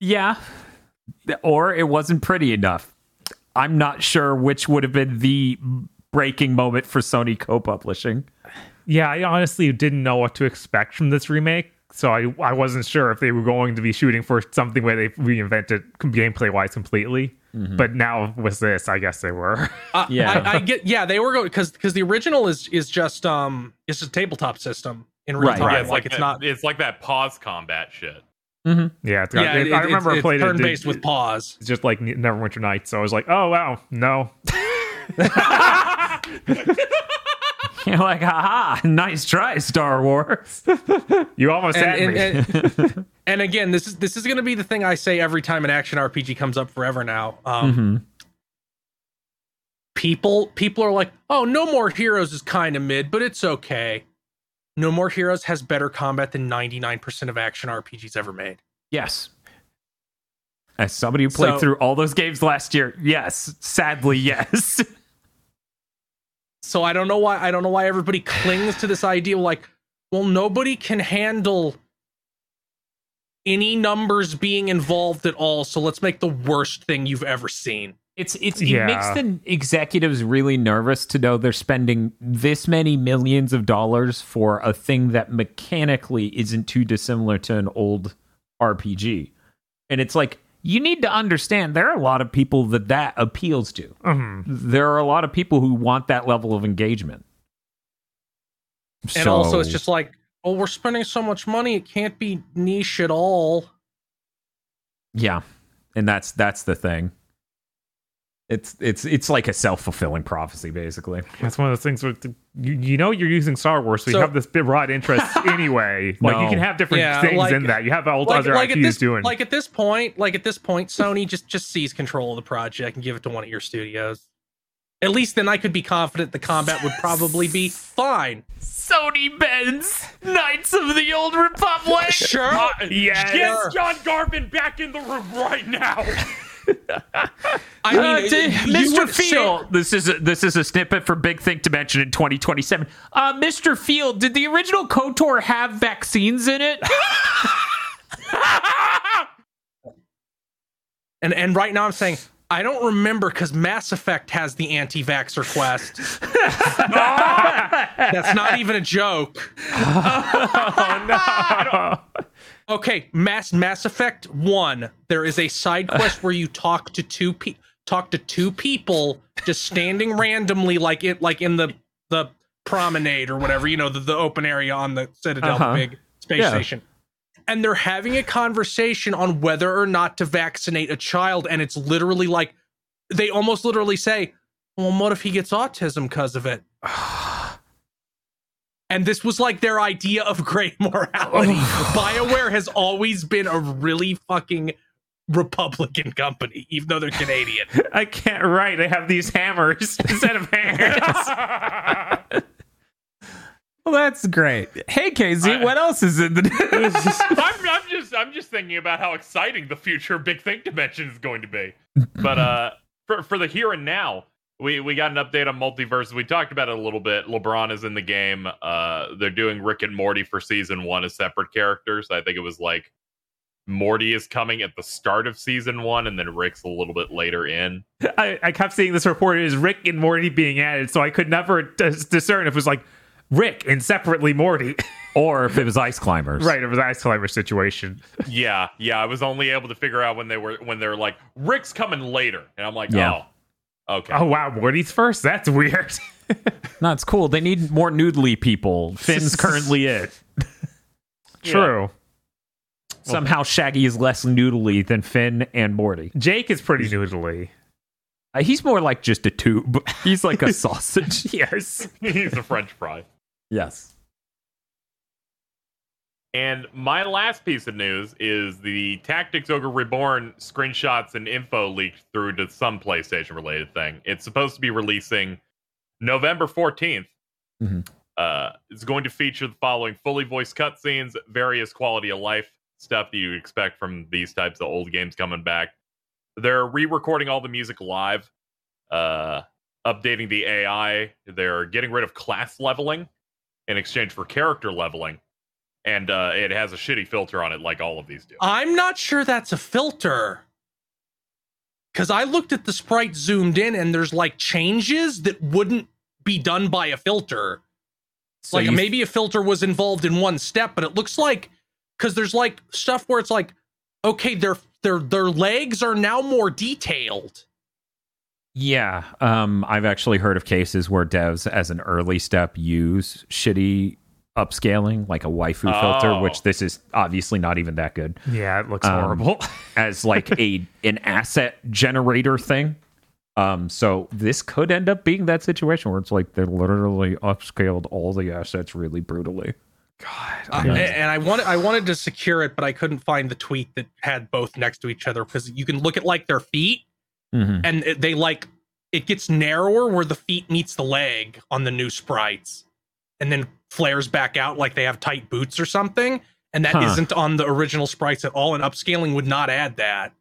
Yeah. Or it wasn't pretty enough. I'm not sure which would have been the breaking moment for Sony co-publishing. Yeah, I honestly didn't know what to expect from this remake, so I I wasn't sure if they were going to be shooting for something where they reinvented gameplay wise completely. But now with this, I guess they were. Uh, Yeah. I, I get. Yeah, they were going because because the original is is just um it's a tabletop system in real Right. time. Yeah, like, it's like, it's that- not. It's like that pause combat shit. yeah, it's got, yeah, it- I remember it's, I played it's it. turn based with pause. It's just like Neverwinter Nights, so I was like, oh wow, no. You're like, haha, nice try, Star Wars. You almost had And, me. and, and, and again, this is this is going to be the thing I say every time an action RPG comes up forever now. Um, Mhm. people people are like, "Oh, No More Heroes is kind of mid, but it's okay." No More Heroes has better combat than 99% of action RPGs ever made. Yes. As somebody who played So- through all those games last year, yes. Sadly, yes. So I don't know why I don't know why everybody clings to this idea like, well, nobody can handle any numbers being involved at all, so let's make the worst thing you've ever seen. It's it's it makes the executives really nervous to know they're spending this many millions of dollars for a thing that mechanically isn't too dissimilar to an old RPG. And it's like you need to understand there are a lot of people that that appeals to. Mhm. There are a lot of people who want that level of engagement. And also it's just like, well, we're spending so much money, it can't be niche at all. Yeah. And that's that's the thing. It's it's it's like a self-fulfilling prophecy basically. That's one of those things where the, you, you know you're using Star Wars, so, So- you have this bit broad interest anyway. Like you can have different Yeah, things like- in that. You have all Like, other like IPs this doing. like at this point, like at this point, Sony just just seize control of the project and give it to one of your studios. At least then I could be confident the combat would probably be fine. Sony Bend's, Knights of the Old Republic. Sure. Uh, yes. Sure. John Garvin back in the room right now. I mean, Uh, d- Mr. would say- Field, this is a, this is a snippet for Big Think Dimension in 2027. Uh, Mr. Field, did the original Kotor have vaccines in it? And and right now I'm saying I don't remember because Mass Effect has the anti-vaxxer quest. That's not even a joke. Okay, Mass Mass Effect One. There is a side quest where you talk to two pe- talk to two people just standing randomly, like it like in the the promenade or whatever, you know, the, the open area on the Citadel, Uh-huh. the big space Yeah. station. And they're having a conversation on whether or not to vaccinate a child, and it's literally like they almost literally say, "Well, what if he gets autism because of it?" And this was like their idea of great morality. BioWare has always been a really fucking Republican company, even though they're Canadian. I can't write. They have these hammers instead of hands. Well, that's great. Hey, KZ, I- what else is in the news? I'm, I'm just I'm just thinking about how exciting the future Big Think Dimension is going to be. But uh, for for the here and now, we we got an update on MultiVersus. We talked about it a little bit. LeBron is in the game. Uh, they're doing Rick and Morty for season one as separate characters. I think it was like Morty is coming at the start of season one, and then Rick's a little bit later in. I, I kept seeing this report is Rick and Morty being added, so I could never dis- discern if it was like Rick and separately Morty. or if it was Ice Climbers. right, it was ice climber situation. Yeah, yeah. I was only able to figure out when they were when they're like Rick's coming later, and I'm like, Yeah. oh, okay. Oh wow, Morty's first. That's weird. No, it's cool. They need more noodly people. Finn's currently it. True. Somehow Shaggy is less noodly than Finn and Morty. Jake is pretty noodly. Uh, he's more like just a tube. He's like a sausage. Yes. He's a French fry. yes. And my last piece of news is the Tactics Ogre Reborn screenshots and info leaked through to some PlayStation related thing. It's supposed to be releasing November 14th. Mhm. Uh, it's going to feature the following fully voiced cutscenes, various quality of life stuff that you expect from these types of old games coming back. They're re recording all the music live, uh, updating the AI. They're getting rid of class leveling in exchange for character leveling and uh, it has a shitty filter on it, like all of these do. I'm not sure that's a filter. Because I looked at the sprite zoomed in and there's like changes that wouldn't be done by a filter. So like you- maybe a filter was involved in one step, but it looks like because there's like stuff where it's like, okay, their their their legs are now more detailed. Yeah, um, I've actually heard of cases where devs, as an early step, use shitty upscaling, like a waifu filter, Oh. which this is obviously not even that good, Yeah, it looks Um, horrible. as like a an asset generator thing. Um, so this could end up being that situation where it's like they literally upscaled all the assets really brutally. Yeah. and I wanted I wanted to secure it, but I couldn't find the tweet that had both next to each other because you can look at like their feet Mhm. and they like it gets narrower where the feet meets the leg on the new sprites and then flares back out like they have tight boots or something and that Huh. not on the original sprites at all and upscaling would not add that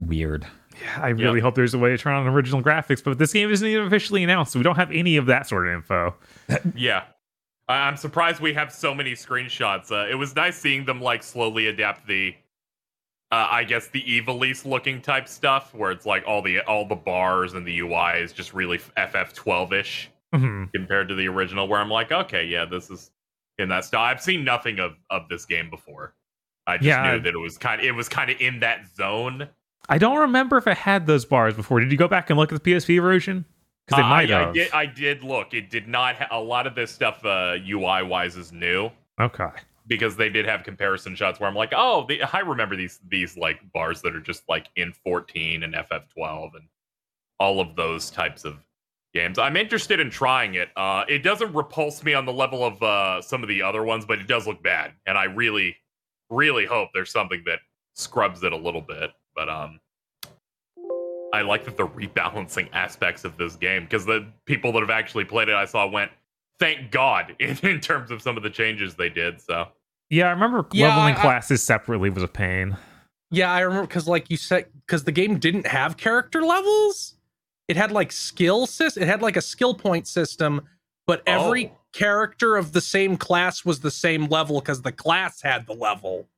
Weird. Yeah, I really hope there's a way to turn on original graphics, but this game isn't even officially announced, so we don't have any of that sort of info. Yeah. I- I'm surprised we have so many screenshots. Uh, it was nice seeing them like slowly adapt the, uh, I guess the Ivalice looking type stuff, where it's like all the all the bars and the UI is just really FF12 ish Mhm. compared to the original. Where I'm like, okay, yeah, this is in that style. I've seen nothing of of this game before. I just Yeah. knew that it was kind of it was kind of in that zone. I don't remember if it had those bars before. Did you go back and look at the PSP version? Because they Uh, might I, have. I did. I did look. It did not. Ha- a lot of this stuff uh, UI wise is new. okay. because they did have comparison shots where I'm like, oh, the, I remember these these like bars that are just like in 14 and FF12 and all of those types of games. I'm interested in trying it. Uh, it doesn't repulse me on the level of uh, some of the other ones, but it does look bad, and I really, really hope there's something that scrubs it a little bit. But um, I like that the rebalancing aspects of this game because the people that have actually played it, I saw went. Thank God in, in terms of some of the changes they did. So Yeah, I remember Yeah, leveling I- classes separately was a pain. yeah i remember because like you said because the game didn't have character levels it had like skill sys- it had like a skill point system but every Oh. character of the same class was the same level because the class had the level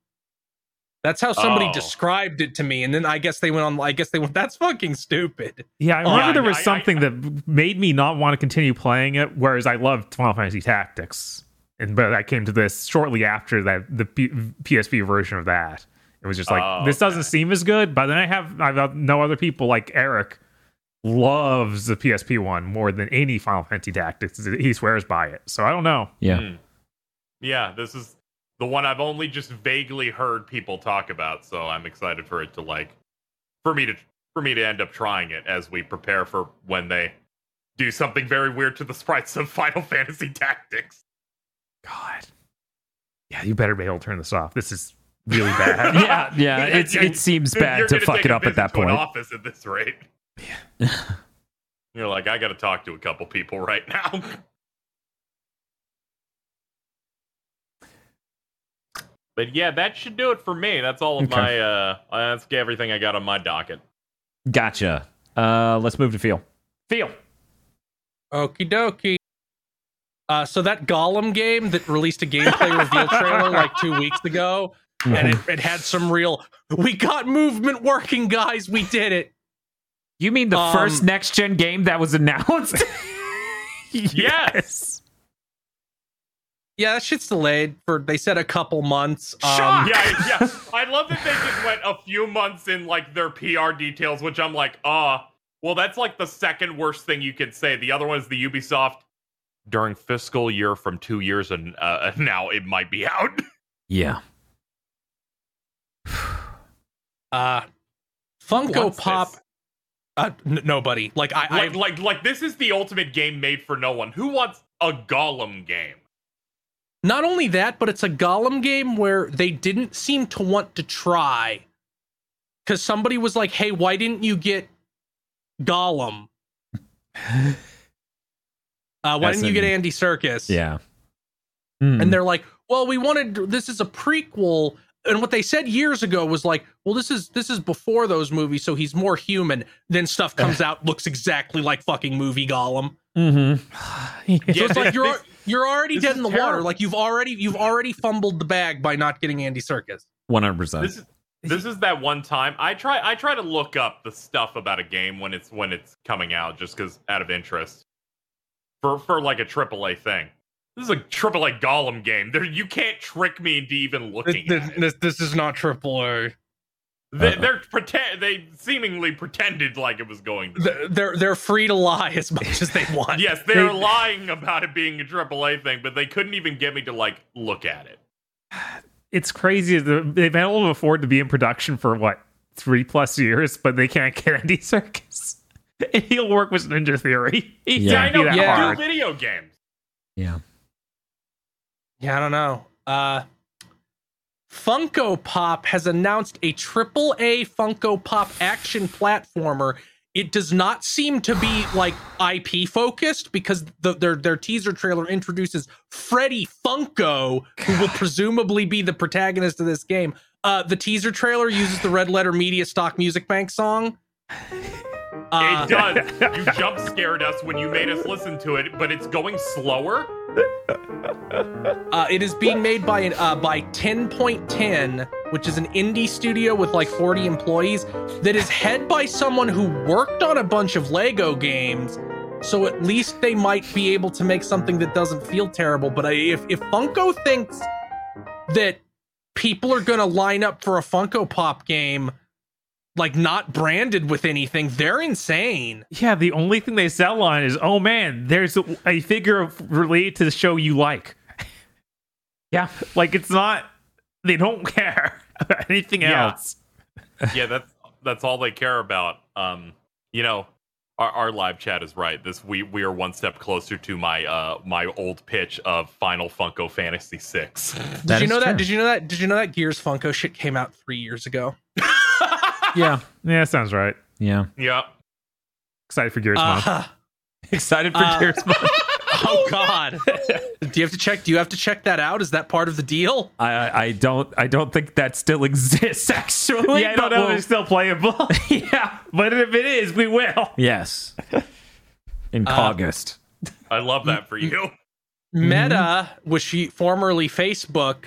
that's how somebody Oh. described it to me and then i guess they went on i guess they went that's fucking stupid Yeah, I Oh, remember yeah, there was I- I- something that made me not want to continue playing it, whereas I loved Final Fantasy Tactics. And but I came to this shortly after that the P- PSP version of that. It was just like Oh, this doesn't okay. seem as good, but then I have I've got no other people like Eric loves the PSP one more than any Final Fantasy Tactics. He swears by it. So I don't know. Yeah. Hmm. yeah, this is the one I've only just vaguely heard people talk about. So I'm excited for it to like for me to for me to end up trying it as we prepare for when they do something very weird to the sprites of Final Fantasy Tactics. God. Yeah, you better be able to turn this off. This is really bad. yeah, yeah. It's it seems bad to fuck it up at that visit to an point. office at this rate. You're like, I got to talk to a couple people right now. but yeah, that should do it for me. That's all of Okay. my. uh That's everything I got on my docket. Gotcha. Uh, let's move to feel. Feel. Okie dokie. Uh, so that Gollum game that released a gameplay reveal trailer like two weeks ago, and it, it had some real. We got movement working, guys. We did it. You mean the Um, first next gen game that was announced? Yes. Yeah, that shit's delayed for. They said a couple months. Um, Shock! Yeah, yeah. I love that they just went a few months in like their PR details, which I'm like, uh, well, that's like the second worst thing you could say. The other one is the Ubisoft during fiscal year from two years and uh, now it might be out. Yeah. Uh, Funko wants Pop. this? Uh, n- nobody. Like I, I Like, like, like, this is the ultimate game made for no one. Who wants a Gollum game? Not only that, but it's a Gollum game where they didn't seem to want to try. Because somebody was like, hey, why didn't you get Gollum? Uh, why That's didn't you get Andy Serkis? Yeah. Hmm. And they're like, well, we wanted this is a prequel. And what they said years ago was like, well, this is this is before those movies, so he's more human. Then stuff comes out, looks exactly like fucking movie Gollum. Mhm. So it's like you're this- you're already this dead in the water. Like you've already you've already fumbled the bag by not getting Andy Serkis. One hundred percent. This is this is that one time I try I try to look up the stuff about a game when it's when it's coming out just because out of interest for for like a AAA thing. This is a triple A Gollum game. There you can't trick me into even looking at it. this, this is not triple A. They, Uh-oh. they're pretend they seemingly pretended like it was going to. be. They're they're free to lie as much as they want. Yes, they're lying about it being a triple A thing, but they couldn't even get me to like look at it. it's crazy. They've been able to afford to be in production for what three plus years, but they can't get Andy Serkis. And he'll work with Ninja Theory. He Yeah. Yeah, I can't be know. that Yeah. Do video games. Yeah. Yeah, I don't know. Uh Funko Pop has announced a triple A Funko Pop action platformer. It does not seem to be like IP focused because the, their their teaser trailer introduces Freddy Funko, who will presumably be the protagonist of this game. Uh, the teaser trailer uses the Red Letter Media stock music bank song. Uh, It does. you jump scared us when you made us listen to it, but it's going slower. Uh, it is being made by uh, by 10.10, which is an indie studio with like 40 employees. That is head by someone who worked on a bunch of Lego games. So at least they might be able to make something that doesn't feel terrible. But I, if if Funko thinks that people are gonna line up for a Funko Pop game, like not branded with anything, they're insane. Yeah, the only thing they sell on is, oh man, there's a, a figure of- related to the show you like. Yeah. Like it's not. They don't care about anything Yeah. else. yeah, that's that's all they care about. Um, you know, our, our live chat is right. This we we are one step closer to my uh my old pitch of Final Funko Fantasy Six. Did you know true. that? Did you know that? Did you know that Gears Funko shit came out three years ago? Yeah. Yeah, sounds right. Yeah. yeah. Excited for Gears Month. Uh, Excited for Uh, Gears Month. oh God! do you have to check? Do you have to check that out? Is that part of the deal? I I I don't I don't think that still exists actually. yeah, I don't know we'll- if it's still playable. yeah. but if it is, we will. Yes. In Uh, August. I love that for you. Meta, which she formerly Facebook,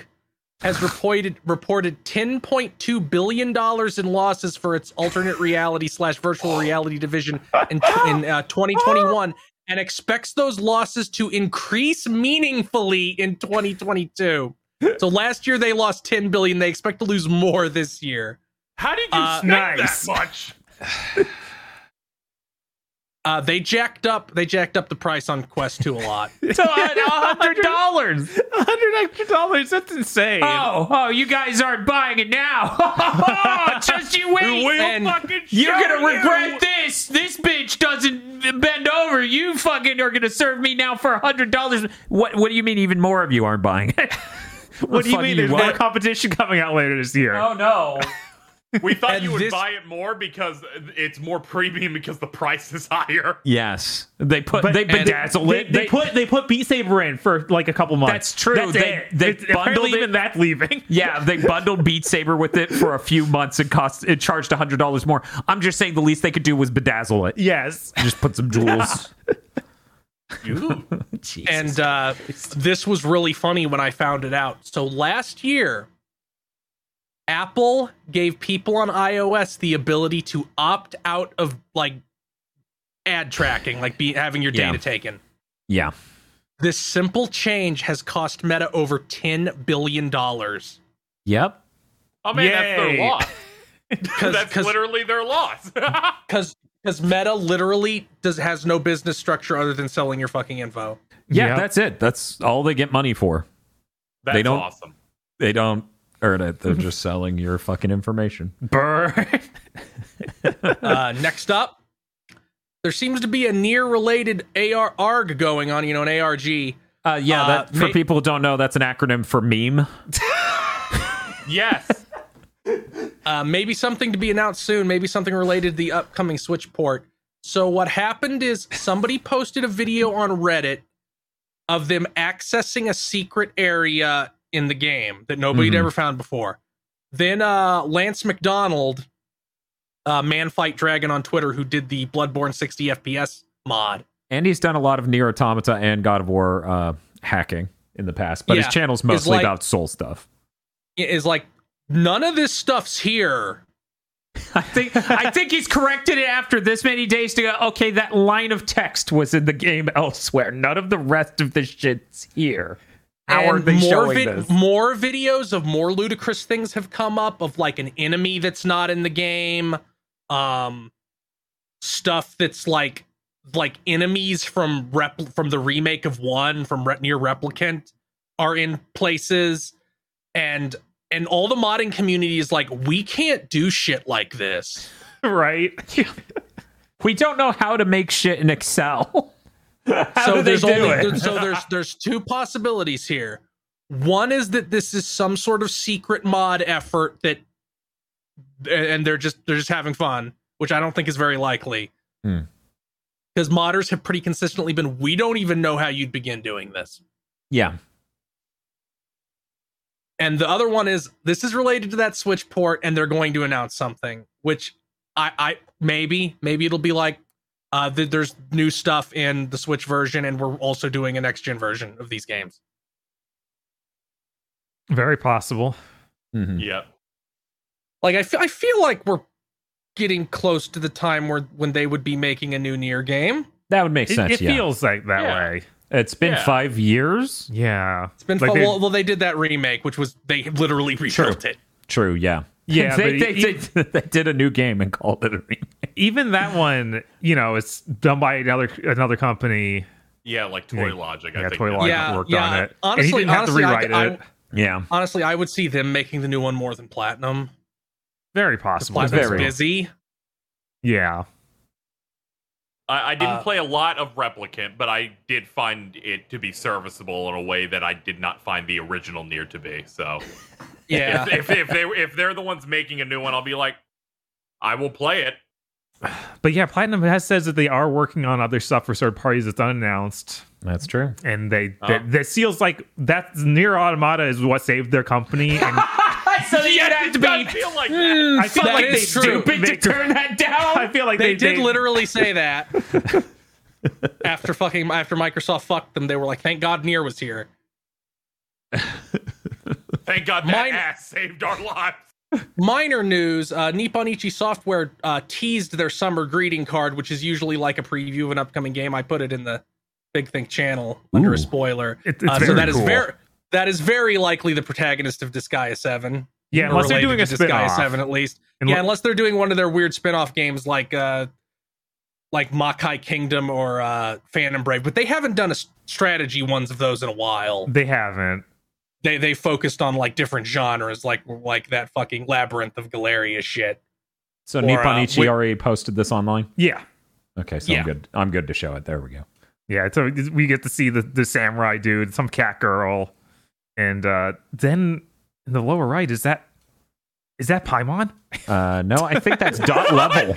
has reported reported 10.2 billion dollars in losses for its alternate reality slash virtual reality division in in uh, 2021, and expects those losses to increase meaningfully in 2022. So last year they lost 10 billion. They expect to lose more this year. How did you Uh, spend nice. that much? Uh, they jacked up. They jacked up the price on Quest 2 a lot. So hundred dollars. hundred extra dollars. That's insane. Oh, oh, you guys aren't buying it now. Just you wait. We'll and fucking You're gonna you. regret this. This bitch doesn't bend over. You fucking are gonna serve me now for a hundred dollars. What? What do you mean? Even more of you aren't buying it? What do you mean? you, There's what? more competition coming out later this year. Oh no. We thought you would this- buy it more because it's more premium because the price is higher. Yes, they put But- they bedazzle they, it. they put they put Beat Saber in for like a couple months. That's true. That's They- it. they It's- bundled it- even that's leaving. Yeah, they bundled Beat Saber with it for a few months and cost it charged hundred dollars more. I'm just saying the least they could do was bedazzle it. Yes. Just put some jewels. and uh, this was really funny when I found it out. So last year, Apple gave people on iOS the ability to opt out of like ad tracking, like be having your Yeah. data taken. yeah, This simple change has cost Meta over ten billion dollars. yep. Oh man, that's their loss. that's 'cause- literally their loss. Because because Meta literally does has no business structure other than selling your fucking info. Yeah, Yep. that's it. That's all they get money for. that's They don't- awesome. They don't earn it. They're just selling your fucking information. Burn. Uh, next up, there seems to be a NieR related AR ARG going on. You know, an ARG. Uh, yeah, Uh, for may- people who don't know, that's an acronym for meme. Yes. Uh, maybe something to be announced soon. Maybe something related to the upcoming Switch port. So what happened is somebody posted a video on Reddit of them accessing a secret area in the game that nobody'd Mhm. ever found before. Then uh, Lance McDonald, uh, Man Fight Dragon on Twitter, who did the Bloodborne 60 FPS mod, And he's done a lot of NieR Automata and God of War uh, hacking in the past, but Yeah. his channel's mostly like- about soul stuff. is like none of this stuff's here. I think I think he's corrected it after this many days to go. Okay, that line of text was in the game elsewhere. None of the rest of the shit's here. How are And they more showing vid- this? More videos of more ludicrous things have come up of like an enemy that's not in the game, um, stuff that's like like enemies from rep from the remake of one from Re- NieR Replicant are in places, and and all the modding community is like we can't do shit like this. right. We don't know how to make shit in Excel. How so do they there's do only it? so there's there's two possibilities here. One is that this is some sort of secret mod effort that and they're just they're just having fun, which I don't think is very likely. Hmm. Because modders have pretty consistently been we don't even know how you'd begin doing this. yeah, And the other one is this is related to that Switch port, and they're going to announce something, which I, I maybe maybe it'll be like uh, th- there's new stuff in the Switch version, and we're also doing a next gen version of these games. Very possible. Mhm. Yep. Like I fe- I feel like we're getting close to the time where when they would be making a new NieR game. that would make sense. it yeah, feels like that Yeah. way. it's been Yeah. five years. Yeah. It's been Like fun. Well, well, they did that remake, which was they literally rebuilt it. True. Yeah. Yeah, they, but they, e- they, they did a new game and called it a remake. Even that one, you know, it's done by another another company. Yeah, like Toy Yeah. Logic. I Yeah, think Toylogic Yeah, worked yeah. on it. and Honestly- he didn't have to honestly, I rewrite I- it. Yeah. Honestly, I would see them making the new one more than Platinum. Very possible. Platinum's very. busy. Yeah. I, I didn't Uh, play a lot of Replicant, but I did find it to be serviceable in a way that I did not find the original NieR to be. So Yeah. if, if, if they if they're the ones making a new one, I'll be like, I will play it. But yeah, Platinum has says that they are working on other stuff for third parties that's unannounced. That's true. And they Oh. that, that feels like that NieR Automata is what saved their company. And so you Yes, have it to does be feel like that. Mm, I feel that like they true. stupid They- to turn that down. I feel like They, they, did they- literally say that. after fucking after Microsoft fucked them, they were like, "Thank God NieR was here." Thank God that Mine- ass saved our lives. Minor news: uh, Nippon Ichi Software uh, teased their summer greeting card, which is usually like a preview of an upcoming game. I put it in the Big Think channel under Ooh. a spoiler. It- it's Uh, so very that is cool. very that is very likely the protagonist of Disgaea Seven. Yeah, unless they're doing a Disgaea spin-off. Seven at least. And yeah, lo- unless they're doing one of their weird spin-off games like uh like Makai Kingdom or uh Phantom Brave, but they haven't done a strategy ones of those in a while. They haven't. They they focused on like different genres, like like that fucking labyrinth of Galleria shit. So Or, Nippon uh, Ichi we- already posted this online. Yeah. Okay, so Yeah. I'm good. I'm good to show it. There we go. Yeah. So we get to see the, the samurai dude, some cat girl, And uh, then in the lower right, is that is that Paimon? Uh, no, I think that's dot level.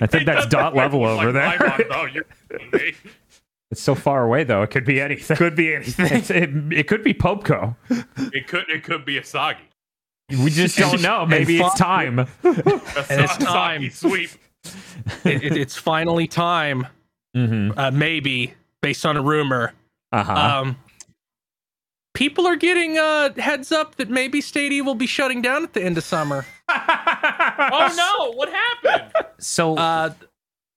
I think that's dot level over Like, there. I'm on, though. You're kidding me. It's so far away though. It could be anything. Could be anything. It, it could be Popco. It could it could be Asagi. We just don't know. Maybe it's time. A And it's time. soggy sweep. It, it- it's finally time. Mm-hmm. Uh, maybe based on a rumor. Uh-huh. Um, people are getting uh, heads up that maybe Stadia will be shutting down at the end of summer. Oh no! What happened? so Uh,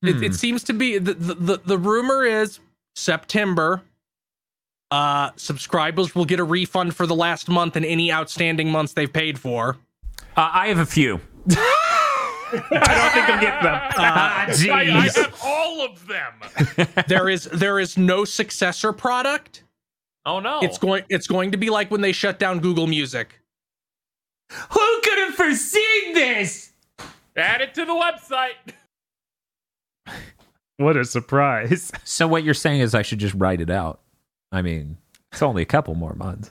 it, Hmm. it seems to be the, the the the rumor is September. Uh, subscribers will get a refund for the last month and any outstanding months they've paid for. uh, I have a few. I don't think I'll get them. Ah, I, I have all of them. there is there is no successor product. Oh no! It's going it's going to be like when they shut down Google Music. Who could have foreseen this? Add it to the website. What a surprise. So what you're saying is I should just write it out. I mean, it's only a couple more months.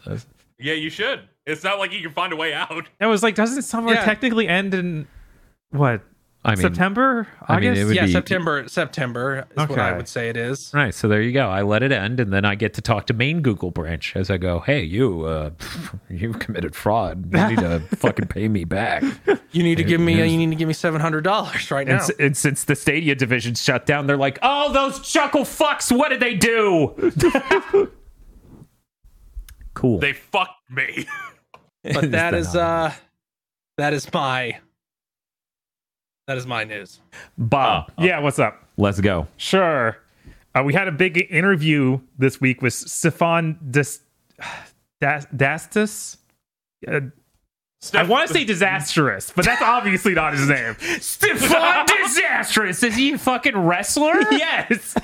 Yeah, you should. It's not like you can find a way out. That was like, doesn't summer Yeah. technically end in what? I mean, September? I mean, August? it would yeah, be- September September is what I Okay. would say it is. Right, so there you go. I let it end, and then I get to talk to main Google branch as I go. Hey, you, uh, you committed fraud. You need to fucking pay me back. You need to give me Here's- you need to give me seven hundred dollars right And, now. s- and since the Stadia division shut down, they're like, "Oh, those chuckle fucks! What did they do?" cool. They fucked me. But that is uh that is my that is my news. Bob. Yeah, what's up? Let's go. Sure. Uh, we had a big interview this week with Stefan Dis- Das- D'Astous. Uh, I want to say disastrous, but that's obviously not his name. Stefan Disastrous is he a fucking wrestler? yes.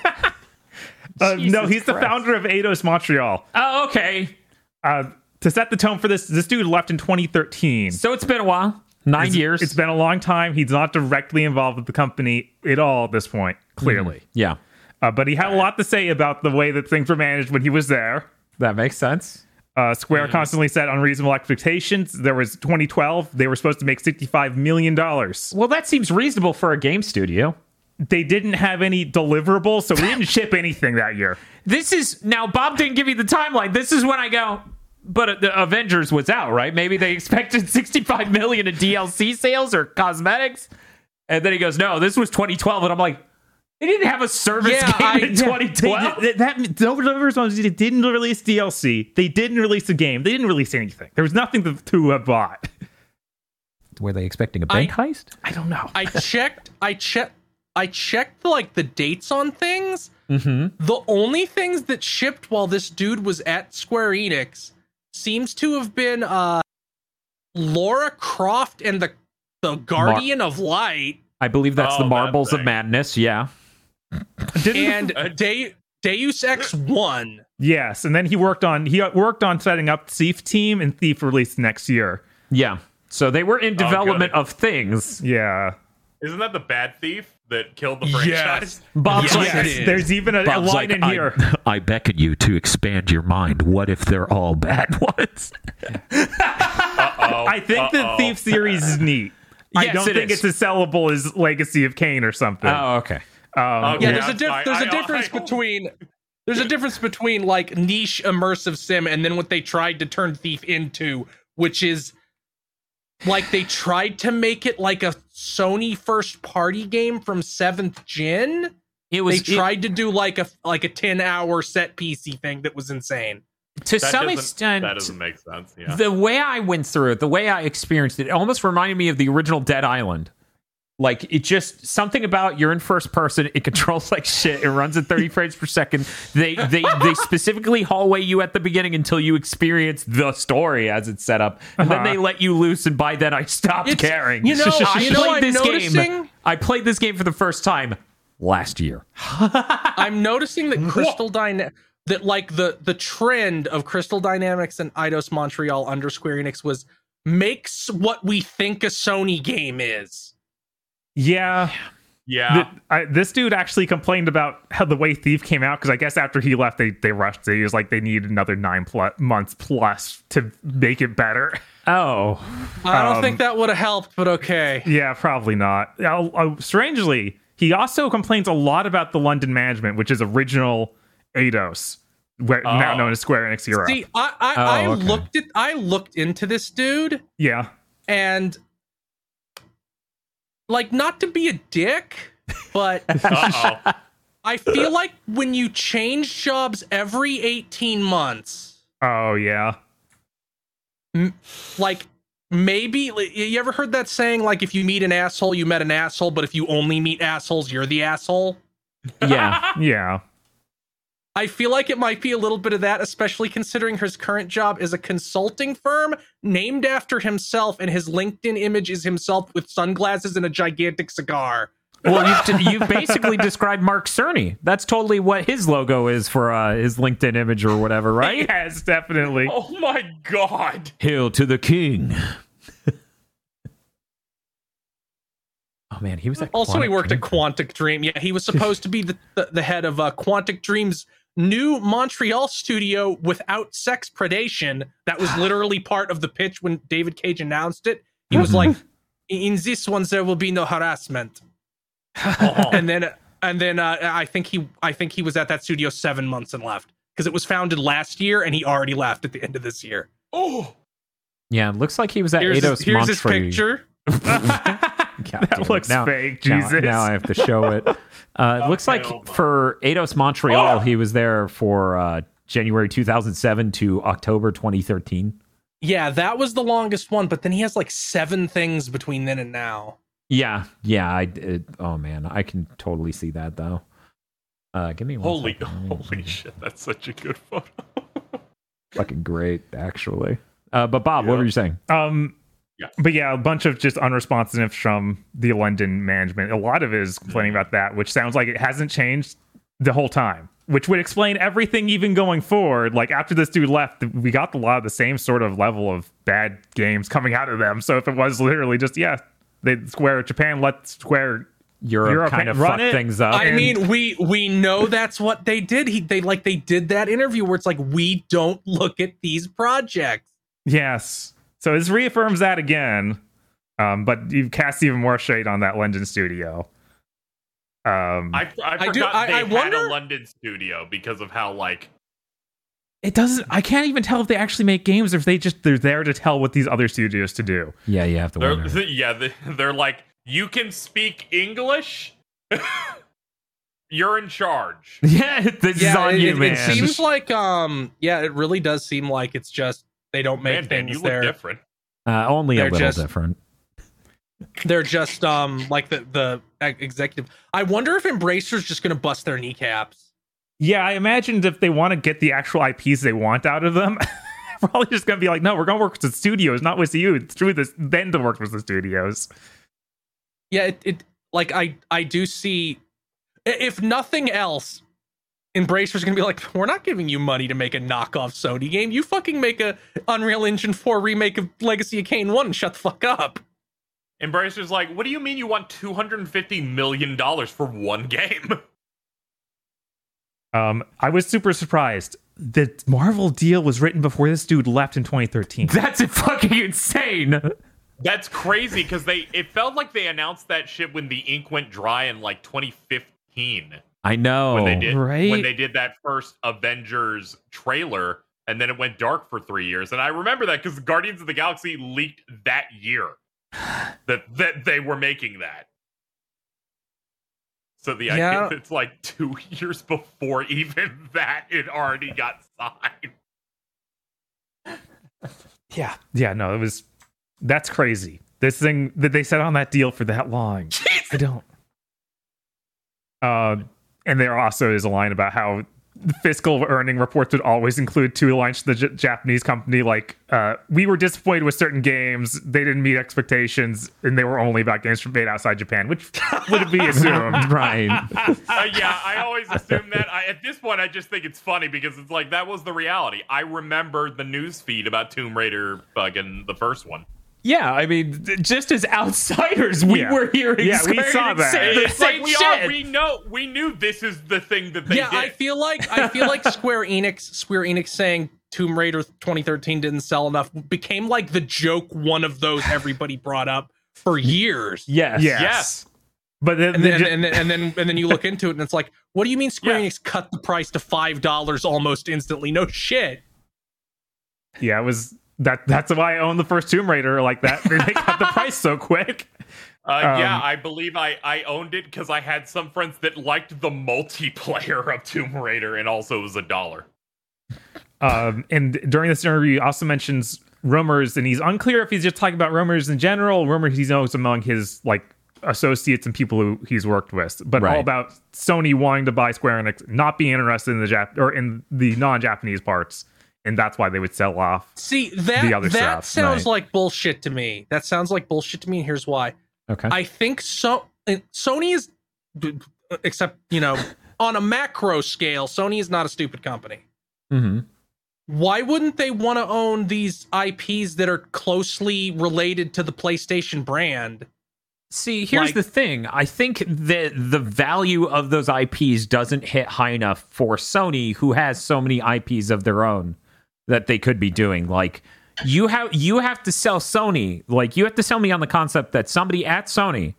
Uh, no, Jesus he's the founder of Eidos Montreal. Oh, okay. Uh, to set the tone for this, this dude left in 2013. So it's been a while. Nine It's- years. It's been a long time. He's not directly involved with the company at all at this point, clearly. yeah, Uh, but he had a lot to say about the way that things were managed when he was there. that makes sense. Uh, Square constantly set unreasonable expectations. There was 2012. They were supposed to make 65 million dollars. Well, that seems reasonable for a game studio. They didn't have any deliverables, so we didn't ship anything that year. This is now Bob didn't give me the timeline. This is when I go. But the Avengers was out, right? Maybe they expected 65 million in DLC sales or cosmetics, and then he goes, "No, this was 2012," and I'm like, "They didn't have a service Yeah, game I- in yeah, 2012." They, that, that no deliverables. They didn't release DLC. They didn't release a game. They didn't release anything. There was nothing to, to have bought. Were they expecting a bank heist? I don't know. I checked I checked I checked like the dates on things. Mm-hmm. The only things that shipped while this dude was at Square Enix seems to have been uh Lara Croft and the the Guardian of Light I believe that's Oh, the that Marbles of. Madness. Yeah. And De- Deus Ex 1. yes, and then he worked on he worked on setting up Thief Team, and Thief released next year. Yeah. So they were in development good. of things. Yeah. Isn't that the bad thief that killed the franchise? Bob's Yes, like. There's even a, a line like, in I, here. I beckon you to expand your mind. What if they're all bad ones? I think the Uh-oh. Thief series is neat. I don't it think is. it's as sellable as Legacy of Kain or something. oh, okay. um, Okay. Yeah, there's a diff- there's a I- difference I- between there's a difference between like niche immersive sim and then what they tried to turn Thief into, which is like they tried to make it like a Sony first party game from seventh gen. It They was it- tried to do like a like a ten hour set PC thing that was insane. to That some doesn't- extent. that doesn't make sense. Yeah. the way I went through it, the way I experienced it, it almost reminded me of the original Dead Island. Like it just something about you're in first person. It controls like shit. It runs at 30 frames per second. They they they specifically hallway you at the beginning until you experience the story as it's set up, and then they uh-huh. let you loose. And by then, I stopped It's- caring. you know- I uh, you know, played this noticing- game. I played this game for the first time last year. I'm noticing that Crystal Dyna that like the the trend of Crystal Dynamics and Eidos Montreal under Square Enix was makes what we think a Sony game is. Yeah. Yeah. th- I, this dude actually complained about how the way Thief came out because I guess after he left, they they rushed. it. He was like, they need another nine plus months plus to make it better. Oh, I don't Um, think that would have helped, but okay. Yeah, probably not. Uh, uh, strangely, he also complains a lot about the London management, which is original Eidos, where, now Oh. known as Square Enix Europe. See, I I, Oh, I okay. looked at I looked into this dude yeah, and like not to be a dick, but. I feel like when you change jobs every 18 months, oh yeah, like maybe like, you ever heard that saying like if you meet an asshole, you met an asshole, but if you only meet assholes, you're the asshole? yeah. yeah. I feel like it might be a little bit of that, especially considering his current job is a consulting firm named after himself, and his LinkedIn image is himself with sunglasses and a gigantic cigar. Well, you've, you've basically described Mark Cerny. That's totally what his logo is for uh, his LinkedIn image or whatever, right? Yes, definitely. Oh my god. Hail to the king. oh man, he was at Also, he worked Dream. at Quantic Dream. Yeah, he was supposed to be the, the, the head of uh, Quantic Dream's new Montreal studio without sex predation. That was literally part of the pitch when David Cage announced it. He was like, "In this one, there will be no harassment." And then and then uh, I think he I think he was at that studio seven months and left because it was founded last year and he already left at the end of this year. oh. Yeah, it looks like he was at Here's, Eidos his, here's his picture. God that damn looks now, fake. now- Jesus. Now, I have to show it. Uh, it looks like for Eidos Montreal, Oh! he was there for uh, January 2007 to October 2013. Yeah, that was the longest one, but then he has like seven things between then and now. Yeah, yeah. I it, oh man, I can totally see that though. Uh, give me one Holy, second. Holy shit! That's such a good photo. fucking great, actually. Uh, but Bob, what were you saying? Um, Yeah. but yeah, a bunch of just unresponsiveness from the London management. A lot of it is complaining mm-hmm. about that, which sounds like it hasn't changed the whole time. Which would explain everything, even going forward. Like after this dude left, we got a lot of the same sort of level of bad games coming out of them. So if it was literally just yeah, they Square Japan let Square Europe, Europe kind of run fucked it. things up. I and- mean, we we know that's what they did. He they like they did that interview where it's like we don't look at these projects. Yes. So this reaffirms that again. Um, but you cast even more shade on that London studio. Um, I, I I do- I- they I had wonder- a London studio because of how like it doesn't. I can't even tell if they actually make games or if they just they're there to tell what these other studios to do. yeah, you have to they're wonder. yeah they, they're like you can speak English. You're in charge. yeah, this is on it, you, it- man. it seems like um yeah, it really does seem like it's just they don't make Man, man, things you look there. different. uh, only a they're little just- different. They're just um like the the executive. I wonder if Embracer's just gonna bust their kneecaps. Yeah, I imagined if they want to get the actual IPs they want out of them, probably just gonna be like, no, we're gonna work with the studios, not with you. It's through this, then to work with the studios. Yeah, it, it like I I do see if nothing else, Embracer's gonna be like, we're not giving you money to make a knockoff Sony game. You fucking make a Unreal Engine 4 remake of Legacy of Kain 1 and shut the fuck up. Embracer's like, what do you mean you want two hundred and fifty million dollars for one game? Um, I was super surprised. The Marvel deal was written before this dude left in 2013. That's fucking insane. That's crazy because they it felt like they announced that shit when the ink went dry in like 2015 I know. when they did right? when they did that first Avengers trailer and then it went dark for 3 years and I remember that cuz Guardians of the Galaxy leaked that year that that they were making that. So the Yeah. idea it's like 2 years before even that it already got signed. Yeah, yeah, no, it was. That's crazy. This thing that they set on that deal for that long. I don't. Uh, and there also is a line about how fiscal earning reports would always include two lines to the J- Japanese company, like uh, we were disappointed with certain games, they didn't meet expectations, and they were only about games made outside Japan, which would be assumed. right. uh, yeah, I always assume that. I, at this point, I just think it's funny because it's like that was the reality. I remember the news feed about Tomb Raider fucking the first one. Yeah, I mean, just as outsiders, we Yeah. were hearing Yeah, we saw that. say the It's like same we shit. are. We know. We knew this is the thing that they yeah, did. I feel like I feel like Square Enix Square Enix saying Tomb Raider 2013 didn't sell enough became like the joke one of those everybody brought up for years. yes. Yes. Yes. But then, And then then, ju- and then and then and then you look into it and it's like, what do you mean Square Yeah. Enix cut the price to five dollars almost instantly? No shit. yeah, it was that. That's why I own the first Tomb Raider like that. they cut the price so quick. Uh, yeah, Um, I believe I, I owned it because I had some friends that liked the multiplayer of Tomb Raider, and also it was a dollar. Um, and during this interview, he also mentions rumors, and he's unclear if he's just talking about rumors in general, rumors he knows among his like associates and people who he's worked with, but Right. all about Sony wanting to buy Square Enix, not being interested in the Jap or in the non-Japanese parts, and that's why they would sell off. See that The other that stuff, sounds right. like bullshit to me. That sounds like bullshit to me. And here's why. Okay. I think so. Sony is, except you know, on a macro scale, Sony is not a stupid company. hmm Why wouldn't they want to own these IPs that are closely related to the PlayStation brand? See, here's Like- the thing. I think that the value of those IPs doesn't hit high enough for Sony, who has so many IPs of their own that they could be doing. Like you have you have to sell Sony. Like you have to sell me on the concept that somebody at Sony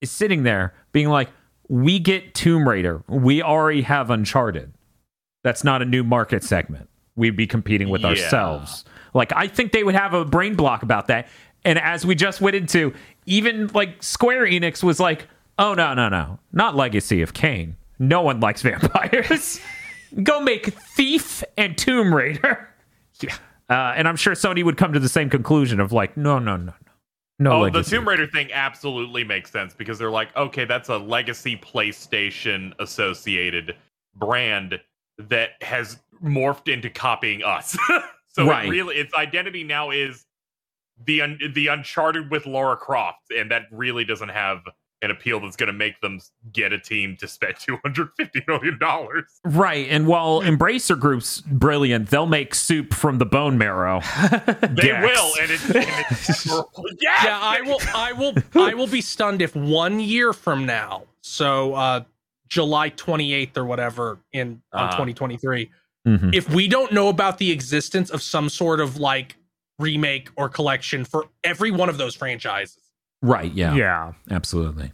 is sitting there being like, "We get Tomb Raider. We already have Uncharted. That's not a new market segment. We'd be competing with Yeah. ourselves." Like I think they would have a brain block about that. And as we just went into, even like Square Enix was like, "Oh no, no, no, not Legacy of Kain. No one likes vampires. Go make Thief and Tomb Raider." Yeah. Uh, and I'm sure Sony would come to the same conclusion of like, "No, no, no, no, no." oh, Legacy. the Tomb Raider thing absolutely makes sense because they're like, okay, that's a legacy PlayStation associated brand that has morphed into copying us. so Right. it really, its identity now is the un- the Uncharted with Lara Croft, and that really doesn't have an appeal that's going to make them get a team to spend two hundred fifty million dollars. Right, and while Embracer Group's brilliant, they'll make soup from the bone marrow. They Gex. will, and it's, and it's yes! Yeah, I will. I will. I will be stunned if one year from now, so uh, July 28th or whatever in on Uh-huh. 2023, Mhm. if we don't know about the existence of some sort of like remake or collection for every one of those franchises, Right, yeah, Yeah, absolutely.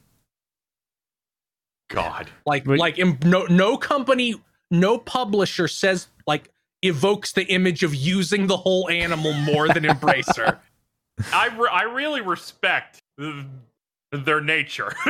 God. like But- like im- no no company, no publisher says like evokes the image of using the whole animal more than Embracer. I re- I really respect th- their nature.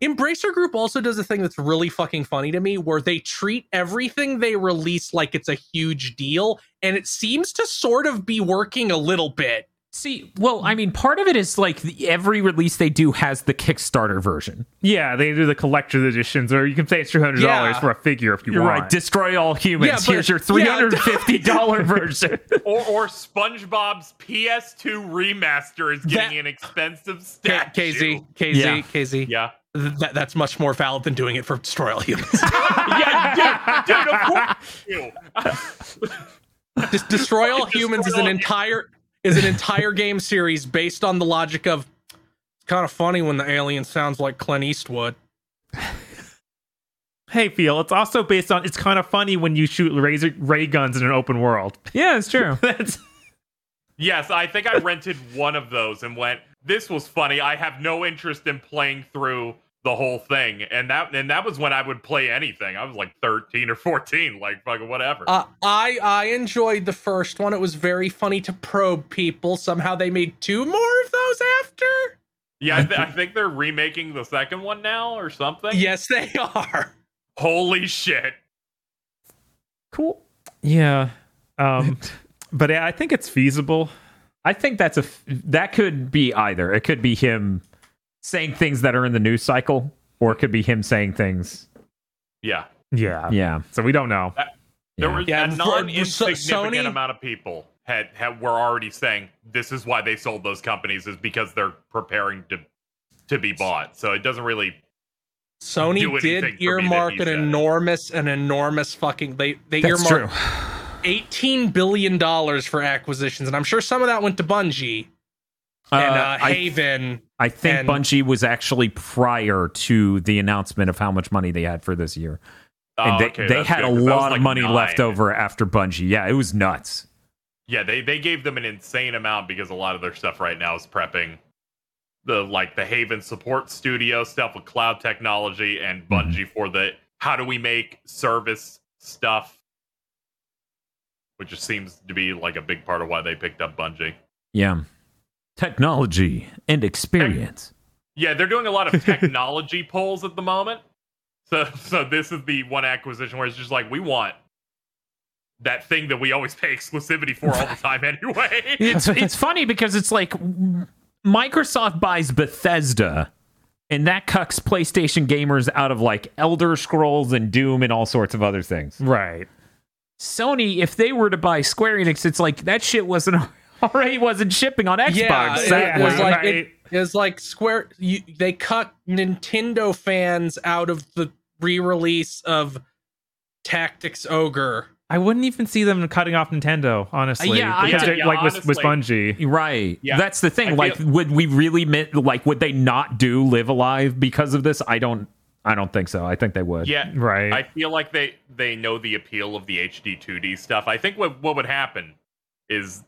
Embracer Group also does a thing that's really fucking funny to me where they treat everything they release like it's a huge deal, and it seems to sort of be working a little bit. See, well, I mean, part of it is like the, every release they do has the Kickstarter version. yeah. They do the collector's editions, or you can say it's two hundred dollars Yeah. for a figure if you You're want. right. Destroy all humans. Yeah, but- Here's your three hundred fifty dollar version. or or SpongeBob's PS2 remaster is getting That- an expensive statue. KZ, KZ, Yeah. KZ. Yeah. Th- that, that's much more valid than doing it for Destroy All Humans. yeah, dude, dude, of course. you. Des- Destroy All Destroy Humans is All an Humans. Entire is an entire game series based on the logic of it's kind of funny when the alien sounds like Clint Eastwood. hey, feel it's also based on. It's kind of funny when you shoot razor ray guns in an open world. yeah, it's true. That's Yes, I think I rented one of those and went, "This was funny. I have no interest in playing through the whole thing." And that and that was when I would play anything. I was like 13 or 14, like fucking whatever. Uh, I I enjoyed the first one. It was very funny to probe people. Somehow they made two more of those after. yeah, I, th- I think they're remaking the second one now or something. Yes, they are. Holy shit. cool. Yeah. Um, but I think it's feasible. I think that's a f- that could be either. It could be him saying things that are in the news cycle, or it could be him saying things. Yeah. Yeah. Yeah, So we don't know. There yeah. was Yeah, a for- non-insignificant so- Sony- amount of people had, had were already saying this is why they sold those companies is because they're preparing to to be bought. So it doesn't really Sony did for me that earmark an enormous, an enormous fucking. They they That's earmarked true. eighteen billion dollars for acquisitions, and I'm sure some of that went to Bungie and uh, I, Haven. I think and- Bungie was actually prior to the announcement of how much money they had for this year. And Oh, they, okay, they had good, a 'cause that was lot of money nine. left over after Bungie. Yeah, it was nuts. Yeah, they they gave them an insane amount because a lot of their stuff right now is prepping the like the Haven support studio stuff with cloud technology and Bungie for the how do we make service stuff, which just seems to be like a big part of why they picked up Bungie. Yeah. Technology and experience. Yeah, they're doing a lot of technology polls at the moment. So so this is the one acquisition where it's just like we want that thing that we always pay exclusivity for all the time anyway. It's it's funny because it's like Microsoft buys Bethesda and that cucks PlayStation gamers out of like Elder Scrolls and Doom and all sorts of other things. Right. Sony, if they were to buy Square Enix, it's like that shit wasn't already wasn't shipping on Xbox. Yeah, it, That it was was- like it, right. it was like Square. You, they cut Nintendo fans out of the re-release of Tactics Ogre. I wouldn't even see them cutting off Nintendo, honestly. Yeah, because yeah, they're- yeah, like with, with. Bungie. Right. Yeah. That's the thing. I like, feel- would we really meant like would they not do Live A Live because of this? I don't. I don't think so. I think they would. yeah, Right. I feel like they they know the appeal of the HD 2D stuff. I think what what would happen is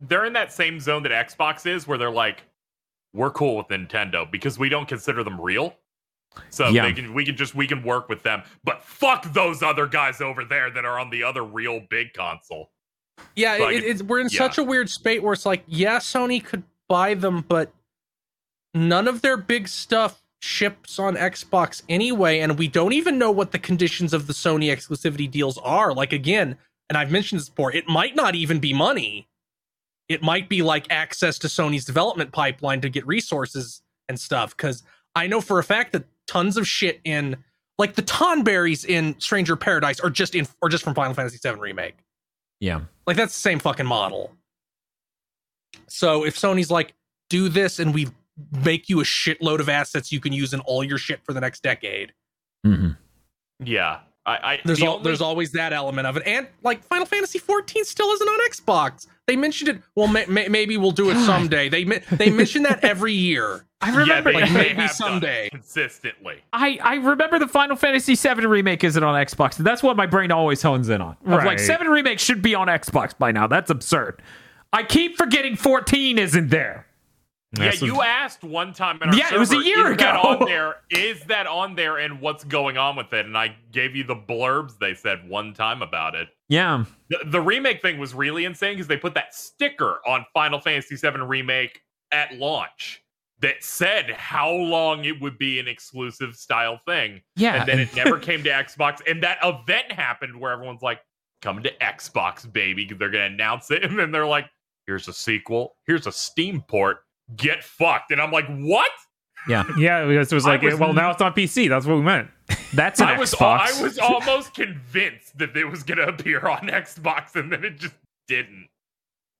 they're in that same zone that Xbox is, where they're like, we're cool with Nintendo because we don't consider them real. So Yeah. they can we can just we can work with them, but fuck those other guys over there that are on the other real big console. Yeah, Like, it, it's we're in yeah. such a weird spate where it's like, yeah, Sony could buy them, but none of their big stuff ships on Xbox anyway, and we don't even know what the conditions of the Sony exclusivity deals are. Like again, and I've mentioned this before, it might not even be money. It might be like access to Sony's development pipeline to get resources and stuff. Because I know for a fact that tons of shit in like the Tonberries in Stranger Paradise are just in or just from Final Fantasy VII Remake. Yeah. Like that's the same fucking model. So if Sony's like, do this and we make you a shitload of assets you can use in all your shit for the next decade. hmm Yeah, I, I There's the al- only- there's always that element of it, and like Final Fantasy 14 still isn't on Xbox. They mentioned it. Well, may- may- maybe we'll do it someday. They men- they mention that every year. I yeah, remember. they, like, they maybe have done it someday. consistently. I, I remember the Final Fantasy VII remake isn't on Xbox. That's what my brain always hones in on. I was like, seven remake should be on Xbox by now. That's absurd. I keep forgetting fourteen isn't there. Yeah, That's a- you asked one time in our Yeah, it was a year is that ago." on there? Is that on there and what's going on with it? And I gave you the blurbs they said one time about it. Yeah. The, the remake thing was really insane because they put that sticker on Final Fantasy VII Remake at launch that said how long it would be an exclusive style thing. Yeah. and then it never came to Xbox. And that event happened where everyone's like, coming to Xbox, baby, because they're going to announce it. And then they're like, here's a sequel, here's a Steam port, get fucked. And I'm like, what? yeah. Yeah, because it was like, was well, now it's on PC. That's what we meant. That's an I was, Xbox. I was almost convinced that it was going to appear on Xbox, and then it just didn't.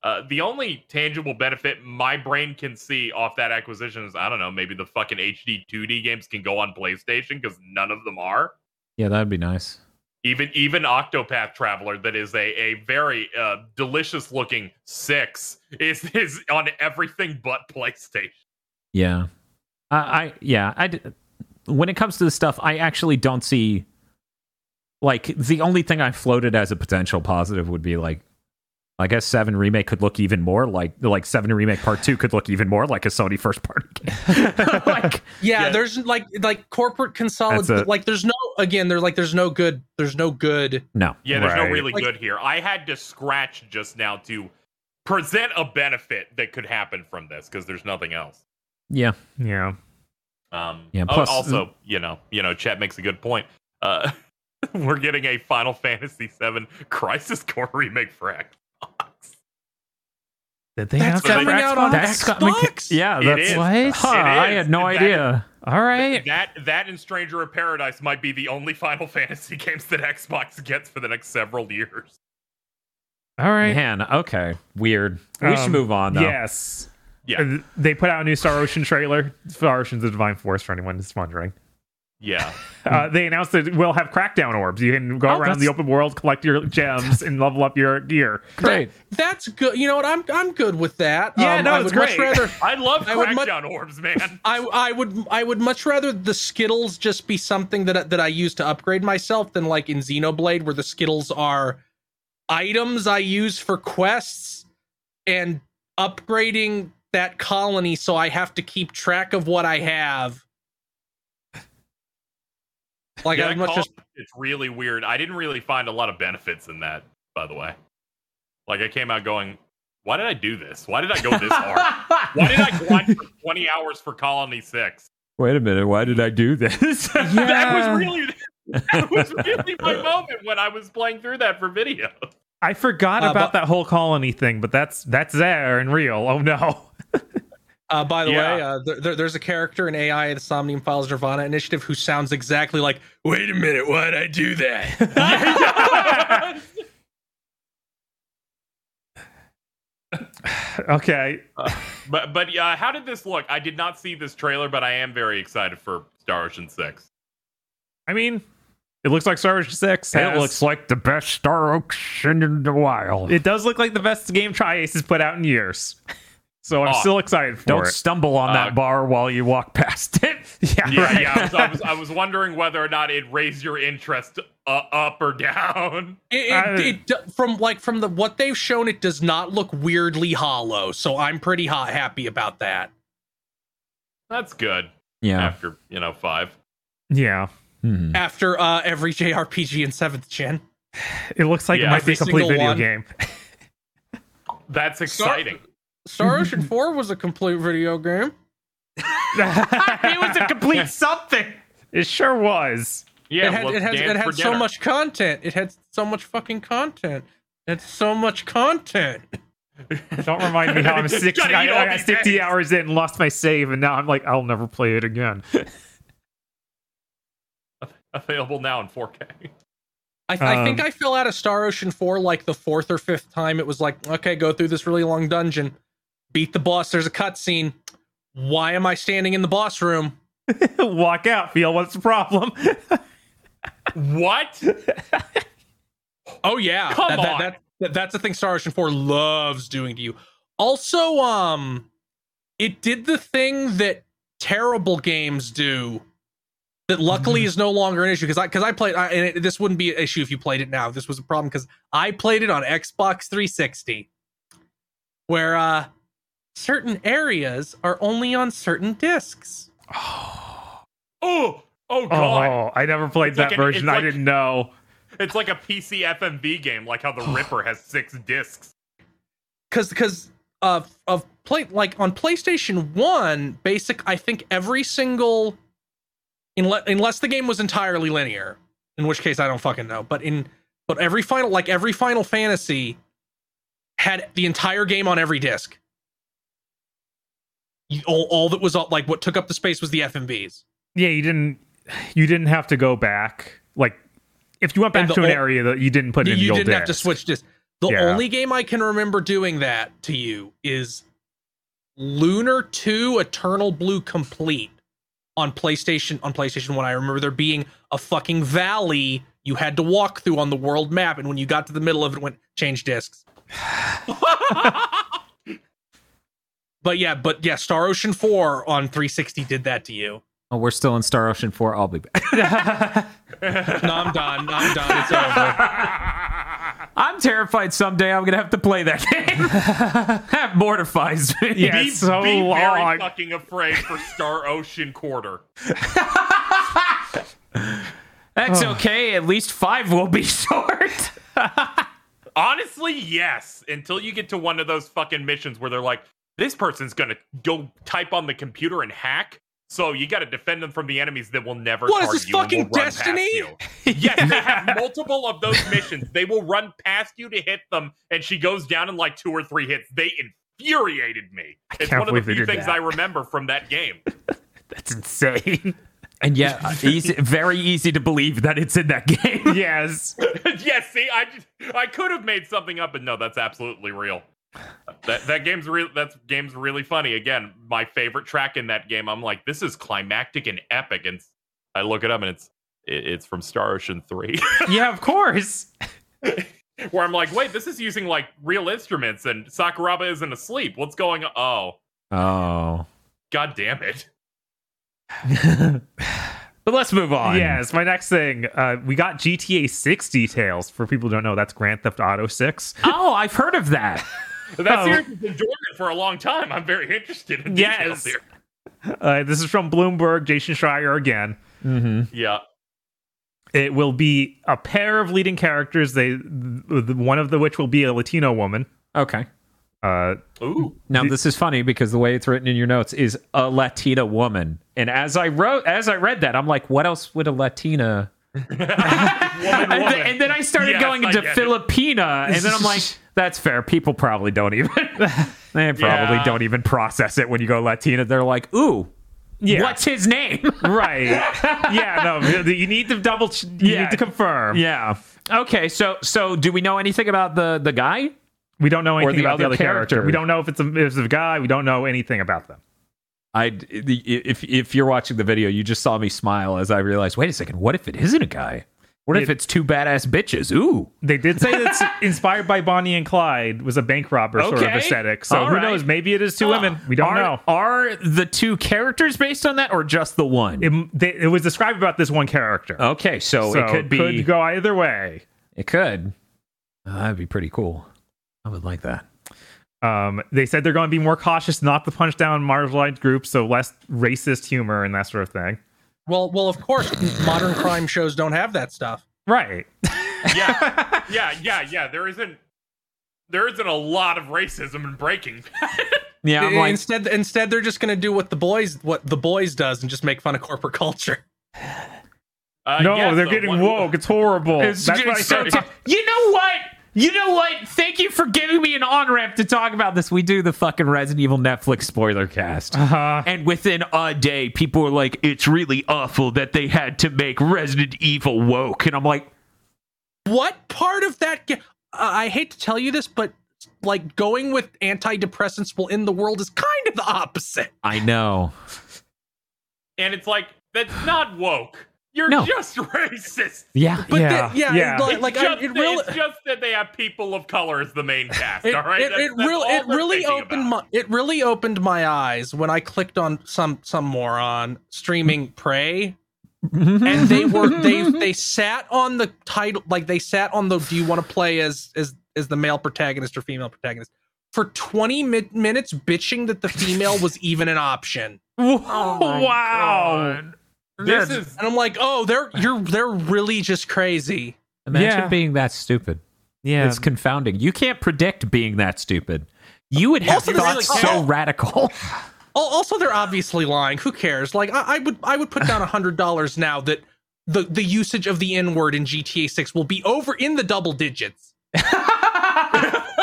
Uh, the only tangible benefit my brain can see off that acquisition is I don't know, maybe the fucking HD 2D games can go on PlayStation because none of them are. yeah, that'd be nice. Even even Octopath Traveler, that is a a very uh, delicious looking six, is is on everything but PlayStation. Yeah. I, I yeah, I. when it comes to the stuff, I actually don't see like the only thing I floated as a potential positive would be like I guess 7 remake could look even more like like 7 remake part 2 could look even more like a Sony first party game. like Yeah, Yeah. there's like like corporate That's consolidation. Like there's no again. There's like there's no good. There's no good. no. Yeah, there's no really Like- good here. I had to scratch just now to present a benefit that could happen from this because there's nothing else. Yeah. Yeah. Um, Yeah, oh, plus- also, you know, you know, Chet makes a good point. Uh, we're getting a Final Fantasy VII Crisis Core remake for Xbox. Did they That's announce that coming for out on Xbox? That's Xbox? yeah, It that's is. What? Huh, It I had no That- idea. All right. That that and Stranger of Paradise might be the only Final Fantasy games that Xbox gets for the next several years. All right. Man, okay. Weird. We should Um, move on though. Yes. Yeah. Uh, They put out a new Star Ocean trailer. Star Ocean's a Divine Force for anyone who's wondering. Yeah. Uh, they announced that we'll have crackdown orbs. You can go Oh, around the open world, collect your gems, and level up your gear. Great. That's good. You know what? I'm I'm good with that. Yeah, Um, no, I it's would much great. rather I love I would mu- crackdown orbs, man. I I would I would much rather the Skittles just be something that that I use to upgrade myself than like in Xenoblade where the Skittles are items I use for quests and upgrading that colony so I have to keep track of what I have. Like Yeah, I that would much call- just it's really weird. I didn't really find a lot of benefits in that, by the way. Like I came out going, why did I do this? Why did I go this hard? Why did I grind for 20 hours for Colony 6? Wait a minute. Why did I do this? That was really that was really my moment when I was playing through that for video. I forgot Uh, about but- that whole colony thing, but that's that's there and real. Oh no. Uh, by the Yeah. way, uh, there, there- there's a character in AI, the Somnium Files Nirvana Initiative, who sounds exactly like, wait a minute, why'd I do that? Okay. but but uh, how did this look? I did not see this trailer, but I am very excited for Star Ocean 6. I mean, it looks like Star Ocean Six. it has- looks like the best Star Ocean in the wild. It does look like the best game Tri-Ace has put out in years. So I'm Oh, still excited for Don't it. stumble on Uh, that bar while you walk past it. Yeah, Yeah, right. yeah. I was, I, was, I was wondering whether or not it raised your interest uh, up or down. It, I- it, it from like from the what they've shown, it does not look weirdly hollow. So I'm pretty hot happy about that. That's good. Yeah. After you know five. Yeah. Hmm. After uh, every JRPG in seventh gen, It looks like it might be a complete video one. game. That's exciting. Star Ocean Four was a complete video game. it was a complete something. It sure was. Yeah, it had let's it had, dance it had so dinner. much content. It had so much fucking content. It's so much content. Don't remind me how I'm Just 60, gotta I, I 60 eggs. hours in and lost my save, and now I'm like, I'll never play it again. Available now in 4K. I, think Um, I fell out of Star Ocean 4 like the fourth or fifth time. It was like, okay, go through this really long dungeon, beat the boss. There's a cutscene. Why am I standing in the boss room? Walk out, feel what's the problem? What? Oh yeah, Come that, that- on. that- that- that's the thing Star Ocean 4 loves doing to you. Also, um, it did the thing that terrible games do. That luckily Mm-hmm. is no longer an issue because I because I played I, and it, this wouldn't be an issue if you played it now. This was a problem because I played it on Xbox 360, where uh certain areas are only on certain discs. Oh, oh oh god. Oh, I never played It's that like version. it's I like- didn't know. It's like a PC FMV game, like how the Ripper has six discs. because because of uh, of play like on PlayStation One, basic. I think every single, unless unless the game was entirely linear, in which case I don't fucking know. But in but every final like every Final Fantasy had the entire game on every disc. You, all, all that was all, like what took up the space was the FMVs. Yeah, you didn't. You didn't have to go back. Like, if you went back And the to an ol- area that you didn't put you in you didn't have to switch discs. The Yeah. only game I can remember doing that to you is Lunar 2 Eternal Blue Complete on PlayStation on PlayStation 1. I remember there being a fucking valley you had to walk through on the world map and when you got to the middle of it, it went change discs. But yeah, but yeah, Star Ocean 4 on 360 did that to you. Oh, we're still in Star Ocean 4. I'll be back. No, I'm done. I'm done. It's over. I'm terrified someday I'm going to have to play that game. that mortifies me. Yeah, be, so be long. very fucking afraid for Star Ocean Quarter. That's okay. At least five will be short. Honestly, yes. Until you get to one of those fucking missions where they're like, this person's gonna go type on the computer and hack. So you got to defend them from the enemies that will never What is target this, you and fucking will run past Destiny? you. Yes, they have multiple of those missions. They will run past you to hit them, and she goes down in like two or three hits. They infuriated me. It's one of the few things that. I remember from that game. That's insane. And yeah, uh, easy, very easy to believe that it's in that game. yes. yes, see, I just, I could have made something up, but no, that's absolutely real. That that game's real. That game's really funny. Again, my favorite track in that game. I'm like, this is climactic and epic, and I look it up and it's it, it's from Star Ocean Three, yeah, of course. where I'm like, wait, this is using like real instruments, and Sakuraba isn't asleep. What's going on? Oh, Oh. god damn it! but let's move on. Yes, my next thing. Uh, we got GTA 6 details. For people who don't know, that's Grand Theft Auto 6. Oh, I've heard of that. That series has been dormant for a long time. I'm very interested in details Yes. here. Uh, this is from Bloomberg, Jason Schreier again. Mm-hmm. Yeah, It will be a pair of leading characters. They, th- one of the which will be a Latino woman. Okay. Uh, ooh, Now Did- this is funny because the way it's written in your notes is a Latina woman, and as I wrote, as I read that, I'm like, what else would a Latina? woman, And, woman. then, and then I started Yes, going into. Filipina, and then I'm like, that's fair. People probably don't even, they probably Yeah. don't even process it when you go Latina. They're like, ooh, yeah, what's his name? right? yeah, no, you need to double. ch- You Yeah. need to confirm. yeah. Okay. So so do we know anything about the the guy? We don't know anything the about the other other character. character. We don't know if it's a, if it's a guy. We don't know anything about them. I if if you're watching the video, you just saw me smile as I realized. Wait a second. What if it isn't a guy? What if It- it's two badass bitches? Ooh. They did say it's inspired by Bonnie and Clyde was a bank robber sort of Okay. aesthetic. So All who right. knows? Maybe it is two women. We don't are, know. Are the two characters based on that, or just the one? It, they, it was described about this one character. okay, so, so it could be. go either way. It could. Uh, that'd be pretty cool. I would like that. Um, they said they're going to be more cautious not to punch down marginalized groups, so less racist humor and that sort of thing. Well, well, of course, modern crime shows don't have that stuff. Right. yeah, yeah, yeah, yeah. There isn't there isn't a lot of racism in Breaking Bad. Yeah, I'm like, instead, instead, they're just going to do what the boys what the boys does and just make fun of corporate culture. Uh, no, yeah, they're so getting what- woke. It's horrible. it's, That's it's what I so t- you know what? You know what? Thank you for giving me an on ramp to talk about this. We do the fucking Resident Evil Netflix spoiler cast. Uh-huh. And within a day, people were like, it's really awful that they had to make Resident Evil woke. And I'm like, What part of that? Ga- I hate to tell you this, but like going with antidepressants will end the world is kind of the opposite. I know. And it's like that's not woke. You're No. just racist. Yeah. But Yeah, the- yeah, yeah. like, It's like I, just, it that- really, it's just that they have people of color as the main cast. it, all right, it, That's- it that's really, it really opened about. my, it really opened my eyes when I clicked on some some moron streaming Prey, and they were they they sat on the title, like they sat on the. Do you want to play as as as the male protagonist or female protagonist? For 20 mi- minutes, bitching that the female was even an option. wow. Oh This is And I'm like, oh, they're you're they're really just crazy. Imagine Yeah. being that stupid. Yeah. It's confounding. You can't predict being that stupid. You would have Also, they thoughts really so can't. radical. Al- Also, they're obviously lying. Who cares? Like, I, I would I would put down a hundred dollars now that the the usage of the N word in GTA Six will be over in the double digits.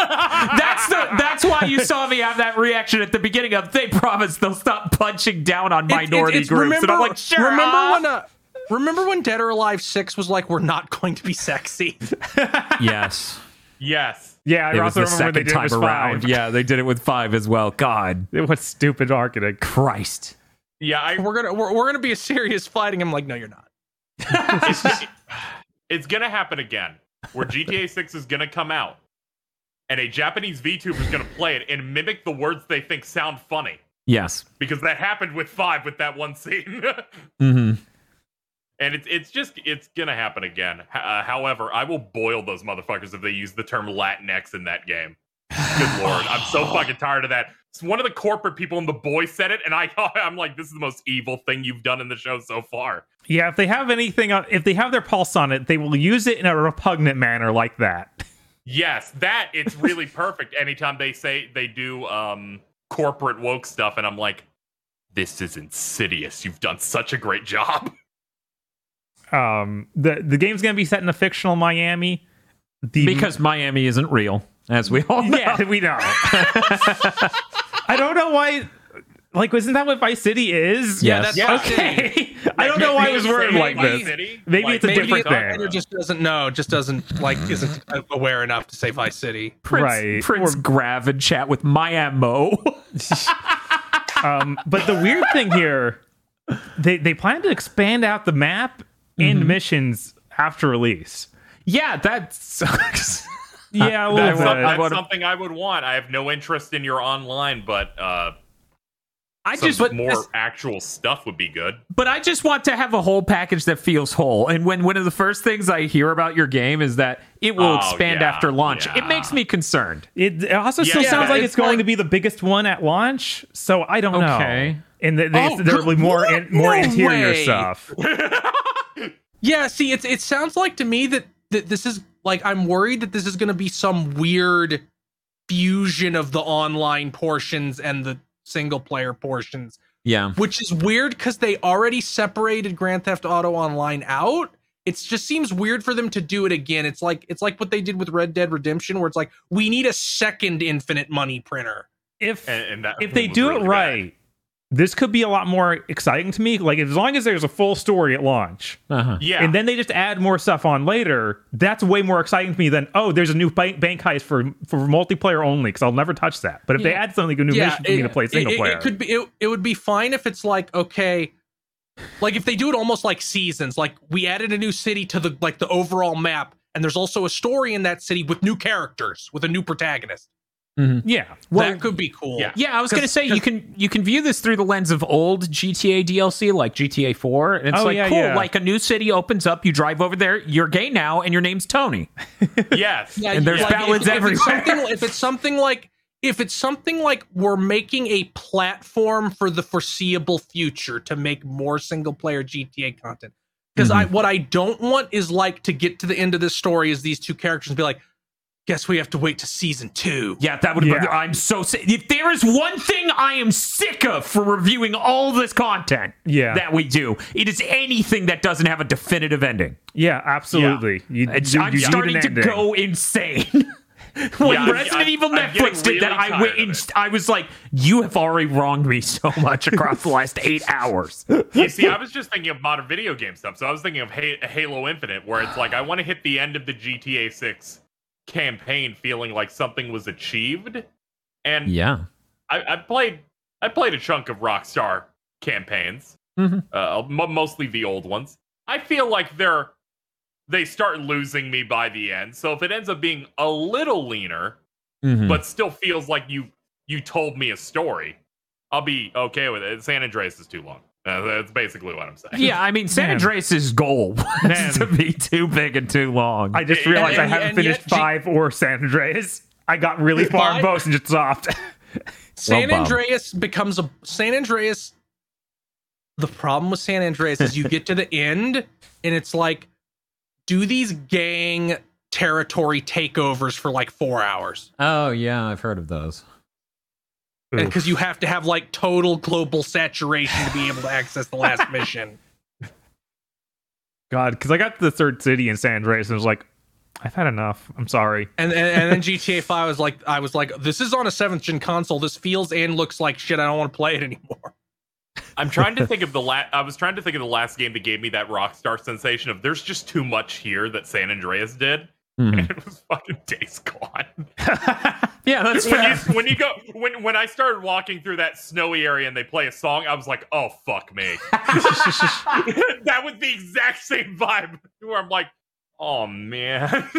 that's the that's why you saw me have that reaction at the beginning of they promise they'll stop punching down on It- it- minority it's- groups. Remember, and I'm like, sure. remember when uh, remember when Dead or Alive Six was like, we're not going to be sexy. yes. yes. Yeah, I It was also the remember when they second did it time with around. five. Yeah, they did it with five as well. God. It was stupid marketing. Christ. Yeah, I, we're gonna we're, we're gonna be a serious fighting. I'm like, no, you're not. it's, it's gonna happen again where gta 6 is gonna come out and a japanese vtuber is gonna play it and mimic the words they think sound funny Yes. because that happened with five with that one scene Mm-hmm. and it's it's just it's gonna happen again uh, however i will boil those motherfuckers if they use the term latinx in that game good lord i'm so fucking tired of that It's one of the corporate people in the boy said it and i i'm like this is the most evil thing you've done in the show so far Yeah, if they have anything, on, if they have their pulse on it, they will use it in a repugnant manner like that. Yes, that it's really perfect. Anytime they say they do um corporate woke stuff, and I'm like, this is insidious. You've done such a great job. Um, the the game's gonna be set in a fictional Miami. The, Because Miami isn't real, as we all know. yeah, we know. I don't know why. Like, isn't that what Vice City is? Yes. Yeah, that's Okay. I don't know why it was worded like this. Maybe it's a Maybe different thing. writer just doesn't know, just doesn't like, isn't aware enough to say Vice City. Prince, Right. Prince Grav and chat with Miami. Um, but the weird thing here they they plan to expand out the map and missions after release. Yeah, that sucks. Yeah, a That's, bit. some- that's wanna- something I would want. I have no interest in your online, but uh, I some just but more this- actual stuff would be good. but I just want to have a whole package that feels whole. And when one of the first things I hear about your game is that it will Oh, expand yeah, after launch, it makes me concerned. It, it also still Yeah, sounds like it's it's, going not- to be the biggest one at launch, so I don't know. Okay. know. And th- they, Oh, there will be more in, more No interior way. stuff. Yeah, see, it's it sounds like to me that, that this is like I'm worried that this is going to be some weird fusion of the online portions and the single player portions, Yeah. which is weird because they already separated Grand Theft Auto Online out. It just seems weird for them to do it again. It's like it's like what they did with Red Dead Redemption, where it's like we need a second infinite money printer. If And, and that if they do really it bad. right, this could be a lot more exciting to me. Like as long as there's a full story at launch, Uh-huh. yeah, and then they just add more stuff on later, that's way more exciting to me than oh, there's a new bank, bank heist for for multiplayer only because I'll never touch that. But if they add something a new mission for me to play single it, player, It could be. It, it would be fine if it's like okay, like if they do it almost like seasons. Like we added a new city to the like the overall map, and there's also a story in that city with new characters with a new protagonist. Yeah. well, that could be cool. yeah. Yeah, I was going to say you can you can view this through the lens of old GTA DLC like GTA 4 and it's Oh, like yeah, cool yeah. like a new city opens up you drive over there you're gay now and your name's Tony. yes, Yeah, And there's like, ballads if, if it's something, if it's something like if it's something like we're making a platform for the foreseeable future to make more single player GTA content. Because I Mm-hmm. what I don't want is like to get to the end of this story is these two characters and be like, guess we have to wait to season two. Yeah, that would Yeah. I'm so sick. If there is one thing I am sick of for reviewing all this content Yeah. that we do, it is anything that doesn't have a definitive ending. Yeah, absolutely. You, It's, you- I'm you starting to ending. go insane. when Yeah, Resident I'm- Evil I'm Netflix getting did that, really I tired went in. I was like, "You have already wronged me so much across the last eight hours." you see, I was just thinking of modern video game stuff. So I was thinking of Ha- Halo Infinite, where it's like I want to hit the end of the GTA 6 campaign feeling like something was achieved. And Yeah, I, I played I played a chunk of Rockstar campaigns, Mhm. uh, m- mostly the old ones. I feel like they're they start losing me by the end. So if it ends up being a little leaner, Mhm. but still feels like you you told me a story, I'll be okay with it. San Andreas is too long. Uh, that's basically what I'm saying. yeah. I mean, San Man. Andreas' goal was Man. to be too big and too long. I just realized and- I haven't finished yet G- five or San Andreas. I got really far in Five? both and just stopped. San Bob. Andreas becomes a San Andreas. The problem with San Andreas is you get to the end and it's like, do these gang territory takeovers for like four hours oh yeah, I've heard of those. Oof. because you have to have like total global saturation to be able to access the last mission. God, because I got to the third city in San Andreas and was like, I've had enough. I'm sorry. And, and and then GTA Five was like, I was like, this is on a seventh gen console. This feels and looks like shit. I don't want to play it anymore. I'm trying to think of the last. I was trying to think of the last game that gave me that Rockstar sensation of there's just too much here that San Andreas did, Mhm. and it was fucking Days Gone. Yeah, that's when fair. you when you go when when I started walking through that snowy area and they play a song, I was like, oh fuck me. that was the exact same vibe where I'm like, oh man.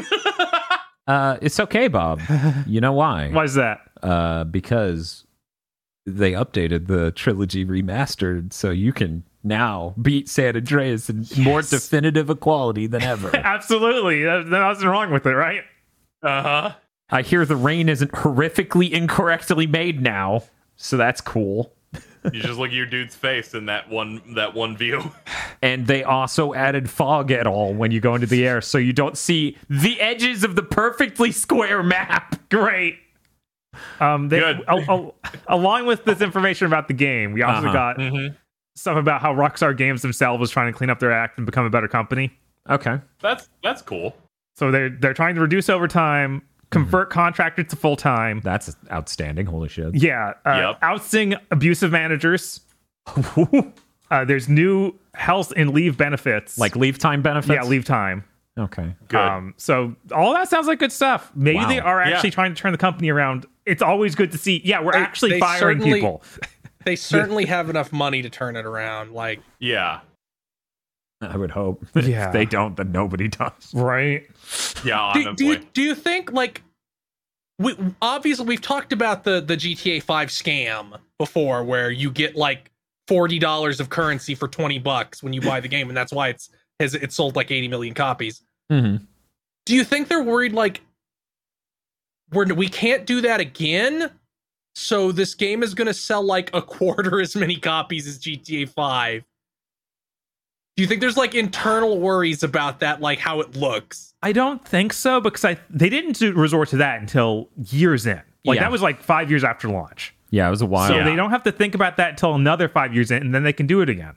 Uh, it's okay, Bob. You know why? Why is that? Uh, because they updated the trilogy remastered, so you can now beat San Andreas in more definitive equality than ever. Absolutely. There's nothing wrong with it, right? Uh huh. I hear the rain isn't horrifically incorrectly made now, so that's cool. You just look at your dude's face in that one that one view. And they also added fog at all when you go into the air, so you don't see the edges of the perfectly square map. Great. Um, they, Good. al- al- along with this information about the game, we also Uh-huh. got Mm-hmm. Stuff about how Rockstar Games themselves was trying to clean up their act and become a better company. Okay. That's that's cool. So they're they're trying to reduce overtime, convert contractors to full time. That's outstanding. Holy shit. Yeah, uh, Yep. ousting abusive managers. uh, there's new health and leave benefits, Like leave time benefits? yeah, leave time. Okay. Good. Um, so all that sounds like good stuff. Maybe Wow. they are Yeah. actually trying to turn the company around. It's always good to see. Yeah, we're They- actually they firing people. They certainly have enough money to turn it around. Like, Yeah. I would hope. Yeah. if they don't, then nobody does. Right. Yeah, do, do you do you think like we obviously we've talked about the the GTA 5 scam before where you get like $40 of currency for 20 bucks when you buy the game and that's why it's has it's sold like 80 million copies. Mm-hmm. Do you think they're worried like we're we can't do that again? So this game is going to sell like a quarter as many copies as GTA 5. Do you think there's like internal worries about that like how it looks? I don't think so because I they didn't do, resort to that until years in. Like Yeah. that was like five years after launch. Yeah, it was a while. So Yeah. they don't have to think about that until another five years in, and then they can do it again.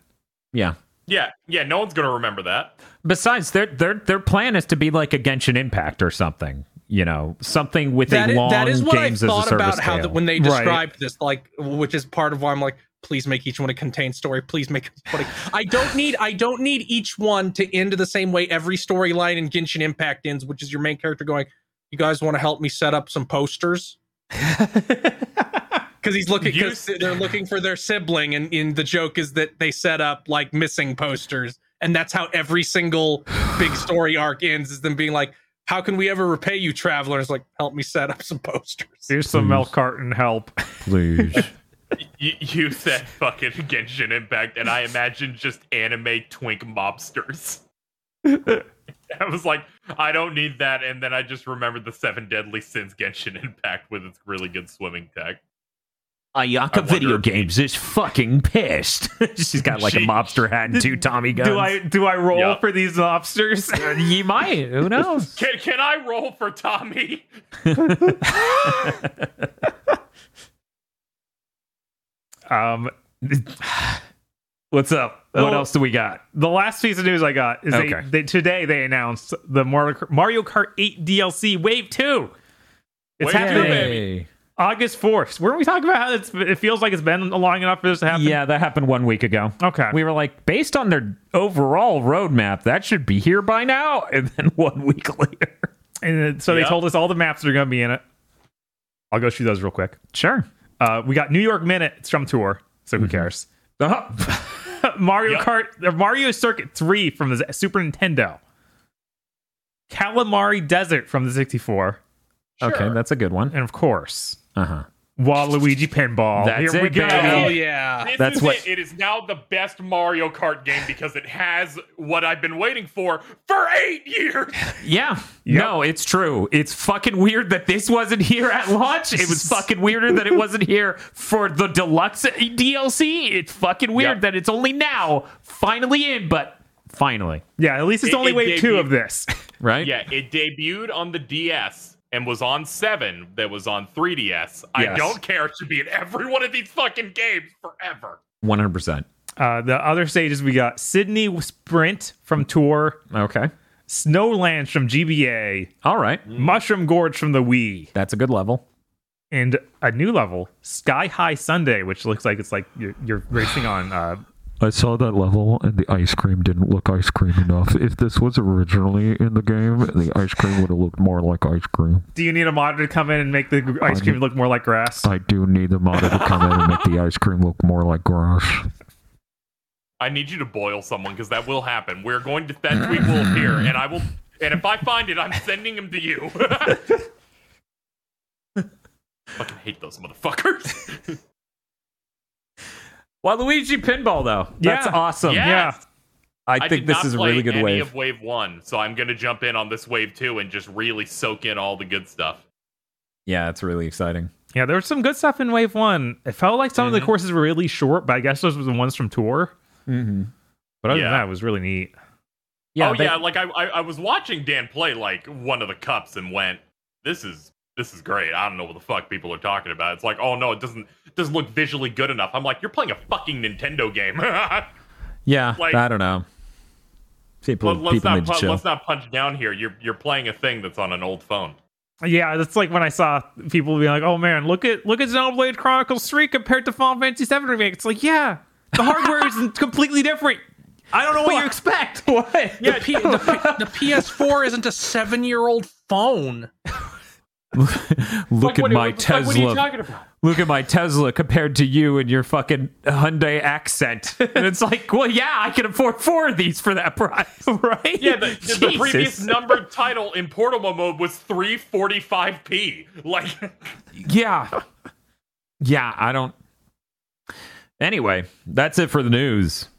yeah. Yeah, yeah, no one's gonna remember that. Besides, their their their plan is to be like a Genshin Impact or something. You know, something with That a is, long that is what I games a thought about how the, when they Right. described this, like, which is part of why I'm like, please make each one a contained story. Please make. It, I don't need. I don't need each one to end the same way every storyline in Genshin Impact ends, which is your main character going, "You guys want to help me set up some posters?" Because he's looking, because they're looking for their sibling, and, and the joke is that they set up like missing posters, and that's how every single big story arc ends. Is them being like, "How can we ever repay you, travelers? Like, help me set up some posters." Here's some Please. milk carton help. Please. You, you said fucking Genshin Impact, and I imagine just anime twink mobsters. I was like, I don't need that, and then I just remembered the Seven Deadly Sins Genshin Impact with its really good swimming tech. Ayaka I Video Games is fucking pissed. She's got like a She- mobster hat and two Tommy guns. do I do I roll Yup. for these lobsters? you might. Who knows? Can, can I roll for Tommy? um, what's up? What else do we got? The last piece of news I got is Okay. they, they today they announced the Mario Kart, Mario Kart 8 DLC Wave 2. It's Wave happening two, baby. Yay. August 4th. Weren't we talking about how it's, it feels like it's been long enough for this to happen? Yeah, that happened one week ago. Okay. We were like, based on their overall roadmap, that should be here by now. And then one week later. and then- so they Yeah. told us all the maps that are going to be in it. I'll go through those real quick. Sure. Uh, we got New York Minute it's from Tour, so who mm-hmm. cares? Uh-huh. Mario Yep. Kart, uh, Mario Circuit 3 from the Super Nintendo. Calamari Desert from the 64. Okay, that's a good one. And of course, Uh huh. Waluigi Pinball. That's Here we it, go. baby. Hell yeah. This That's is what- it. It is now the best Mario Kart game because it has what I've been waiting for for eight years. Yeah. Yep. No, it's true. It's fucking weird that this wasn't here at launch. It was fucking weirder that it wasn't here for the deluxe DLC. It's fucking weird Yep. that it's only now finally in, but finally. Yeah, at least it's It- only it wave two of this. Right? Yeah, it debuted on the DS and was on 7 that was on 3DS. I don't care. It should be in every one of these fucking games forever. 100%. Uh, the other stages we got Sydney Sprint from Tour, Okay. Snowlands from GBA, All right. Mushroom Gorge from the Wii, That's a good level. and a new level, Sky High Sunday, which looks like it's like you're, you're racing on. Uh, I saw that level and the ice cream didn't look ice cream enough. If this was originally in the game, the ice cream would have looked more like ice cream. do you need a modder to come in and make the ice cream look more like grass? I do need the modder to come in and make the ice cream look more like grass. I need you to boil someone because that will happen. We're going to that tweet will appear, and I will. And if I find it, I'm sending him to you. Fucking hate those motherfuckers. Waluigi Pinball, though. That's awesome. Yeah. yeah. I I think did this is a really good any wave. of Wave One, so I'm going to jump in on this Wave Two and just really soak in all the good stuff. yeah, it's really exciting. Yeah, there was some good stuff in Wave One. It felt like some of the Mhm. courses were really short, but I guess those were the ones from Tour. Mm-hmm. But other Yeah. than that, it was really neat. Yeah, oh they- yeah, like I, I I was watching Dan play like one of the cups and went, "This is this is great." I don't know what the fuck people are talking about. It's like, oh no, it doesn't doesn't look visually good enough. I'm like, you're playing a fucking Nintendo game. yeah, like- I don't know. People, Let, us people not need to pu- chill. let's not punch down here. You're you're playing a thing that's on an old phone. Yeah, that's like when I saw people being like, "Oh man, look at look at Xenoblade Chronicles 3 compared to Final Fantasy 7 remake." It's like, yeah, the hardware is completely different. I don't know what you expect. what? The, P- the, the PS4 isn't a seven year old phone. Look Like, at my like, Tesla. What are you talking about? Look at my Tesla compared to you and your fucking Hyundai accent. And it's like, well, yeah, I can afford four of these for that price, right? Yeah, the, the previous numbered title in portable mode was 345p. Like, Yeah. Yeah, I don't. Anyway, that's it for the news.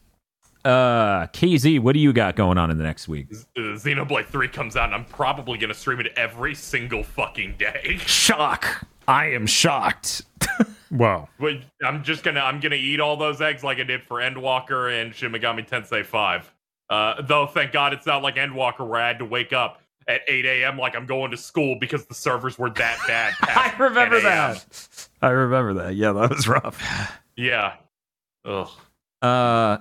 Uh, KZ, what do you got going on in the next week? uh, Xenoblade 3 comes out, and I'm probably going to stream it every single fucking day. Shock. I am shocked. Whoa. But I'm just gonna I'm gonna eat all those eggs like I did for Endwalker and Shin Megami Tensei 5. Uh, though thank God it's not like Endwalker where I had to wake up at 8 a.m. like I'm going to school because the servers were that bad. I remember that. I remember that. Yeah, that was rough. Yeah. Ugh. Uh,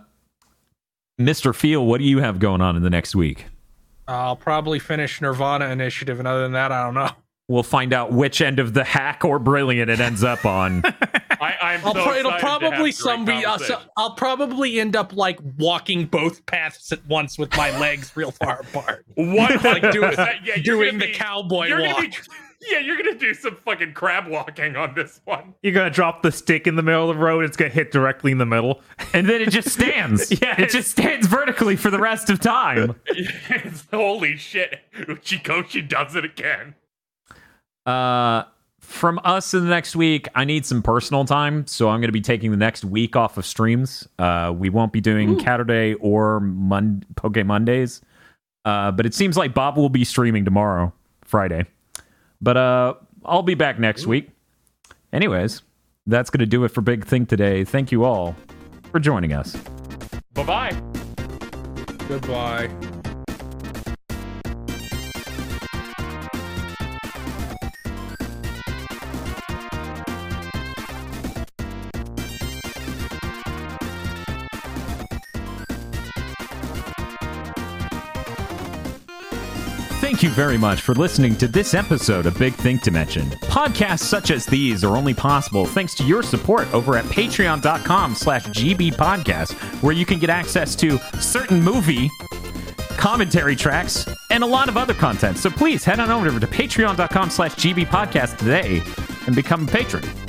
Mr. Feel, what do you have going on in the next week? I'll probably finish Nirvana Initiative, and other than that, I don't know. We'll find out which end of the hack or brilliant it ends up on. I, I'm I'll so pro- it'll excited to have probably some be. Uh, so. I'll probably end up like walking both paths at once with my legs real far apart. What? Like doing- yeah, you're doing the be- cowboy you're walk. Gonna be, yeah, you're gonna do some fucking crab walking on this one. You're gonna drop the stick in the middle of the road. It's gonna hit directly in the middle. and then it just stands. yeah, It just stands vertically for the rest of time. Holy shit! Uchikoshi does it again. Uh, from us in the next week, I need some personal time, so I'm going to be taking the next week off of streams. Uh, we won't be doing Saturday or Mon- Poke Mondays, uh, but it seems like Bob will be streaming tomorrow, Friday. But uh, I'll be back next week. Anyways, that's going to do it for Big Think today. Thank you all for joining us. Bye bye. Goodbye. Thank you very much for listening to this episode of Big Think Dimension. Podcasts such as these are only possible thanks to your support over at patreon.com slash gbpodcast, where you can get access to certain movie commentary tracks and a lot of other content. So please head on over to patreon.com slash gbpodcast today and become a patron.